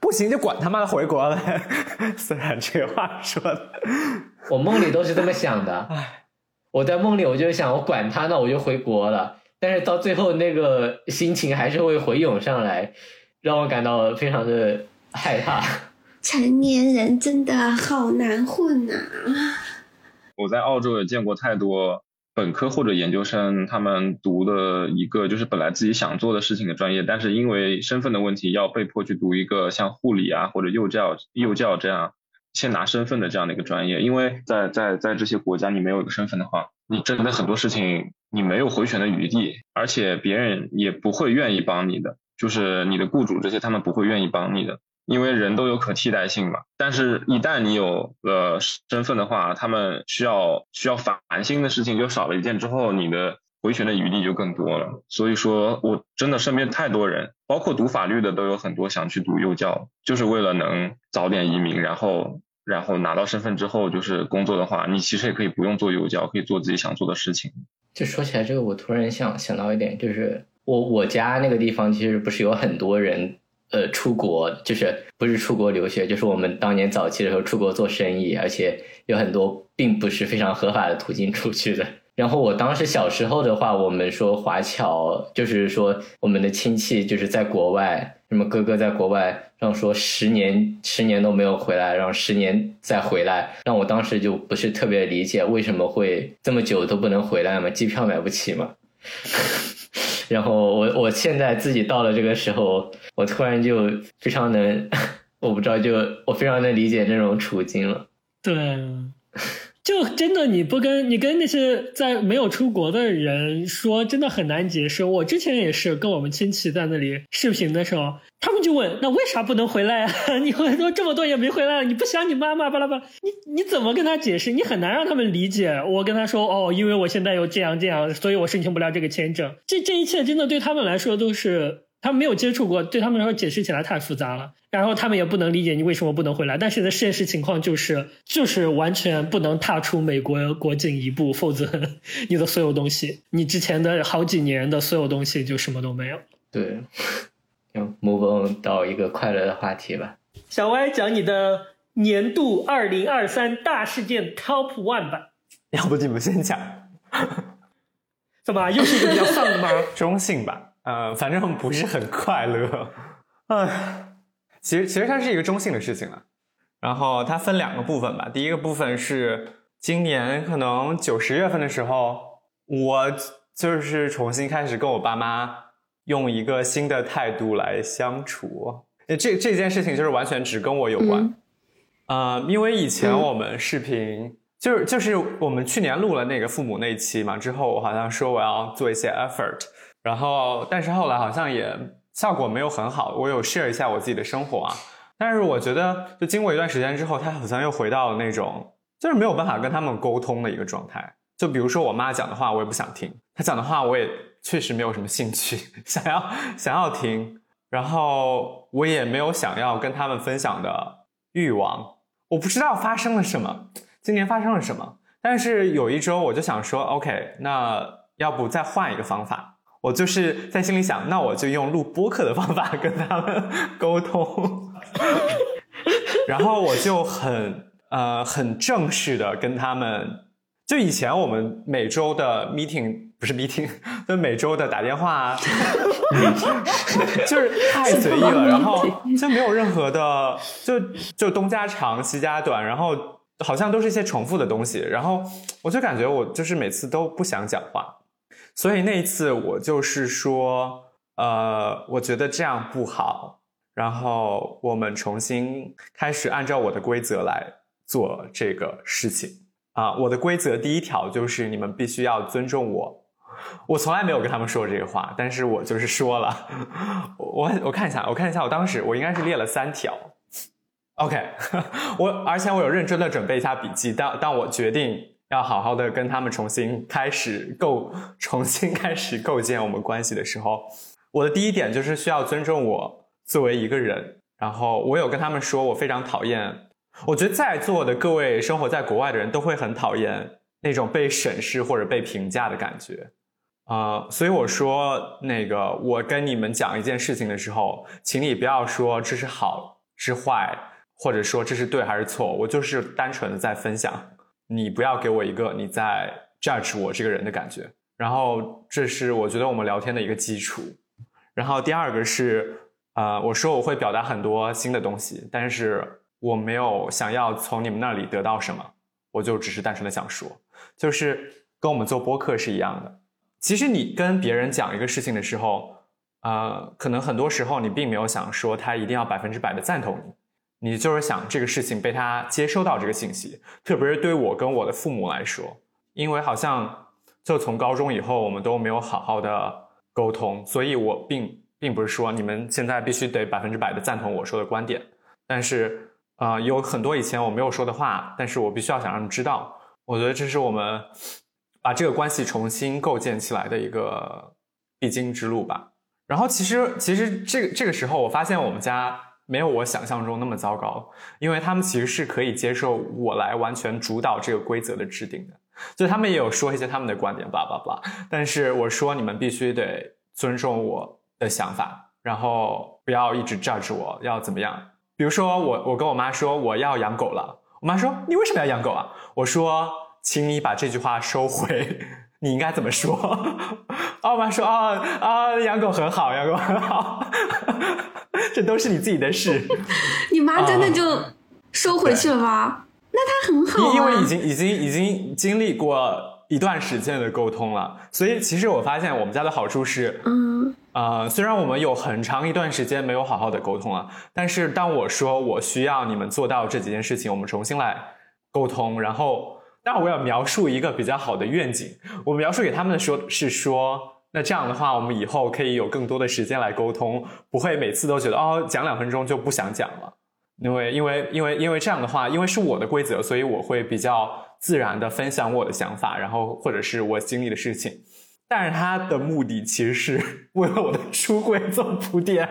不行就管他妈的回国了。虽然这个话说的，我梦里都是这么想的。唉，我在梦里我就想，我管他呢，我就回国了。但是到最后那个心情还是会回涌上来，让我感到非常的害怕。成年人真的好难混呐！我在澳洲也见过太多本科或者研究生，他们读的一个就是本来自己想做的事情的专业，但是因为身份的问题，要被迫去读一个像护理啊或者幼教、幼教这样先拿身份的这样的一个专业。因为在在在这些国家，你没有一个身份的话，你真的很多事情你没有回旋的余地，而且别人也不会愿意帮你的，就是你的雇主这些，他们不会愿意帮你的。因为人都有可替代性嘛，但是一旦你有了身份的话，他们需要需要烦心的事情就少了一件，之后你的回旋的余地就更多了。所以说我真的身边太多人，包括读法律的都有很多想去读幼教，就是为了能早点移民，然后然后拿到身份之后就是工作的话，你其实也可以不用做幼教，可以做自己想做的事情。就说起来这个，我突然想想到一点，就是我我家那个地方其实不是有很多人。呃，出国就是不是出国留学，就是我们当年早期的时候出国做生意，而且有很多并不是非常合法的途径出去的。然后我当时小时候的话，我们说华侨，就是说我们的亲戚就是在国外，什么哥哥在国外，让说十年十年都没有回来，然后十年再回来，让我当时就不是特别理解为什么会这么久都不能回来嘛，机票买不起嘛。然后我我现在自己到了这个时候，我突然就非常能，我不知道，就我非常能理解那种处境了。对，就真的你不跟你跟那些在没有出国的人说，真的很难解释。我之前也是跟我们亲戚在那里视频的时候，他们就问：“那为啥不能回来啊？你会说这么多也没回来了，你不想你妈妈巴拉巴拉？你你怎么跟他解释？你很难让他们理解。我跟他说：哦，因为我现在又这样这样，所以我申请不了这个签证。这这一切真的对他们来说都是。”他们没有接触过，对他们来说解释起来太复杂了，然后他们也不能理解你为什么不能回来。但是的现实情况就是，就是完全不能踏出美国国境一步，否则你的所有东西，你之前的好几年的所有东西就什么都没有。对，嗯 move on 到一个快乐的话题吧。小歪讲你的年度二零二三大事件 top one 吧。要不你们先讲？怎么又是一个比较丧的吗？中性吧。呃，反正不是很快乐，唉，其实其实它是一个中性的事情了。然后它分两个部分吧，第一个部分是今年可能九十月份的时候，我就是重新开始跟我爸妈用一个新的态度来相处。这这件事情就是完全只跟我有关，呃，因为以前我们视频就是就是我们去年录了那个父母那期嘛，之后我好像说我要做一些 effort。然后，但是后来好像也效果没有很好。我有 share 一下我自己的生活啊，但是我觉得，就经过一段时间之后，他好像又回到了那种就是没有办法跟他们沟通的一个状态。就比如说我妈讲的话，我也不想听；她讲的话，我也确实没有什么兴趣 想要想要听。然后我也没有想要跟他们分享的欲望。我不知道发生了什么，今年发生了什么。但是有一周，我就想说，OK，那要不再换一个方法。我就是在心里想，那我就用录播客的方法跟他们 沟通，然后我就很呃很正式的跟他们，就以前我们每周的 meeting 不是 meeting，就每周的打电话，就是太随意了，然后就没有任何的，就就东家长西家短，然后好像都是一些重复的东西，然后我就感觉我就是每次都不想讲话。所以那一次我就是说，呃，我觉得这样不好，然后我们重新开始按照我的规则来做这个事情啊。我的规则第一条就是你们必须要尊重我。我从来没有跟他们说这个话，但是我就是说了。我我看一下，我看一下，我当时我应该是列了三条。OK，我而且我有认真的准备一下笔记。但但我决定。要好好的跟他们重新开始构，重新开始构建我们关系的时候，我的第一点就是需要尊重我作为一个人。然后我有跟他们说，我非常讨厌，我觉得在座的各位生活在国外的人都会很讨厌那种被审视或者被评价的感觉，啊，所以我说那个我跟你们讲一件事情的时候，请你不要说这是好是坏，或者说这是对还是错，我就是单纯的在分享。你不要给我一个你在 judge 我这个人的感觉，然后这是我觉得我们聊天的一个基础。然后第二个是，呃，我说我会表达很多新的东西，但是我没有想要从你们那里得到什么，我就只是单纯的想说，就是跟我们做播客是一样的。其实你跟别人讲一个事情的时候，呃，可能很多时候你并没有想说他一定要百分之百的赞同你。你就是想这个事情被他接收到这个信息，特别是对我跟我的父母来说，因为好像就从高中以后我们都没有好好的沟通，所以我并并不是说你们现在必须得百分之百的赞同我说的观点，但是啊有很多以前我没有说的话，但是我必须要想让你知道，我觉得这是我们把这个关系重新构建起来的一个必经之路吧。然后其实其实这个这个时候我发现我们家。没有我想象中那么糟糕，因为他们其实是可以接受我来完全主导这个规则的制定的，就他们也有说一些他们的观点，叭叭叭。但是我说你们必须得尊重我的想法，然后不要一直 judge 我要怎么样。比如说我我跟我妈说我要养狗了，我妈说你为什么要养狗啊？我说请你把这句话收回，你应该怎么说？我妈说啊啊养狗很好，养狗很好。这都是你自己的事，你妈真的就收回去了吗？那她很好啊，因为已经已经已经经历过一段时间的沟通了。所以其实我发现我们家的好处是，嗯呃，虽然我们有很长一段时间没有好好的沟通了，但是当我说我需要你们做到这几件事情，我们重新来沟通，然后，但我要描述一个比较好的愿景。我描述给他们的说是说，那这样的话，我们以后可以有更多的时间来沟通，不会每次都觉得哦，讲两分钟就不想讲了。因为，因为，因为，因为这样的话，因为是我的规则，所以我会比较自然的分享我的想法，然后或者是我经历的事情。但是他的目的其实是 为了我的出柜做铺垫，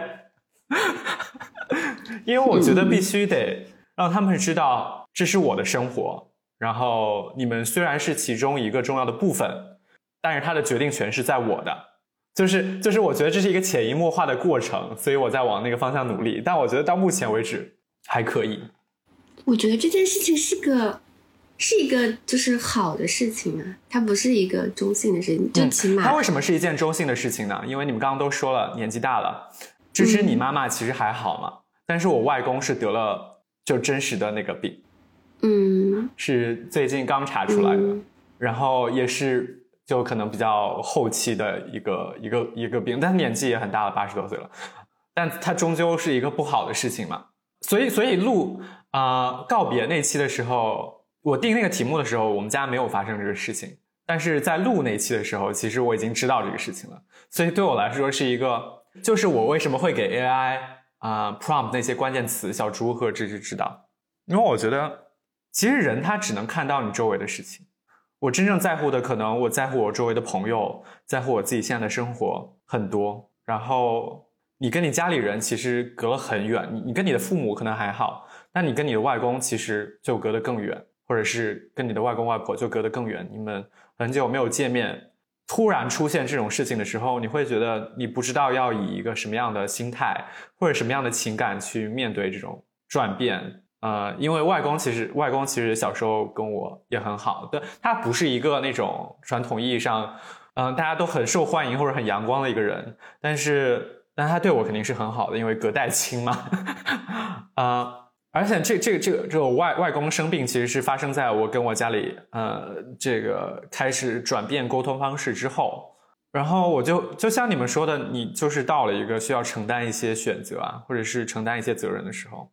因为我觉得必须得让他们知道这是我的生活，然后你们虽然是其中一个重要的部分，但是他的决定权是在我的，就是就是我觉得这是一个潜移默化的过程，所以我在往那个方向努力，但我觉得到目前为止还可以。我觉得这件事情是个是一个就是好的事情啊，它不是一个中性的事情，就起码、它为什么是一件中性的事情呢？因为你们刚刚都说了，年纪大了，支持你妈妈其实还好嘛，但是我外公是得了就真实的那个病，嗯。是最近刚查出来的，嗯。然后也是就可能比较后期的一个一个一个病，但年纪也很大了，八十多岁了，但它终究是一个不好的事情嘛。所以，所以录啊、呃告别那期的时候，我定那个题目的时候，我们家没有发生这个事情，但是在录那期的时候，其实我已经知道这个事情了，所以对我来说是一个，就是我为什么会给 AI 啊、prompt 那些关键词，小猪和芝芝知道，因为我觉得其实人他只能看到你周围的事情。我真正在乎的，可能我在乎我周围的朋友，在乎我自己现在的生活很多。然后你跟你家里人其实隔了很远，你你跟你的父母可能还好，但你跟你的外公其实就隔得更远，或者是跟你的外公外婆就隔得更远。你们很久没有见面，突然出现这种事情的时候，你会觉得你不知道要以一个什么样的心态或者什么样的情感去面对这种转变。呃，因为外公其实外公其实小时候跟我也很好，对他不是一个那种传统意义上，嗯、大家都很受欢迎或者很阳光的一个人，但是但他对我肯定是很好的，因为隔代亲嘛，啊、而且这这个这个这个外外公生病，其实是发生在我跟我家里呃这个开始转变沟通方式之后，然后我就就像你们说的，你就是到了一个需要承担一些选择啊，或者是承担一些责任的时候。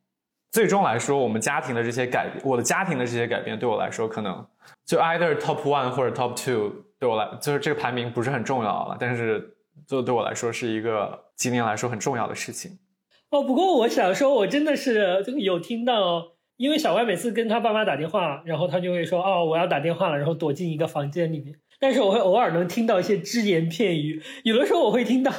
最终来说，我们家庭的这些改变，我的家庭的这些改变，对我来说可能就 either top one 或者 top two，对我来就是这个排名不是很重要了，但是就对我来说是一个今年来说很重要的事情。哦，不过我想说，我真的是有听到，因为小歪每次跟他爸妈打电话，然后他就会说：“哦，我要打电话了。”然后躲进一个房间里面。但是我会偶尔能听到一些只言片语，有的时候我会听到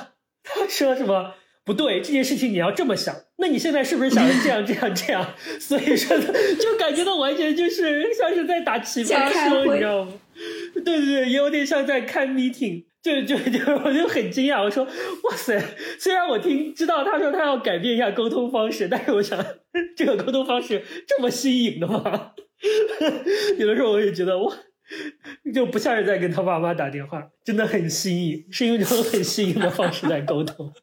他说什么不对，这件事情你要这么想，那你现在是不是想着这样这样这样？所以说，就感觉到完全就是像是在打奇葩说，你知道吗？对对对，也有点像在看 meeting。就就就 我就很惊讶，我说哇塞！虽然我听知道他说他要改变一下沟通方式，但是我想 这个沟通方式这么新颖的吗？有的时候我也觉得哇，就不像是在跟他爸妈打电话，真的很新颖，是用一种很新颖的方式在沟通。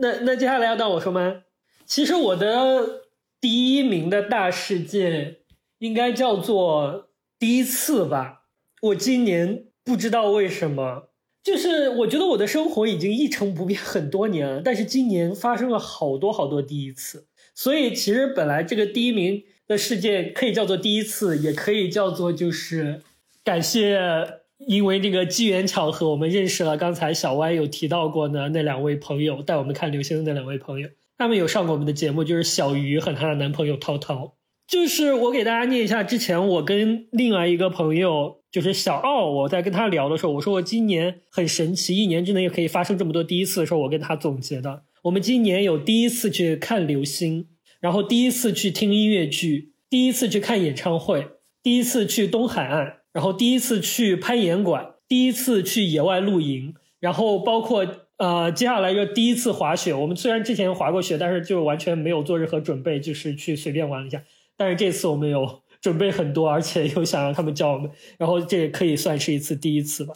那那接下来要到我说吗？其实我的第一名的大事件应该叫做第一次吧。我今年不知道为什么。就是我觉得我的生活已经一成不变很多年了，但是今年发生了好多好多第一次，所以其实本来这个第一名的事件可以叫做第一次，也可以叫做就是感谢，因为这个机缘巧合，我们认识了刚才小歪有提到过的那两位朋友，带我们看流星的那两位朋友，他们有上过我们的节目，就是小鱼和她的男朋友涛涛。就是我给大家念一下，之前我跟另外一个朋友，就是小奥，我在跟他聊的时候，我说我今年很神奇，一年之内可以发生这么多第一次的时候，我跟他总结的，我们今年有第一次去看流星，然后第一次去听音乐剧，第一次去看演唱会，第一次去东海岸，然后第一次去攀岩馆，第一次去野外露营，然后包括呃接下来就第一次滑雪。我们虽然之前滑过雪，但是就完全没有做任何准备，就是去随便玩了一下。但是这次我们有准备很多，而且又想让他们教我们，然后这也可以算是一次第一次吧。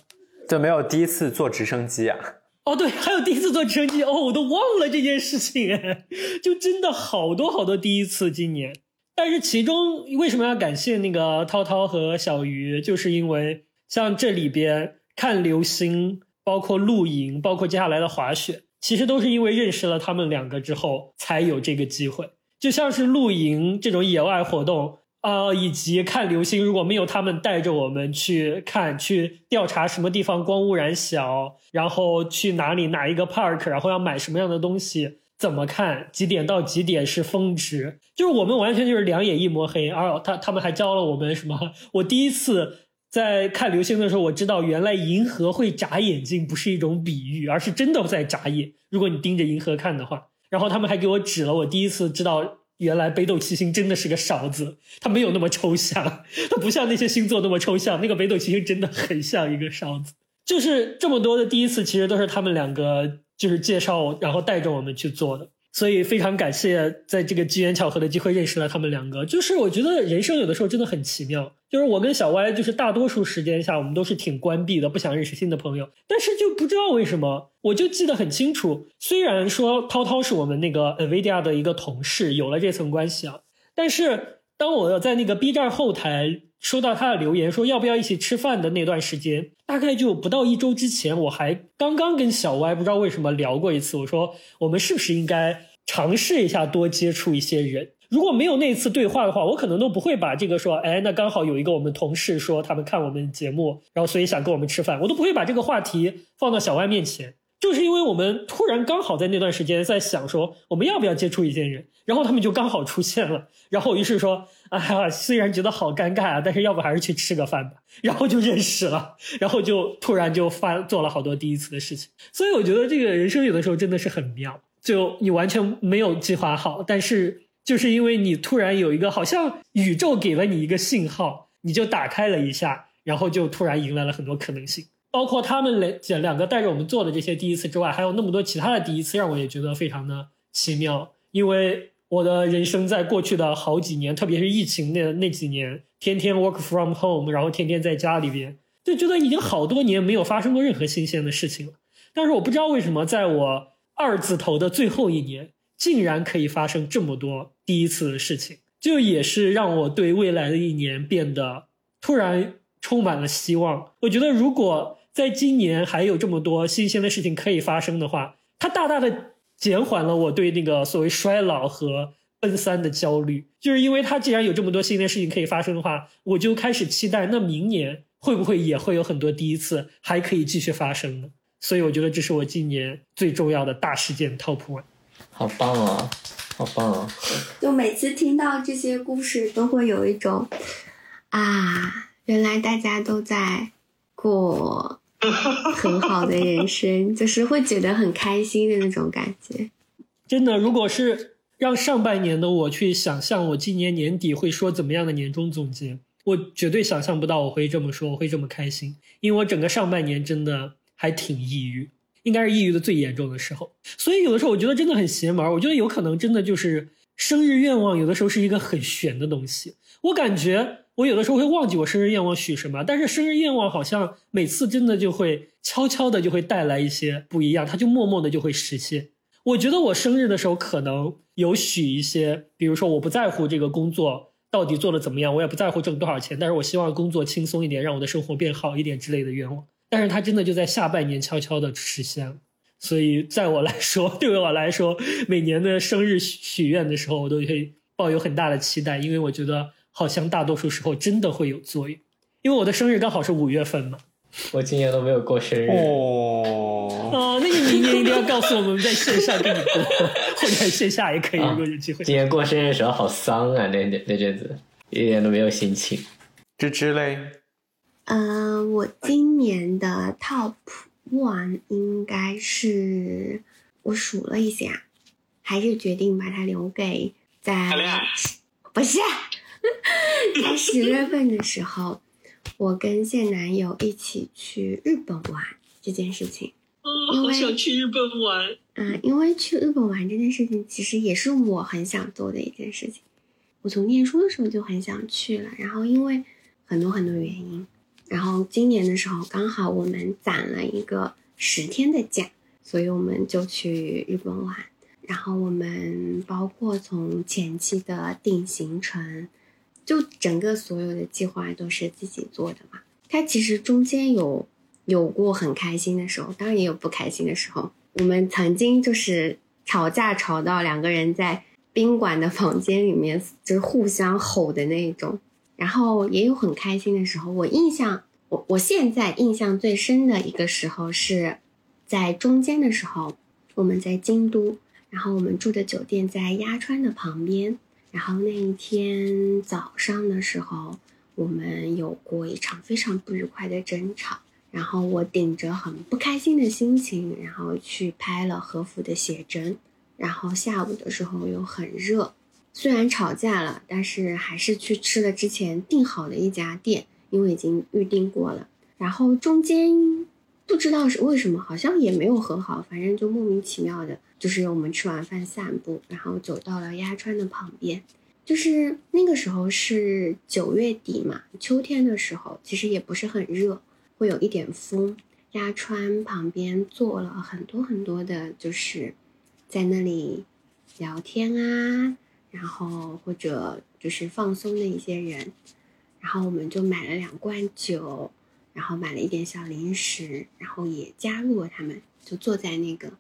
对没有第一次坐直升机啊？哦，对，还有第一次坐直升机，哦，我都忘了这件事情，哎，就真的好多好多第一次今年。但是其中为什么要感谢那个涛涛和小鱼，就是因为像这里边看流星，包括露营，包括接下来的滑雪，其实都是因为认识了他们两个之后才有这个机会。就像是露营这种野外活动。呃，以及看流星，如果没有他们带着我们去看、去调查什么地方光污染小，然后去哪里哪一个 park，然后要买什么样的东西，怎么看，几点到几点是峰值，就是我们完全就是两眼一抹黑。而他他们还教了我们什么？我第一次在看流星的时候，我知道原来银河会眨眼睛不是一种比喻，而是真的在眨眼。如果你盯着银河看的话，然后他们还给我指了，我第一次知道。原来北斗七星真的是个勺子，它没有那么抽象，它不像那些星座那么抽象。那个北斗七星真的很像一个勺子，就是这么多的第一次，其实都是他们两个就是介绍，然后带着我们去做的。所以非常感谢，在这个机缘巧合的机会认识了他们两个。就是我觉得人生有的时候真的很奇妙。就是我跟小歪，就是大多数时间下我们都是挺关闭的，不想认识新的朋友。但是就不知道为什么，我就记得很清楚。虽然说涛涛是我们那个 Nvidia 的一个同事，有了这层关系啊，但是当我在那个 B 站后台。收到他的留言说要不要一起吃饭的那段时间，大概就不到一周之前，我还刚刚跟小歪不知道为什么聊过一次。我说我们是不是应该尝试一下多接触一些人？如果没有那次对话的话，我可能都不会把这个说，哎，那刚好有一个我们同事说他们看我们节目，然后所以想跟我们吃饭，我都不会把这个话题放到小歪面前。就是因为我们突然刚好在那段时间在想说我们要不要接触一些人，然后他们就刚好出现了，然后于是说，哎呀，虽然觉得好尴尬啊，但是要不还是去吃个饭吧，然后就认识了，然后就突然就发做了好多第一次的事情，所以我觉得这个人生有的时候真的是很妙，就你完全没有计划好，但是就是因为你突然有一个好像宇宙给了你一个信号，你就打开了一下，然后就突然迎来了很多可能性。包括他们两两个带着我们做的这些第一次之外，还有那么多其他的第一次，让我也觉得非常的奇妙。因为我的人生在过去的好几年，特别是疫情那那几年，天天 work from home，然后天天在家里边，就觉得已经好多年没有发生过任何新鲜的事情了。但是我不知道为什么，在我二字头的最后一年，竟然可以发生这么多第一次的事情，就也是让我对未来的一年变得突然充满了希望。我觉得如果在今年还有这么多新鲜的事情可以发生的话，它大大的减缓了我对那个所谓衰老和奔三的焦虑。就是因为它既然有这么多新的事情可以发生的话，我就开始期待，那明年会不会也会有很多第一次还可以继续发生呢？所以我觉得这是我今年最重要的大事件 top one。好棒啊，好棒啊！就每次听到这些故事，都会有一种啊，原来大家都在过。很好的人生，就是会觉得很开心的那种感觉。真的，如果是让上半年的我去想象我今年年底会说怎么样的年终总结，我绝对想象不到我会这么说，我会这么开心。因为我整个上半年真的还挺抑郁，应该是抑郁的最严重的时候。所以有的时候我觉得真的很邪门。我觉得有可能真的就是生日愿望，有的时候是一个很玄的东西。我感觉。我有的时候会忘记我生日愿望许什么，但是生日愿望好像每次真的就会悄悄的就会带来一些不一样，它就默默的就会实现。我觉得我生日的时候可能有许一些，比如说我不在乎这个工作到底做的怎么样，我也不在乎挣多少钱，但是我希望工作轻松一点，让我的生活变好一点之类的愿望。但是它真的就在下半年悄悄的实现了。所以在我来说，对于我来说，每年的生日许愿的时候，我都会抱有很大的期待，因为我觉得。好像大多数时候真的会有作用，因为我的生日刚好是五月份嘛。我今年都没有过生日哦。哦，那你明年一定要告诉我们，在线上跟你过，或者线下也可以，如果有机会。今年过生日的时候好丧啊，那那那阵子一点都没有心情。芝芝嘞？嗯，我今年的 top one 应该是我数了一下，还是决定把它留给在不是。在十月份的时候，我跟现男友一起去日本玩这件事情。哦，好想去日本玩。嗯，因为去日本玩这件事情，其实也是我很想做的一件事情。我从念书的时候就很想去了，然后因为很多很多原因，然后今年的时候刚好我们攒了一个十天的假，所以我们就去日本玩。然后我们包括从前期的定行程。就整个所有的计划都是自己做的嘛，它其实中间有有过很开心的时候，当然也有不开心的时候。我们曾经就是吵架吵到两个人在宾馆的房间里面就是互相吼的那一种，然后也有很开心的时候。我印象，我我现在印象最深的一个时候是在中间的时候，我们在京都，然后我们住的酒店在鸭川的旁边，然后那一天早上的时候，我们有过一场非常不愉快的争吵。然后我顶着很不开心的心情，然后去拍了和服的写真。然后下午的时候又很热，虽然吵架了，但是还是去吃了之前订好的一家店，因为已经预定过了。然后中间不知道是为什么，好像也没有和好，反正就莫名其妙的，就是我们吃完饭散步，然后走到了鸭川的旁边。就是那个时候是九月底嘛，秋天的时候，其实也不是很热。会有一点风，鸭川旁边坐了很多很多的，就是在那里聊天啊，然后或者就是放松的一些人，然后我们就买了两罐酒，然后买了一点小零食，然后也加入了他们，就坐在那个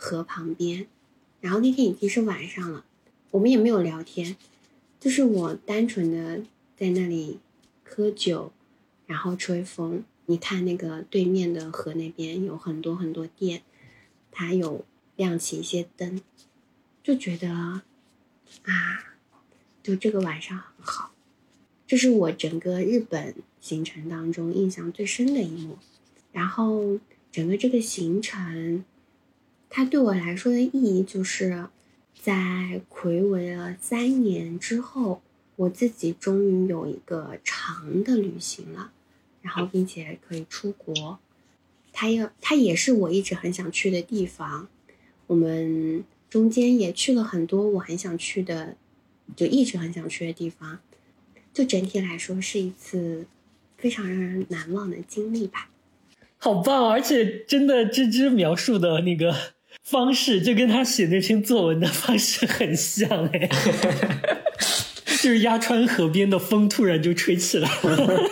河旁边，然后那天已经是晚上了，我们也没有聊天，就是我单纯的在那里喝酒。然后吹风，你看那个对面的河那边有很多很多店，它有亮起一些灯，就觉得啊，就这个晚上很好，这是我整个日本行程当中印象最深的一幕。然后整个这个行程，它对我来说的意义就是，在魁违了三年之后，我自己终于有一个长的旅行了。然后，并且可以出国，它要它也是我一直很想去的地方。我们中间也去了很多我很想去的，就一直很想去的地方。就整体来说，是一次非常让人难忘的经历吧。好棒，而且真的芝芝描述的那个方式，就跟他写那篇作文的方式很像哎，就是鸭川河边的风突然就吹起来了。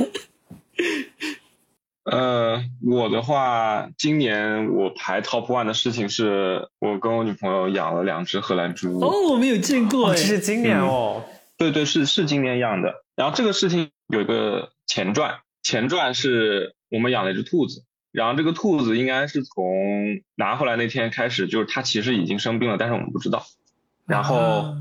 呃，我的话，今年我排 top one 的事情是我跟我女朋友养了两只荷兰猪。哦，我没有见过，这是今年哦。对对，是是今年养的。然后这个事情有一个前传，前传是我们养了一只兔子，然后这个兔子应该是从拿回来那天开始，就是它其实已经生病了，但是我们不知道。然后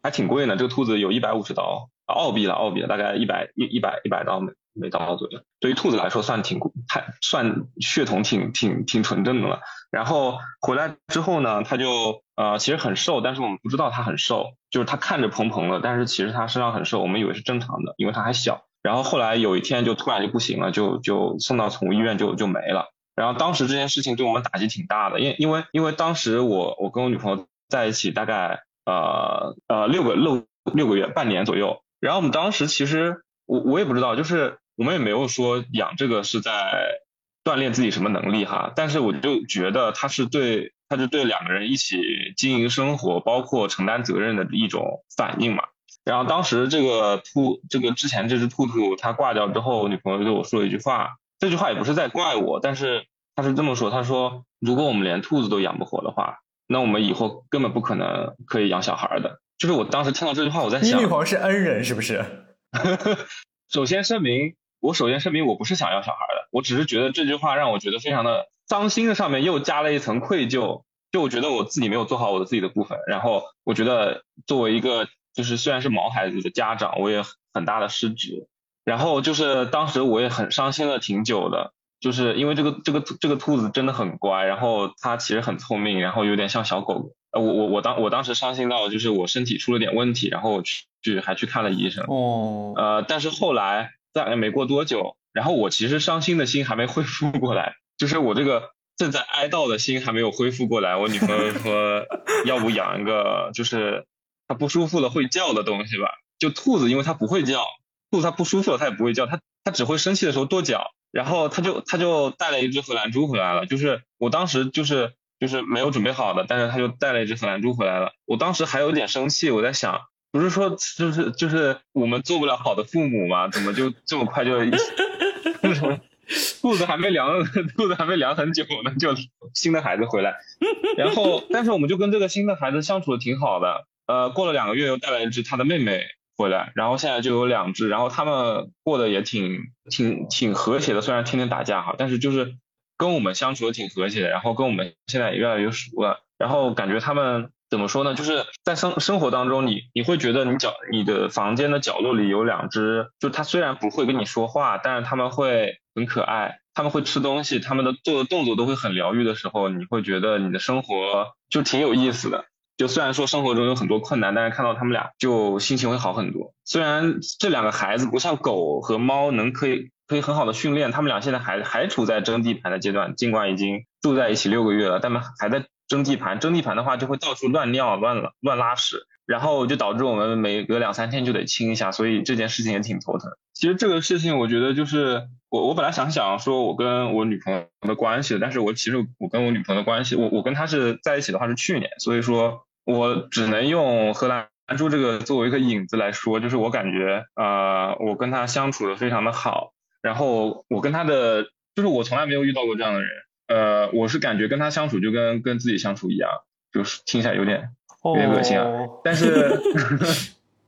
还挺贵呢，这个兔子有一百五十刀澳币了，澳币了，大概一百一一百一百刀每每刀左右，对于兔子来说算挺太算血统挺挺挺纯正的了。然后回来之后呢，它就呃其实很瘦，但是我们不知道它很瘦，就是它看着蓬蓬的，但是其实它身上很瘦，我们以为是正常的，因为它还小。然后后来有一天就突然就不行了，就就送到宠物医院就就没了。然后当时这件事情对我们打击挺大的，因因为因为当时我我跟我女朋友在一起大概呃呃六个六六个月半年左右，然后我们当时其实我我也不知道就是。我们也没有说养这个是在锻炼自己什么能力哈，但是我就觉得它是对，它是对两个人一起经营生活，包括承担责任的一种反应嘛。然后当时这个兔，这个之前这只兔兔它挂掉之后，女朋友对我说了一句话，这句话也不是在怪我，但是他是这么说，他说如果我们连兔子都养不活的话，那我们以后根本不可能可以养小孩的。就是我当时听到这句话，我在想，你女朋友是恩人是不是？首先声明。我首先声明，我不是想要小孩的，我只是觉得这句话让我觉得非常的伤心的，上面又加了一层愧疚，就我觉得我自己没有做好我的自己的部分，然后我觉得作为一个就是虽然是毛孩子的家长，我也很大的失职，然后就是当时我也很伤心了挺久的，就是因为这个这个这个兔子真的很乖，然后它其实很聪明，然后有点像小狗，呃我我我当我当时伤心到就是我身体出了点问题，然后去去还去看了医生，哦，呃但是后来。在没过多久，然后我其实伤心的心还没恢复过来，就是我这个正在哀悼的心还没有恢复过来。我女朋友说，要不养一个就是它不舒服了会叫的东西吧？就兔子，因为它不会叫，兔子它不舒服了它也不会叫，它它只会生气的时候跺脚。然后他就他就带了一只荷兰猪回来了，就是我当时就是就是没有准备好的，但是他就带了一只荷兰猪回来了。我当时还有点生气，我在想。不是说就是就是我们做不了好的父母吗？怎么就这么快就肚子还没凉，肚子还没凉很久呢，就新的孩子回来，然后但是我们就跟这个新的孩子相处的挺好的，呃，过了两个月又带来一只他的妹妹回来，然后现在就有两只，然后他们过得也挺挺挺和谐的，虽然天天打架哈，但是就是跟我们相处的挺和谐的，然后跟我们现在也越来越熟了，然后感觉他们。怎么说呢？就是在生生活当中，你你会觉得你角你的房间的角落里有两只，就它虽然不会跟你说话，但是他们会很可爱，他们会吃东西，他们的做的动作都会很疗愈的时候，你会觉得你的生活就挺有意思的。就虽然说生活中有很多困难，但是看到他们俩就心情会好很多。虽然这两个孩子不像狗和猫能可以可以很好的训练，他们俩现在还还处在争地盘的阶段，尽管已经住在一起六个月了，他们还在。争地盘，争地盘的话就会到处乱尿、乱乱拉屎，然后就导致我们每隔两三天就得清一下，所以这件事情也挺头疼。其实这个事情，我觉得就是我我本来想想说我跟我女朋友的关系，但是我其实我跟我女朋友的关系，我我跟她是在一起的话是去年，所以说我只能用荷兰猪这个作为一个引子来说，就是我感觉呃我跟他相处的非常的好，然后我跟他的就是我从来没有遇到过这样的人。呃，我是感觉跟他相处就跟跟自己相处一样，就是听起来有点有点恶心啊。但是，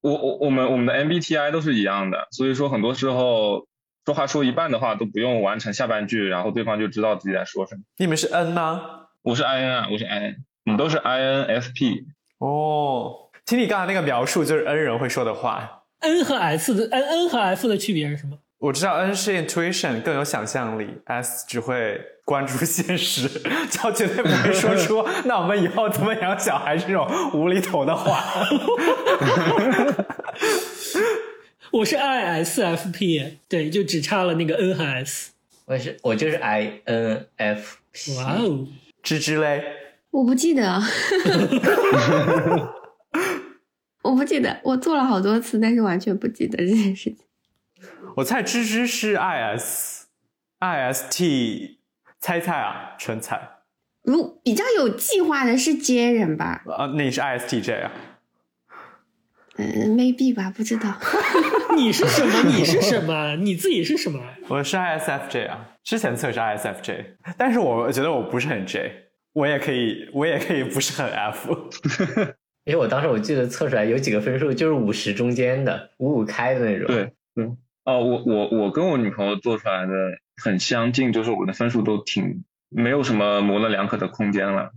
我我我们我们的 MBTI 都是一样的，所以说很多时候说话说一半的话都不用完成下半句，然后对方就知道自己在说什么。你们是 N 吗？我是 IN 啊，我是都是 INFP。哦，听你刚才那个描述，就是 N 人会说的话。N 和 S 的 N N 和 F 的区别是什么？我知道 N 是 intuition 更有想象力，S 只会关注现实，就绝对不会说出 “那我们以后怎么养小孩”这种无厘头的话。我是 ISFP，对，就只差了那个 N 和 S。我是我就是 INFP。哇哦，芝芝嘞？我不记得，我不记得，我做了好多次，但是完全不记得这件事情。我猜芝芝是 I S I S T，猜猜啊，纯猜。如比较有计划的是 J 人吧？啊，那你是 I S T J 啊？嗯，maybe 吧，不知道。你是什么？你是什么？你自己是什么？我是 I S F J 啊，之前测是 I S F J，但是我觉得我不是很 J，我也可以，我也可以不是很 F。因为我当时我记得测出来有几个分数就是五十中间的，五五开的那种。对，嗯。哦，我我我跟我女朋友做出来的很相近，就是我们的分数都挺。没有什么模棱两可的空间了，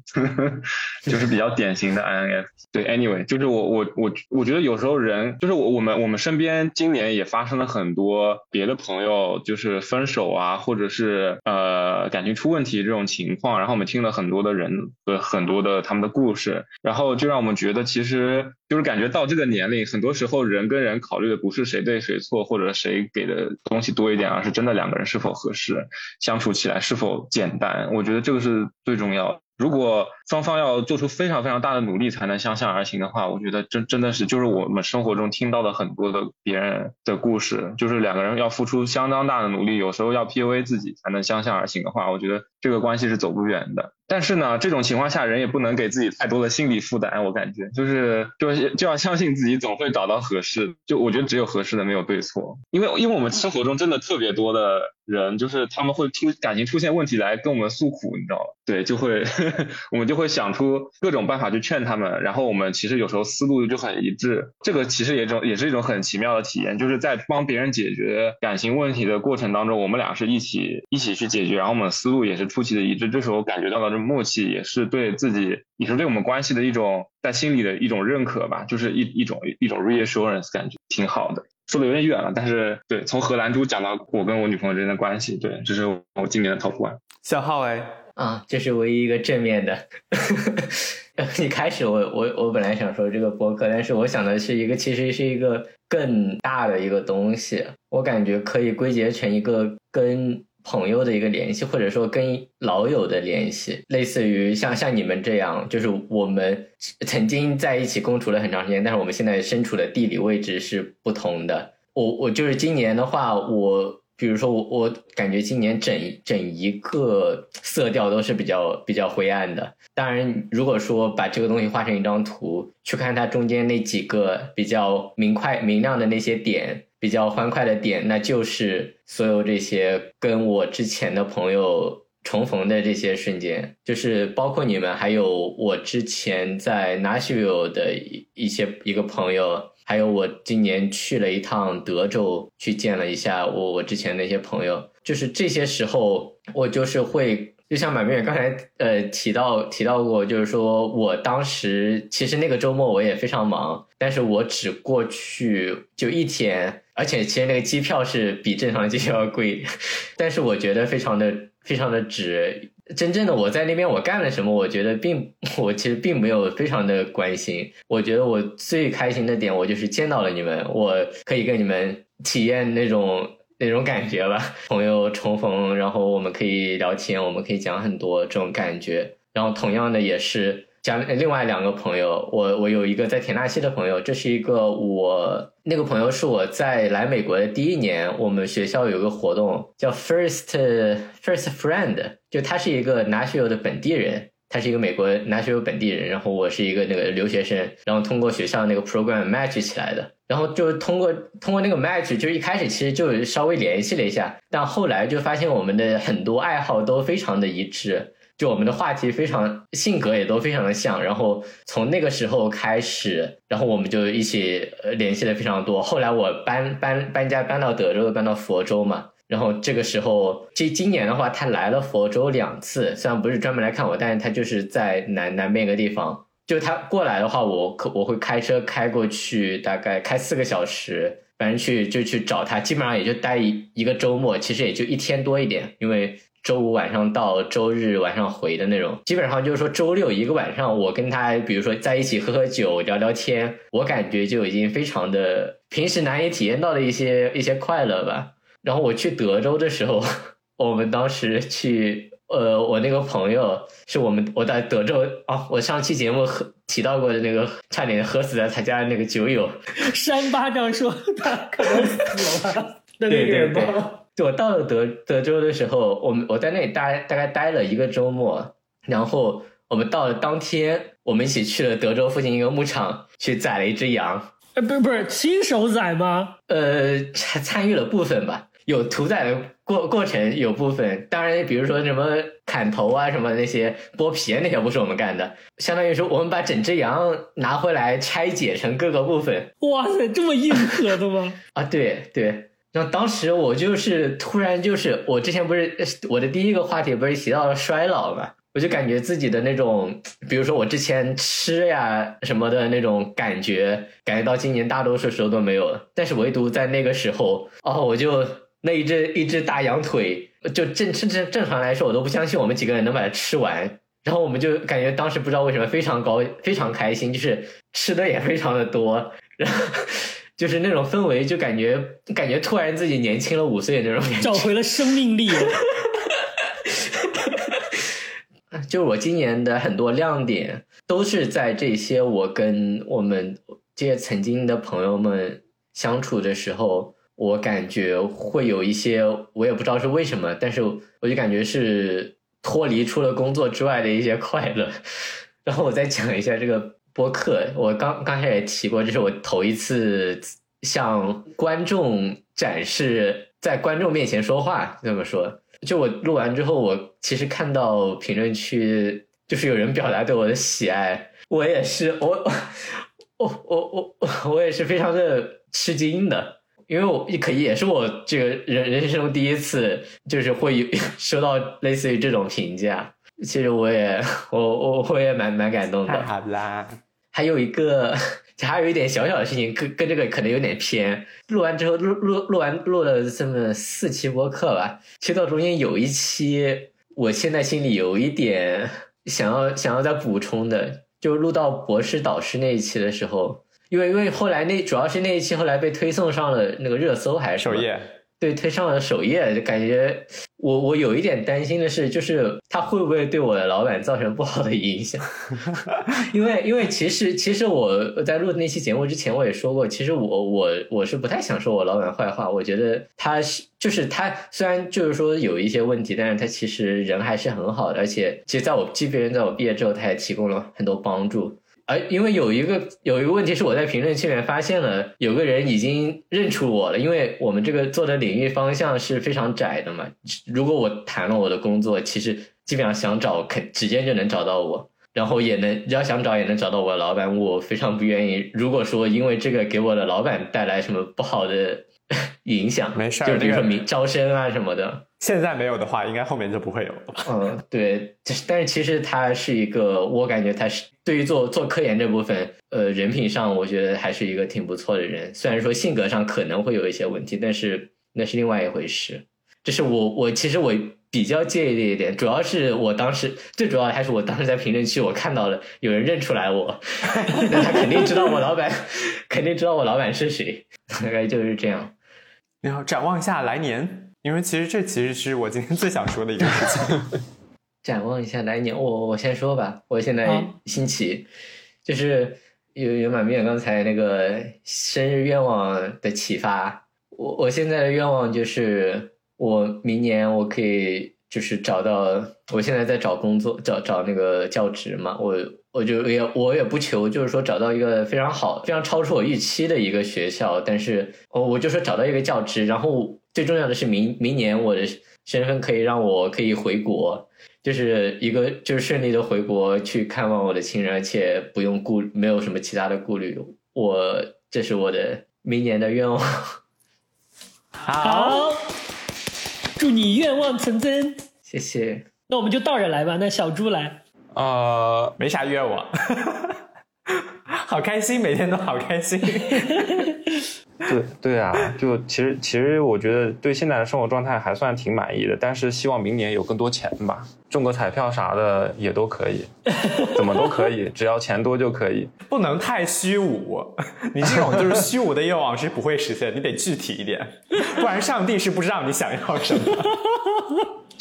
就是比较典型的 INF。对，anyway，就是我我我我觉得有时候人就是我我们我们身边今年也发生了很多别的朋友就是分手啊，或者是呃感情出问题这种情况，然后我们听了很多的人和很多的他们的故事，然后就让我们觉得其实就是感觉到这个年龄，很多时候人跟人考虑的不是谁对谁错，或者谁给的东西多一点，而是真的两个人是否合适，相处起来是否简单。我觉得这个是最重要的。如果双方要做出非常非常大的努力才能相向而行的话，我觉得真真的是就是我们生活中听到的很多的别人的故事，就是两个人要付出相当大的努力，有时候要 PUA 自己才能相向而行的话，我觉得这个关系是走不远的。但是呢，这种情况下人也不能给自己太多的心理负担，我感觉就是就是就要相信自己总会找到合适。就我觉得只有合适的，没有对错。因为因为我们生活中真的特别多的人，就是他们会出感情出现问题来跟我们诉苦，你知道吗？对，就会 我们就就会想出各种办法去劝他们。然后我们其实有时候思路就很一致，这个其实也种也是一种很奇妙的体验，就是在帮别人解决感情问题的过程当中，我们俩是一起一起去解决，然后我们思路也是出奇的一致。这时候感觉到了。默契也是对自己，也是对我们关系的一种在心里的一种认可吧，就是一一种一种 reassurance，感觉挺好的。说的有点远了，但是对，从荷兰猪讲到我跟我女朋友之间的关系，对，这是我今年的 top one。小浩哎，啊，这是唯一一个正面的。一开始我我我本来想说这个博客，但是我想的是一个其实是一个更大的一个东西，我感觉可以归结成一个跟。朋友的一个联系，或者说跟老友的联系，类似于像像你们这样，就是我们曾经在一起共处了很长时间，但是我们现在身处的地理位置是不同的。我我就是今年的话，我比如说我我感觉今年整整一个色调都是比较比较灰暗的。当然，如果说把这个东西画成一张图，去看它中间那几个比较明快明亮的那些点。比较欢快的点，那就是所有这些跟我之前的朋友重逢的这些瞬间，就是包括你们，还有我之前在 Nashville 的一一些一个朋友，还有我今年去了一趟德州，去见了一下我我之前那些朋友，就是这些时候，我就是会。就像满面刚才呃提到提到过，就是说我当时其实那个周末我也非常忙，但是我只过去就一天，而且其实那个机票是比正常机票要贵，但是我觉得非常的非常的值。真正的我在那边我干了什么，我觉得并 我其实并没有非常的关心。我觉得我最开心的点，我就是见到了你们，我可以跟你们体验那种。那种感觉吧，朋友重逢，然后我们可以聊天，我们可以讲很多这种感觉。然后同样的也是讲另外两个朋友，我我有一个在田纳西的朋友，这是一个我那个朋友是我在来美国的第一年，我们学校有个活动叫 First First Friend，就他是一个纳什维尔的本地人。他是一个美国纳什维尔本地人，然后我是一个那个留学生，然后通过学校那个 program match 起来的，然后就通过通过那个 match，就一开始其实就稍微联系了一下，但后来就发现我们的很多爱好都非常的一致，就我们的话题非常，性格也都非常的像，然后从那个时候开始，然后我们就一起联系的非常多。后来我搬搬搬家搬到德州，搬到佛州嘛。然后这个时候，这今年的话，他来了佛州两次，虽然不是专门来看我，但是他就是在南南边一个地方。就他过来的话，我可我会开车开过去，大概开四个小时，反正去就去找他，基本上也就待一一个周末，其实也就一天多一点，因为周五晚上到周日晚上回的那种，基本上就是说周六一个晚上，我跟他比如说在一起喝喝酒聊聊天，我感觉就已经非常的平时难以体验到的一些一些快乐吧。然后我去德州的时候，我们当时去，呃，我那个朋友是我们我在德州啊，我上期节目喝提到过的那个差点喝死在他家的那个酒友，扇巴掌说他可能死了的那个人吗？我到了德德州的时候，我们我在那里待大概待了一个周末，然后我们到了当天，我们一起去了德州附近一个牧场去宰了一只羊。呃，不是不是亲手宰吗？呃，参参与了部分吧。有屠宰的过过程，有部分，当然，比如说什么砍头啊，什么那些剥皮那些不是我们干的，相当于说我们把整只羊拿回来拆解成各个部分。哇塞，这么硬核的吗？啊，对对。那当时我就是突然就是，我之前不是我的第一个话题不是提到了衰老嘛，我就感觉自己的那种，比如说我之前吃呀什么的那种感觉，感觉到今年大多数时候都没有了，但是唯独在那个时候，哦，我就。那一只一只大羊腿，就正正正正常来说，我都不相信我们几个人能把它吃完。然后我们就感觉当时不知道为什么非常高，非常开心，就是吃的也非常的多，然后就是那种氛围，就感觉感觉突然自己年轻了五岁那种感觉，找回了生命力。就是我今年的很多亮点，都是在这些我跟我们这些曾经的朋友们相处的时候。我感觉会有一些，我也不知道是为什么，但是我就感觉是脱离出了工作之外的一些快乐。然后我再讲一下这个播客，我刚刚才也提过，这是我头一次向观众展示，在观众面前说话。这么说，就我录完之后，我其实看到评论区就是有人表达对我的喜爱，我也是，我我我我我也是非常的吃惊的。因为我也可以，也是我这个人人生中第一次，就是会有 收到类似于这种评价。其实我也，我我我也蛮蛮感动的。好啦，还有一个，还有一点小小的事情，跟跟这个可能有点偏。录完之后，录录录完录了这么四期播客吧，其实到中间有一期，我现在心里有一点想要想要再补充的，就录到博士导师那一期的时候。因为因为后来那主要是那一期后来被推送上了那个热搜还是首页，对，推上了首页，就感觉我我有一点担心的是，就是他会不会对我的老板造成不好的影响？因为因为其实其实我在录那期节目之前我也说过，其实我我我是不太想说我老板坏话，我觉得他是就是他虽然就是说有一些问题，但是他其实人还是很好的，而且其实在我即便在我毕业之后，他也提供了很多帮助。而因为有一个有一个问题是我在评论区里面发现了，有个人已经认出我了，因为我们这个做的领域方向是非常窄的嘛。如果我谈了我的工作，其实基本上想找肯直接就能找到我，然后也能要想找也能找到我的老板。我非常不愿意，如果说因为这个给我的老板带来什么不好的 影响，没事儿就是比如说这个名招生啊什么的。现在没有的话，应该后面就不会有了吧？嗯，对，就是但是其实他是一个，我感觉他是对于做做科研这部分，呃，人品上我觉得还是一个挺不错的人。虽然说性格上可能会有一些问题，但是那是另外一回事。这是我我其实我比较介意的一点，主要是我当时最主要的还是我当时在评论区我看到了有人认出来我，那他肯定知道我老板，肯定知道我老板是谁，大概就是这样。然后展望一下来年，因为其实这其实是我今天最想说的一个事情。展望一下来年，我我先说吧，我现在好兴起，就是有有满面刚才那个生日愿望的启发，我我现在的愿望就是我明年我可以就是找到，我现在在找工作，找找那个教职嘛，我我就也我也不求就是说找到一个非常好、非常超出我预期的一个学校，但是我我就说找到一个教职，然后最重要的是明明年我的身份可以让我可以回国。就是一个就是顺利的回国去看望我的亲人，而且不用顾没有什么其他的顾虑。我这是我的明年的愿望。好，祝你愿望成真。谢谢。那我们就倒着来吧。那小猪来，呃，没啥愿望，好开心，每天都好开心。对对啊，就其实其实我觉得对现在的生活状态还算挺满意的，但是希望明年有更多钱吧，中个彩票啥的也都可以，怎么都可以，只要钱多就可以。不能太虚无，你这种就是虚无的愿望是不会实现，你得具体一点，不然上帝是不知道你想要什么。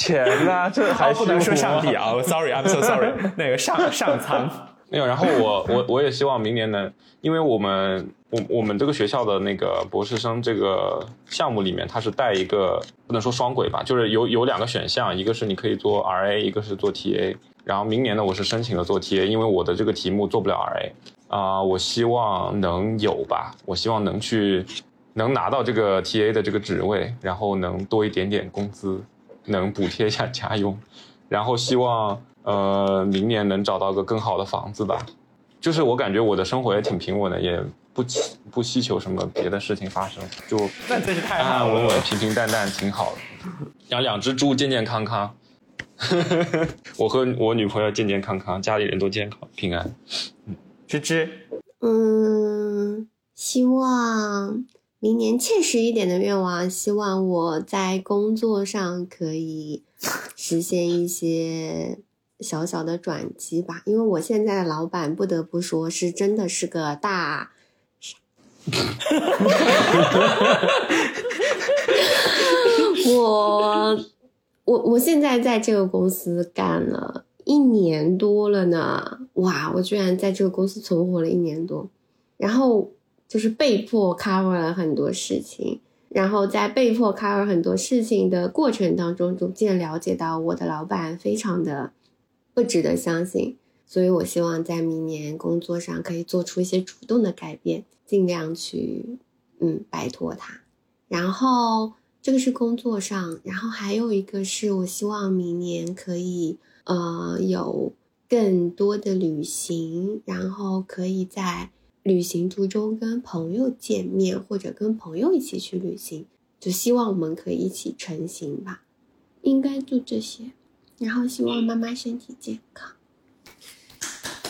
钱呐、这还哦，不能说上帝啊、哦、，sorry，I'm so sorry，那个上上苍。没有，然后我我我也希望明年能，因为我们我我们这个学校的那个博士生这个项目里面，它是带一个不能说双轨吧，就是有有两个选项，一个是你可以做 RA，一个是做 TA。然后明年呢，我是申请了做 TA，因为我的这个题目做不了 RA 啊、我希望能有吧，我希望能去能拿到这个 TA 的这个职位，然后能多一点点工资，能补贴一下家用，然后希望呃明年能找到个更好的房子吧。就是我感觉我的生活也挺平稳的，也不期不希求什么别的事情发生，就那真是太安安稳稳、平平淡淡，挺好的。养两只猪健健康康，我和我女朋友健健康康，家里人都健康平安。芝芝，嗯，希望明年切实一点的愿望，希望我在工作上可以实现一些小小的转机吧。因为我现在的老板不得不说是真的是个大 我我我现在在这个公司干了一年多了呢，哇！我居然在这个公司存活了一年多，然后就是被迫 cover 了很多事情，然后在被迫 cover 很多事情的过程当中，逐渐了解到我的老板非常的不值得相信，所以我希望在明年工作上可以做出一些主动的改变，尽量去嗯摆脱他。然后这个是工作上，然后还有一个是我希望明年可以呃有更多的旅行，然后可以在旅行途中跟朋友见面，或者跟朋友一起去旅行，就希望我们可以一起成行吧。应该就这些，然后希望妈妈身体健康。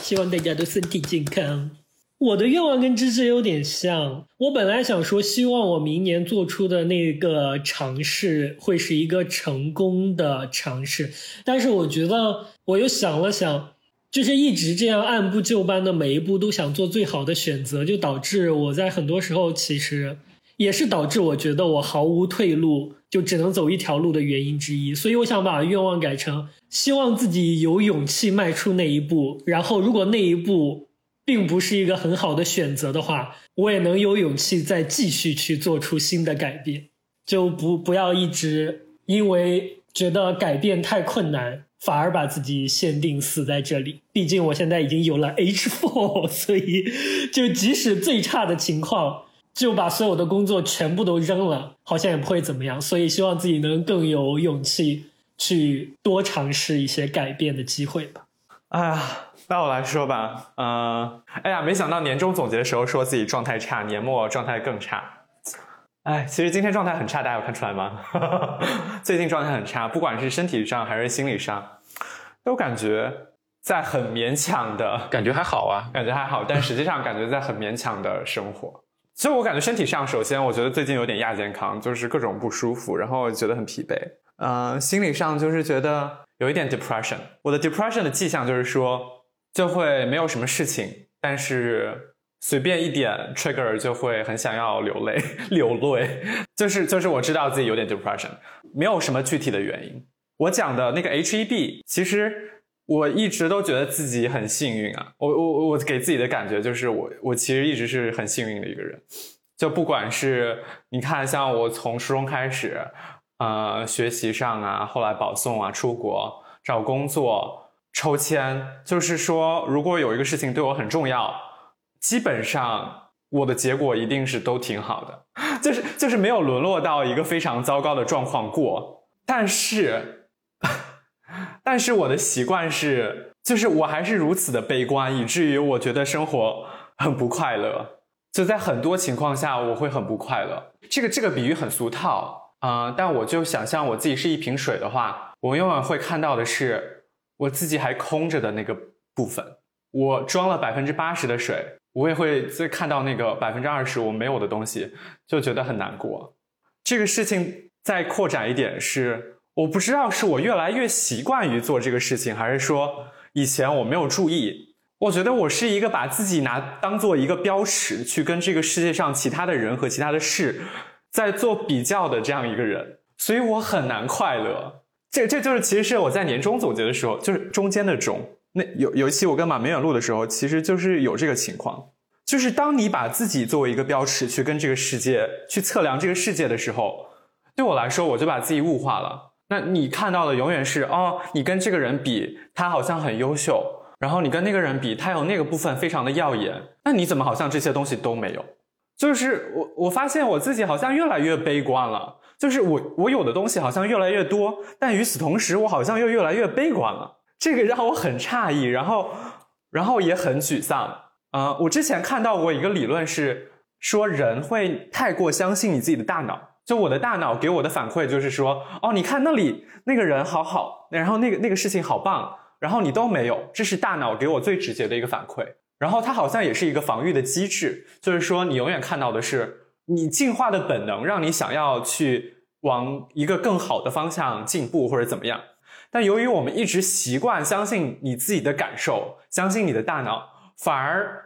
希望大家都身体健康。我的愿望跟芝芝有点像，我本来想说，希望我明年做出的那个尝试会是一个成功的尝试，但是我觉得我又想了想，就是一直这样按部就班的每一步都想做最好的选择，就导致我在很多时候其实也是导致我觉得我毫无退路，就只能走一条路的原因之一。所以我想把愿望改成希望自己有勇气迈出那一步，然后如果那一步并不是一个很好的选择的话，我也能有勇气再继续去做出新的改变，就不不要一直因为觉得改变太困难，反而把自己限定死在这里。毕竟我现在已经有了 H4，所以就即使最差的情况，就把所有的工作全部都扔了，好像也不会怎么样。所以希望自己能更有勇气去多尝试一些改变的机会吧。哎呀，那我来说吧，嗯、哎呀，没想到年终总结的时候说自己状态差，年末状态更差。哎，其实今天状态很差，大家有看出来吗？最近状态很差，不管是身体上还是心理上，都感觉在很勉强的，感觉还好啊。感觉还好，但实际上感觉在很勉强的生活。所以我感觉身体上，首先我觉得最近有点亚健康，就是各种不舒服，然后觉得很疲惫。嗯、心理上就是觉得有一点 depression。我的 depression 的迹象就是说，就会没有什么事情，但是随便一点 trigger 就会很想要流泪，流泪。就是就是我知道自己有点 depression，没有什么具体的原因。我讲的那个 HEB，其实我一直都觉得自己很幸运啊。我我我给自己的感觉就是我我其实一直是很幸运的一个人。就不管是你看，像我从初中开始，呃，学习上啊，后来保送啊，出国找工作、抽签，就是说，如果有一个事情对我很重要，基本上我的结果一定是都挺好的，就是就是没有沦落到一个非常糟糕的状况过。但是，但是我的习惯是，就是我还是如此的悲观，以至于我觉得生活很不快乐。就在很多情况下，我会很不快乐。这个这个比喻很俗套啊、但我就想象我自己是一瓶水的话，我永远会看到的是我自己还空着的那个部分。我装了百分之八十的水，我也会再看到那个百分之二十我没有的东西，就觉得很难过。这个事情再扩展一点是，我不知道是我越来越习惯于做这个事情，还是说以前我没有注意。我觉得我是一个把自己拿当做一个标尺去跟这个世界上其他的人和其他的事在做比较的这样一个人，所以我很难快乐。这这就是其实是我在年终总结的时候，就是中间的中那有有一期我跟马明远录的时候，其实就是有这个情况，就是当你把自己作为一个标尺去跟这个世界去测量这个世界的时候，对我来说我就把自己物化了。那你看到的永远是哦，你跟这个人比，他好像很优秀。然后你跟那个人比，他有那个部分非常的耀眼，那你怎么好像这些东西都没有？就是我我发现我自己好像越来越悲观了，就是我我有的东西好像越来越多，但与此同时我好像又越来越悲观了，这个让我很诧异，然后然后也很沮丧。啊、呃，我之前看到过一个理论是说人会太过相信你自己的大脑，就我的大脑给我的反馈就是说，哦，你看那里那个人好好，然后那个那个事情好棒。然后你都没有，这是大脑给我最直接的一个反馈。然后它好像也是一个防御的机制，就是说你永远看到的是你进化的本能，让你想要去往一个更好的方向进步或者怎么样。但由于我们一直习惯相信你自己的感受，相信你的大脑，反而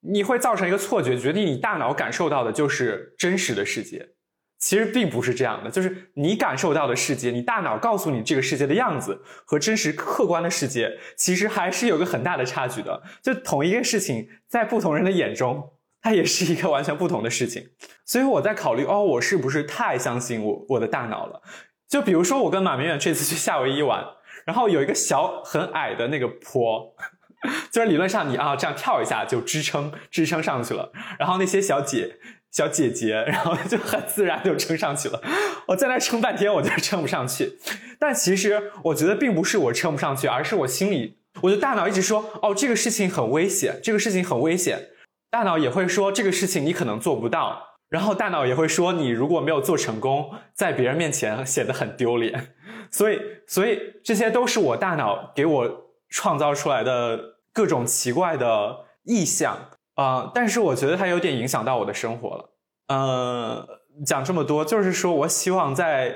你会造成一个错觉，觉得你大脑感受到的就是真实的世界。其实并不是这样的，就是你感受到的世界，你大脑告诉你这个世界的样子和真实客观的世界，其实还是有个很大的差距的。就同一个事情，在不同人的眼中，它也是一个完全不同的事情。所以我在考虑，哦，我是不是太相信我我的大脑了？就比如说，我跟马明远这次去夏威夷玩，然后有一个小很矮的那个坡。就是理论上你啊这样跳一下就支撑支撑上去了，然后那些小姐小姐姐，然后就很自然就撑上去了。我在那撑半天，我就撑不上去。但其实我觉得并不是我撑不上去，而是我心里，我的大脑一直说，哦，这个事情很危险，这个事情很危险。大脑也会说这个事情你可能做不到，然后大脑也会说你如果没有做成功，在别人面前显得很丢脸。所以，所以这些都是我大脑给我创造出来的各种奇怪的意象啊、但是我觉得它有点影响到我的生活了。呃，讲这么多，就是说我希望在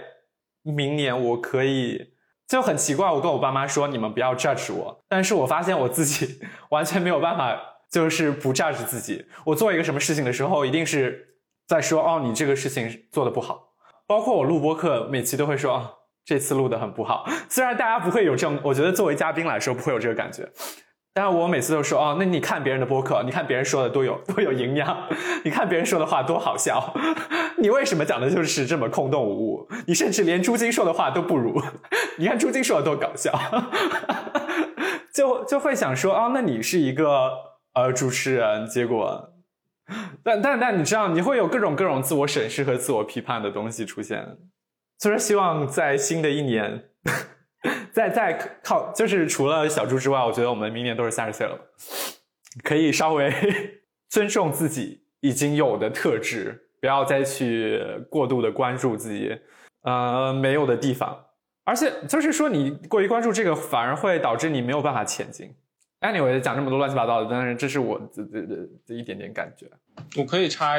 明年我可以，就很奇怪，我跟我爸妈说你们不要 judge 我，但是我发现我自己 完全没有办法，就是不 judge 自己。我做一个什么事情的时候，一定是在说哦，你这个事情做的不好。包括我录播课，每期都会说。哦这次录的很不好，虽然大家不会有这种，我觉得作为嘉宾来说不会有这个感觉，但是我每次都说哦，那你看别人的播客，你看别人说的多有 多有营养，你看别人说的话多好笑，你为什么讲的就是这么空洞无物？你甚至连朱晶说的话都不如，你看朱晶说的多搞笑，就就会想说哦，那你是一个呃主持人，结果，但但但你知道，你会有各种各种自我审视和自我批判的东西出现，就是希望在新的一年。在在靠，就是除了小猪之外，我觉得我们明年都是三十岁了，可以稍微 尊重自己已经有的特质，不要再去过度的关注自己呃没有的地方，而且就是说你过于关注这个，反而会导致你没有办法前进。Anyway，讲这么多乱七八糟的，但是这是我的的的的一点点感觉。我可以插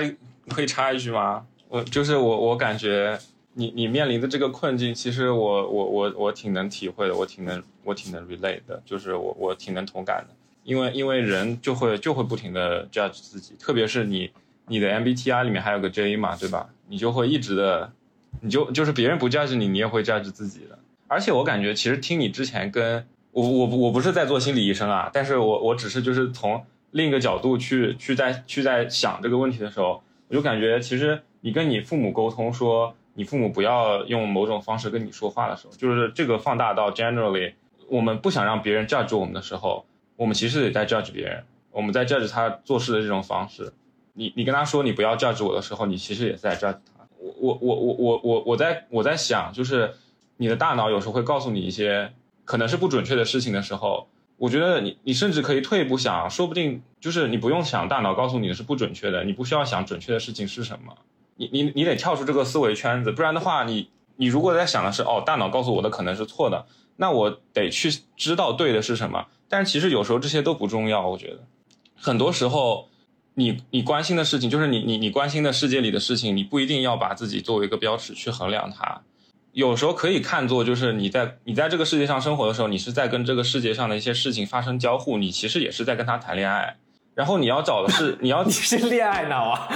可以插一句吗？我就是我我感觉。你你面临的这个困境，其实我我我我挺能体会的，我挺能我挺能 relate 的，就是我我挺能同感的，因为因为人就会就会不停的 judge 自己，特别是你你的 MBTI 里面还有个 J 嘛，对吧？你就会一直的，你就就是别人不 judge 你，你也会 judge 自己的。而且我感觉，其实听你之前跟我我我不是在做心理医生啊，但是我我只是就是从另一个角度去去在去在想这个问题的时候，我就感觉其实你跟你父母沟通说。你父母不要用某种方式跟你说话的时候，就是这个放大到 generally，我们不想让别人 judge 我们的时候，我们其实也在 judge 别人，我们在 judge 他做事的这种方式。你你跟他说你不要 judge 我的时候，你其实也在 judge 他。我我我我我我我在我在想，就是你的大脑有时候会告诉你一些可能是不准确的事情的时候，我觉得你你甚至可以退一步想，说不定就是你不用想大脑告诉你的是不准确的，你不需要想准确的事情是什么。你你你得跳出这个思维圈子，不然的话，你你如果在想的是哦，大脑告诉我的可能是错的，那我得去知道对的是什么。但是其实有时候这些都不重要，我觉得很多时候，你你关心的事情，就是你你你关心的世界里的事情，你不一定要把自己作为一个标尺去衡量它。有时候可以看作就是你在你在这个世界上生活的时候，你是在跟这个世界上的一些事情发生交互，你其实也是在跟他谈恋爱。然后你要找的是 你要你是恋爱脑啊。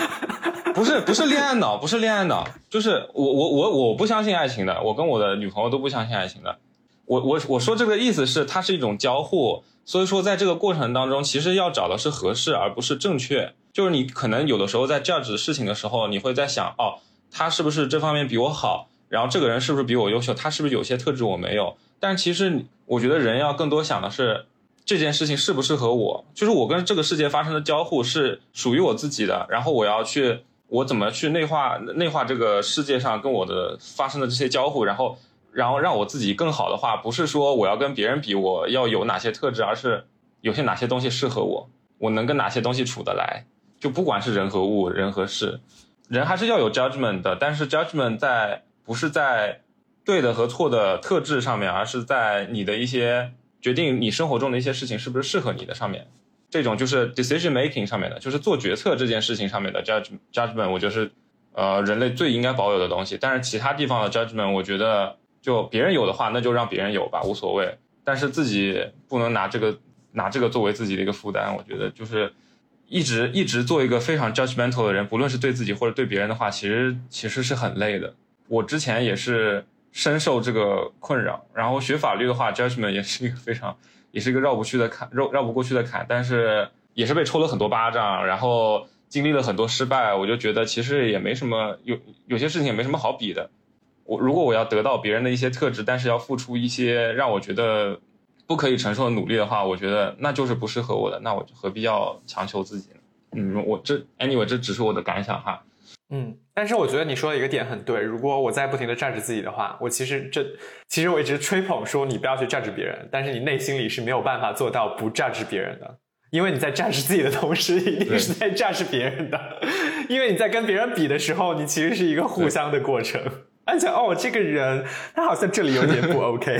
不 是不是恋爱脑，不是恋爱脑，就是我我我我不相信爱情的，我跟我的女朋友都不相信爱情的。我我我说这个意思是，它是一种交互，所以说在这个过程当中，其实要找的是合适，而不是正确。就是你可能有的时候在 judge 事情的时候，你会在想，哦，他是不是这方面比我好？然后这个人是不是比我优秀？他是不是有些特质我没有？但其实我觉得人要更多想的是。这件事情适不适合我？就是我跟这个世界发生的交互是属于我自己的，然后我要去，我怎么去内化内化这个世界上跟我的发生的这些交互，然后然后让我自己更好的话，不是说我要跟别人比，我要有哪些特质，而是有些哪些东西适合我，我能跟哪些东西处得来。就不管是人和物，人和事，人还是要有 judgment 的，但是 judgment 在不是在对的和错的特质上面，而是在你的一些。决定你生活中的一些事情是不是适合你的上面，这种就是 decision making 上面的，就是做决策这件事情上面的 judge judgment，我觉得是呃人类最应该保有的东西。但是其他地方的 judgment，我觉得就别人有的话，那就让别人有吧，无所谓。但是自己不能拿这个拿这个作为自己的一个负担。我觉得就是一直一直做一个非常 judgmental 的人，不论是对自己或者对别人的话，其实其实是很累的。我之前也是。深受这个困扰，然后学法律的话，judgment 也是一个非常，也是一个绕不去的坎，绕绕不过去的坎。但是也是被抽了很多巴掌，然后经历了很多失败，我就觉得其实也没什么，有有些事情也没什么好比的。我如果我要得到别人的一些特质，但是要付出一些让我觉得不可以承受的努力的话，我觉得那就是不适合我的，那我就何必要强求自己呢？嗯，我这 anyway 这只是我的感想哈。嗯，但是我觉得你说的一个点很对。如果我在不停的 judge 自己的话，我其实这其实我一直吹捧说你不要去 judge 别人，但是你内心里是没有办法做到不 judge 别人的，因为你在 judge 自己的同时，一定是在 judge 别人的。因为你在跟别人比的时候，你其实是一个互相的过程。而且哦，这个人他好像这里有点不 OK，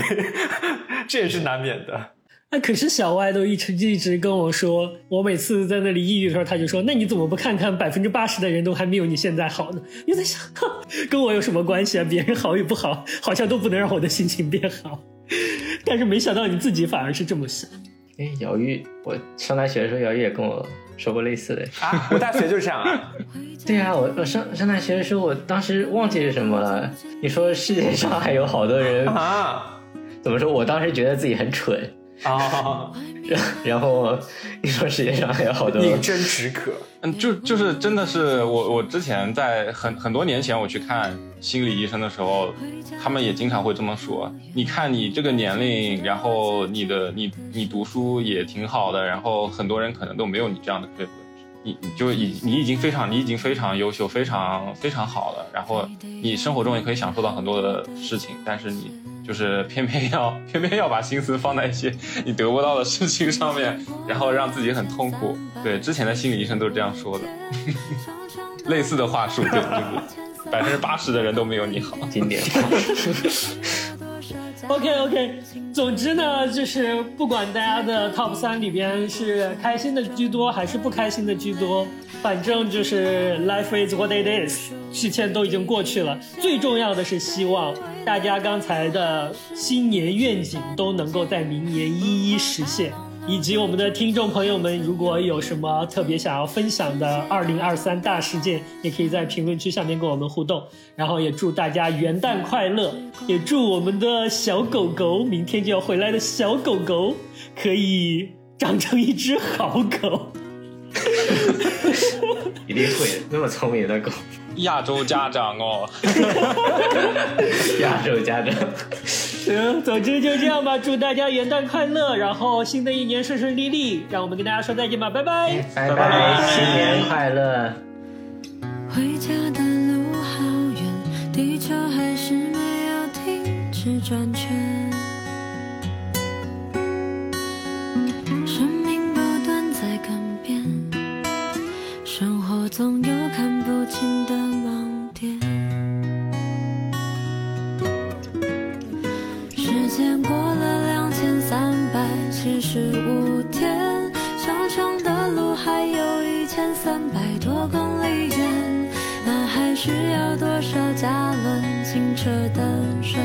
这也是难免的。那可是小歪都一直一直跟我说，我每次在那里抑郁的时候，他就说：“那你怎么不看看百分之八十的人都还没有你现在好呢？”又在想，跟我有什么关系啊？别人好与不好，好像都不能让我的心情变好。但是没想到你自己反而是这么想。哎，姚玉，我上大学的时候，姚玉也跟我说过类似的。啊，我大学就是这样啊。对啊，我我上上大学的时候，我当时忘记是什么了。你说世界上还有好多人啊？怎么说？我当时觉得自己很蠢。啊，然然后你说世界上还有好多饮鸩止渴。嗯，就就是真的是我我之前在很很多年前我去看心理医生的时候，他们也经常会这么说。你看你这个年龄，然后你的你你读书也挺好的，然后很多人可能都没有你这样的肺部问题。你你就已你已经非常你已经非常优秀，非常非常好了。然后你生活中也可以享受到很多的事情，但是你就是偏偏要偏偏要把心思放在一些你得不到的事情上面，然后让自己很痛苦。对，之前的心理医生都是这样说的，类似的话术，对，就 是百分之八十的人都没有你好。经典。OK OK，总之呢，就是不管大家的 Top 三里边是开心的居多还是不开心的居多，反正就是 Life is what it is，事情都已经过去了。最重要的是希望大家刚才的新年愿景都能够在明年一一实现。以及我们的听众朋友们，如果有什么特别想要分享的二零二三大事件，也可以在评论区下面跟我们互动。然后也祝大家元旦快乐，也祝我们的小狗狗明天就要回来的小狗狗可以长成一只好狗。一定会的，那么聪明的狗，亚洲家长哦，亚洲家长。行，总之就这样吧，祝大家元旦快乐，然后新的一年顺顺利利。让我们跟大家说再见吧，拜拜。拜拜，新年快乐。回家的路好远，地球还是没有停止转圈。加仑清澈的水，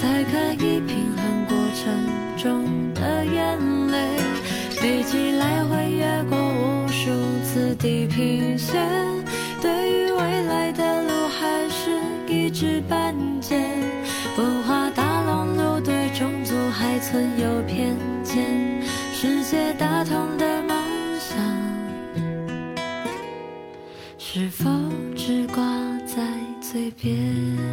才可以平衡过程中的眼泪？飞机来回越过无数次地平线，对于未来的路还是一知半解。文化大熔炉对种族还存有偏见，世界大同的梦想，是否随便